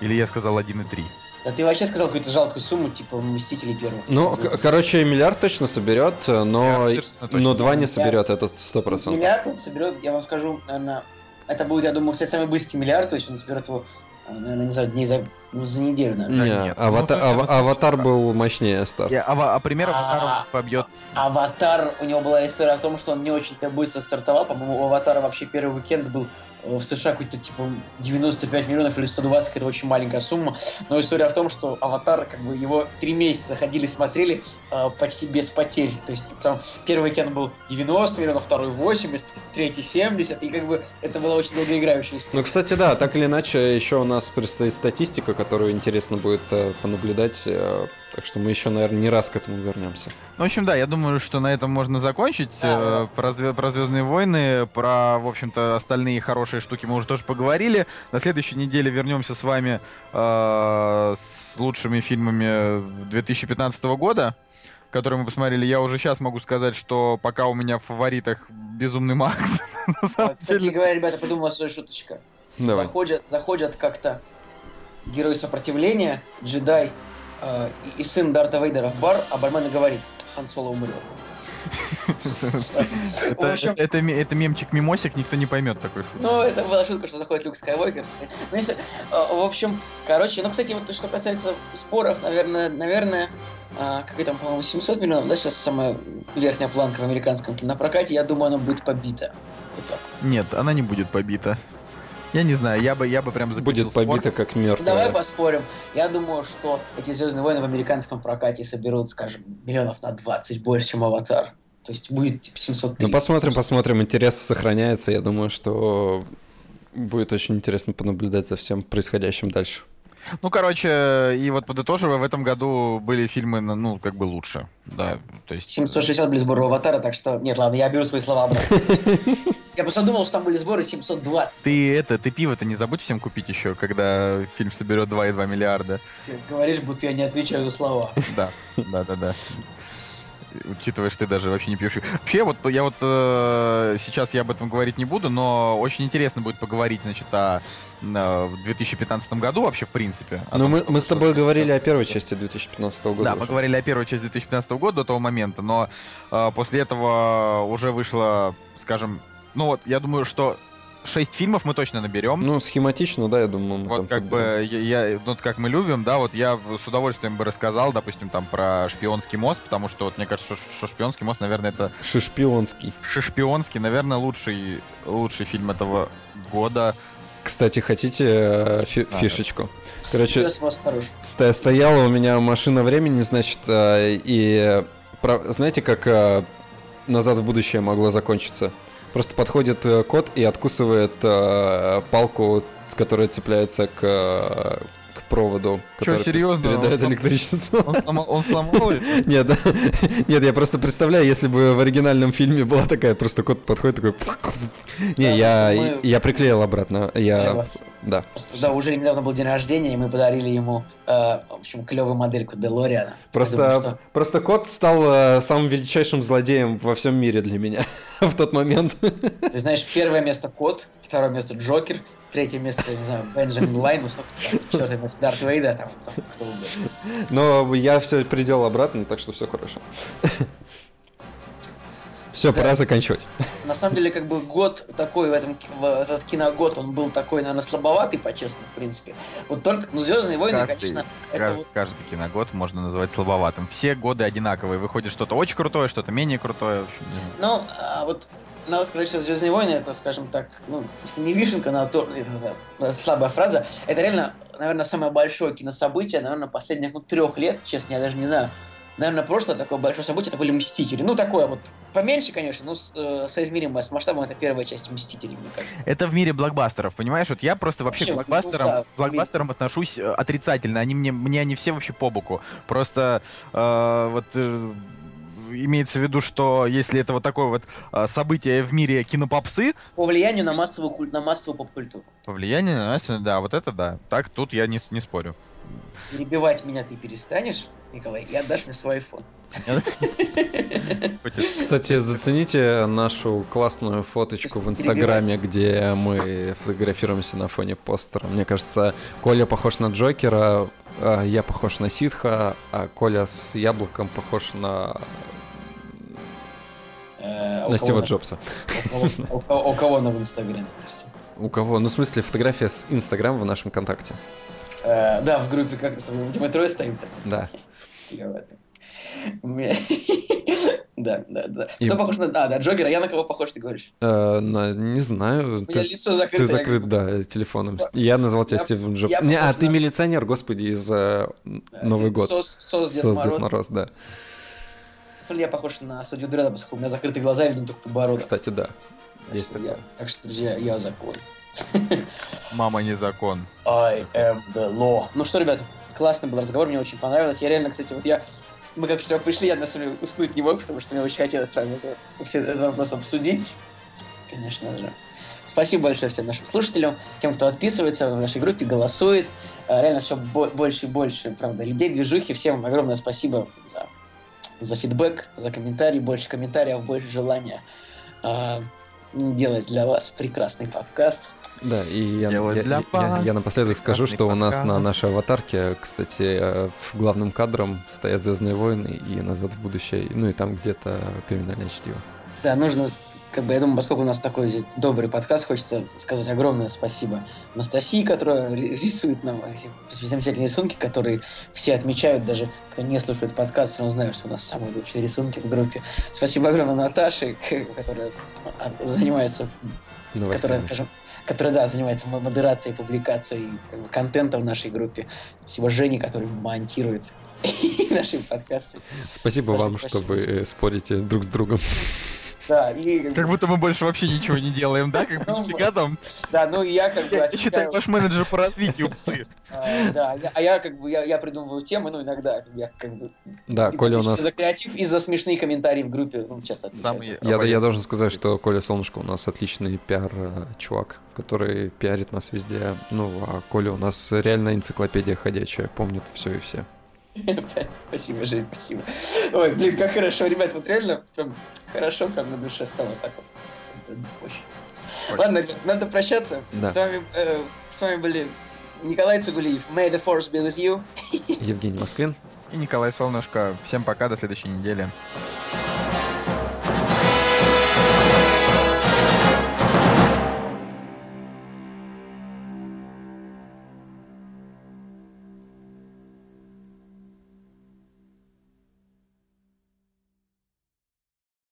Или я сказал 1,3. Да ты вообще сказал какую-то жалкую сумму, типа Мстителей первых. Ну, короче, миллиард точно соберет, но, но два не соберет, это сто процентов. Миллиард он соберет, я вам скажу, наверное, это будет, я думаю, кстати, самый быстрый миллиард, то есть он соберет его, наверное, не знаю, дней за, ну, за неделю, наверное. Не, нет, аватар, ну, ав, аватар был мощнее старт. Yeah, а, а пример аватара а, побьет. Аватар, у него была история в том, что он не очень-то быстро стартовал, по-моему, у аватара вообще первый уикенд был в США какой-то типа 95 миллионов или 120, это очень маленькая сумма. Но история в том, что Аватар, как бы его три месяца ходили, смотрели э, почти без потерь. То есть там первый уикенд был 90 миллионов, второй 80, третий 70, и как бы это была очень долгоиграющая история. Ну, кстати, да, так или иначе, еще у нас предстоит статистика, которую интересно будет э, понаблюдать э, так что мы еще, наверное, не раз к этому вернемся. Ну, в общем, да, я думаю, что на этом можно закончить. Да. Э, про, зве- про Звездные войны, про, в общем-то, остальные хорошие штуки мы уже тоже поговорили. На следующей неделе вернемся с вами э, с лучшими фильмами 2015 года которые мы посмотрели, я уже сейчас могу сказать, что пока у меня в фаворитах Безумный Макс. (laughs) Кстати говоря, ребята, подумала своя шуточка. Заходят, заходят как-то герои сопротивления, джедай, э, и, сын Дарта Вейдера в бар, а бармен говорит, Хан Соло умрет. Это, это, это мемчик мимосик, никто не поймет такой шутки. Ну, это была шутка, что заходит Люк Скайуокер. Ну, если, э, в общем, короче, ну, кстати, вот что касается споров, наверное, наверное, а, как там, по-моему, 700 миллионов, да, сейчас самая верхняя планка в американском кинопрокате, я думаю, она будет побита. Вот так. Нет, она не будет побита. Я не знаю, я бы, я бы прям Будет побита как мертвая. Давай поспорим. Я думаю, что эти Звездные войны в американском прокате соберут, скажем, миллионов на 20 больше, чем Аватар. То есть будет типа 730. Ну посмотрим, посмотрим. Интерес сохраняется. Я думаю, что будет очень интересно понаблюдать за всем происходящим дальше. Ну, короче, и вот подытоживая, в этом году были фильмы, ну, как бы лучше. Да, то есть... 760 были сборы Аватара, так что... Нет, ладно, я беру свои слова обратно. (laughs) Я просто думал, что там были сборы 720. Ты это, ты пиво-то не забудь всем купить еще, когда фильм соберет 2,2 миллиарда. Ты говоришь, будто я не отвечаю за слова. Да, да, да, да учитывая, что ты даже вообще не пьешь. Вообще, вот я вот э, сейчас я об этом говорить не буду, но очень интересно будет поговорить, значит, о, о 2015 году вообще, в принципе. Ну, мы, мы с тобой говорили о первой части 2015 года. Да, уже. мы говорили о первой части 2015 года до того момента, но э, после этого уже вышло, скажем, ну вот, я думаю, что шесть фильмов мы точно наберем. Ну, схематично, да, я думаю. Вот как бы, я, я, вот как мы любим, да, вот я с удовольствием бы рассказал, допустим, там про шпионский мост, потому что вот мне кажется, что, что шпионский мост, наверное, это... Шишпионский. Шишпионский, наверное, лучший, лучший фильм этого года. Кстати, хотите э, фи- а, фишечку? Короче, ст- стояла у меня машина времени, значит, э, и про- знаете, как э, назад в будущее могло закончиться? Просто подходит э, кот и откусывает э, палку, которая цепляется к, э, к проводу. Что, серьезно? Передает он электричество. Он, сломал, он сломал (laughs) Нет, нет, я просто представляю, если бы в оригинальном фильме была такая, просто кот подходит такой... (laughs) Не, я, я приклеил обратно. Я да. Просто, да, уже недавно был день рождения, и мы подарили ему, э, в общем, клевую модельку Делориана. Просто, думаю, что... просто кот стал э, самым величайшим злодеем во всем мире для меня (laughs) в тот момент. Ты знаешь, первое место кот, второе место Джокер, третье место, не знаю, Бенджамин Лайнус, сколько там, четвертое место Дарт Вейдер, там, там кто угодно. Но я все приделал обратно, так что все хорошо. Все, да. пора заканчивать. На самом деле, как бы год такой, в этом, в этот киногод, он был такой, наверное, слабоватый, по-честному, в принципе. Вот только, ну, Звездные войны, каждый, конечно, каждый, это вот... каждый киногод можно назвать слабоватым. Все годы одинаковые. Выходит что-то очень крутое, что-то менее крутое. В общем, ну, а вот надо сказать, что Звездные войны, это, скажем так, ну, если не вишенка на торт, это, это, слабая фраза, это реально, наверное, самое большое кинособытие, наверное, последних ну, трех лет, честно, я даже не знаю, наверное, прошлое такое большое событие, это были Мстители. Ну, такое вот, поменьше, конечно, но с, э, соизмеримое с масштабом, это первая часть Мстителей, мне кажется. Это в мире блокбастеров, понимаешь? Вот я просто вообще, вообще к блокбастерам, ну, да, блокбастерам отношусь э, отрицательно. Они мне, мне они все вообще по боку. Просто э, вот... Э, имеется в виду, что если это вот такое вот э, событие в мире кинопопсы... По влиянию на массовую, куль... на массовую поп-культуру. По влиянию на массовую, да, вот это да. Так, тут я не, не спорю. Перебивать меня ты перестанешь? Николай, и отдашь мне свой iPhone. Кстати, зацените нашу классную фоточку в Инстаграме, где мы фотографируемся на фоне постера. Мне кажется, Коля похож на Джокера, а я похож на Ситха, а Коля с яблоком похож на э, на Стива Джобса. У кого на Инстаграме? У кого? Ну, в смысле, фотография с Инстаграма в нашем Контакте. Э, да, в группе как-то мы трое стоим. Да. (laughs) Да, да, да. Кто похож на... А, да, Джокер, а я на кого похож, ты говоришь? Э, не знаю. У меня лицо закрыто. Ты закрыт, да, телефоном. Я назвал тебя Стивен Джобс. Не, а ты милиционер, господи, из э, Новый год. Сос Дед Мороз, да. Я похож на судью Дреда, поскольку у меня закрытые глаза и видно только подбородок. Кстати, да. Есть такое. Так что, друзья, я закон. Мама не закон. I am the law. Ну что, ребята, классный был разговор, мне очень понравилось. Я реально, кстати, вот я... Мы как вчера пришли, я на самом деле уснуть не мог, потому что мне очень хотелось с вами это, все этот вопрос обсудить. Конечно же. Спасибо большое всем нашим слушателям, тем, кто отписывается в нашей группе, голосует. А, реально все больше и больше, правда, людей, движухи. Всем огромное спасибо за, за фидбэк, за комментарии, больше комментариев, больше желания э, делать для вас прекрасный подкаст. Да, и я, я, я, я, я напоследок скажу, что у нас на нашей аватарке, кстати, э, в главным кадром стоят Звездные войны и назад в будущее, ну и там где-то криминальное чтиво. Да, нужно, как бы, я думаю, поскольку у нас такой добрый подкаст, хочется сказать огромное спасибо Анастасии, которая рисует нам эти замечательные рисунки, которые все отмечают, даже кто не слушает подкаст, все знают, что у нас самые лучшие рисунки в группе. Спасибо огромное Наташе, (laughs) которая а, занимается, Новостями. которая, скажем, которая, да, занимается модерацией, публикацией как бы, контента в нашей группе. Всего Жени, который монтирует (laughs) наши подкасты. Спасибо вам, что вы спорите друг с другом. Да, и... Как будто мы больше вообще ничего не делаем, да? Как бы ну, всегда там... Да, ну я как бы... Я считаю, ваш менеджер по развитию псы. А, да, а я как бы, я придумываю темы, ну иногда я как бы... Да, Коля у нас... За креатив и за смешные комментарии в группе, ну, сейчас Я, я должен сказать, что Коля Солнышко у нас отличный пиар-чувак, который пиарит нас везде. Ну, а Коля у нас реально энциклопедия ходячая, помнит все и все. (laughs) Спасибо, Жень, спасибо. Ой, блин, как хорошо, ребят, вот реально прям хорошо, прям на душе стало так вот. Очень. Ладно, ребят, надо прощаться. Да. С, вами, э, с вами были Николай Цугулиев. May the force be with you. Евгений Москвин. И Николай Солнышко. Всем пока, до следующей недели.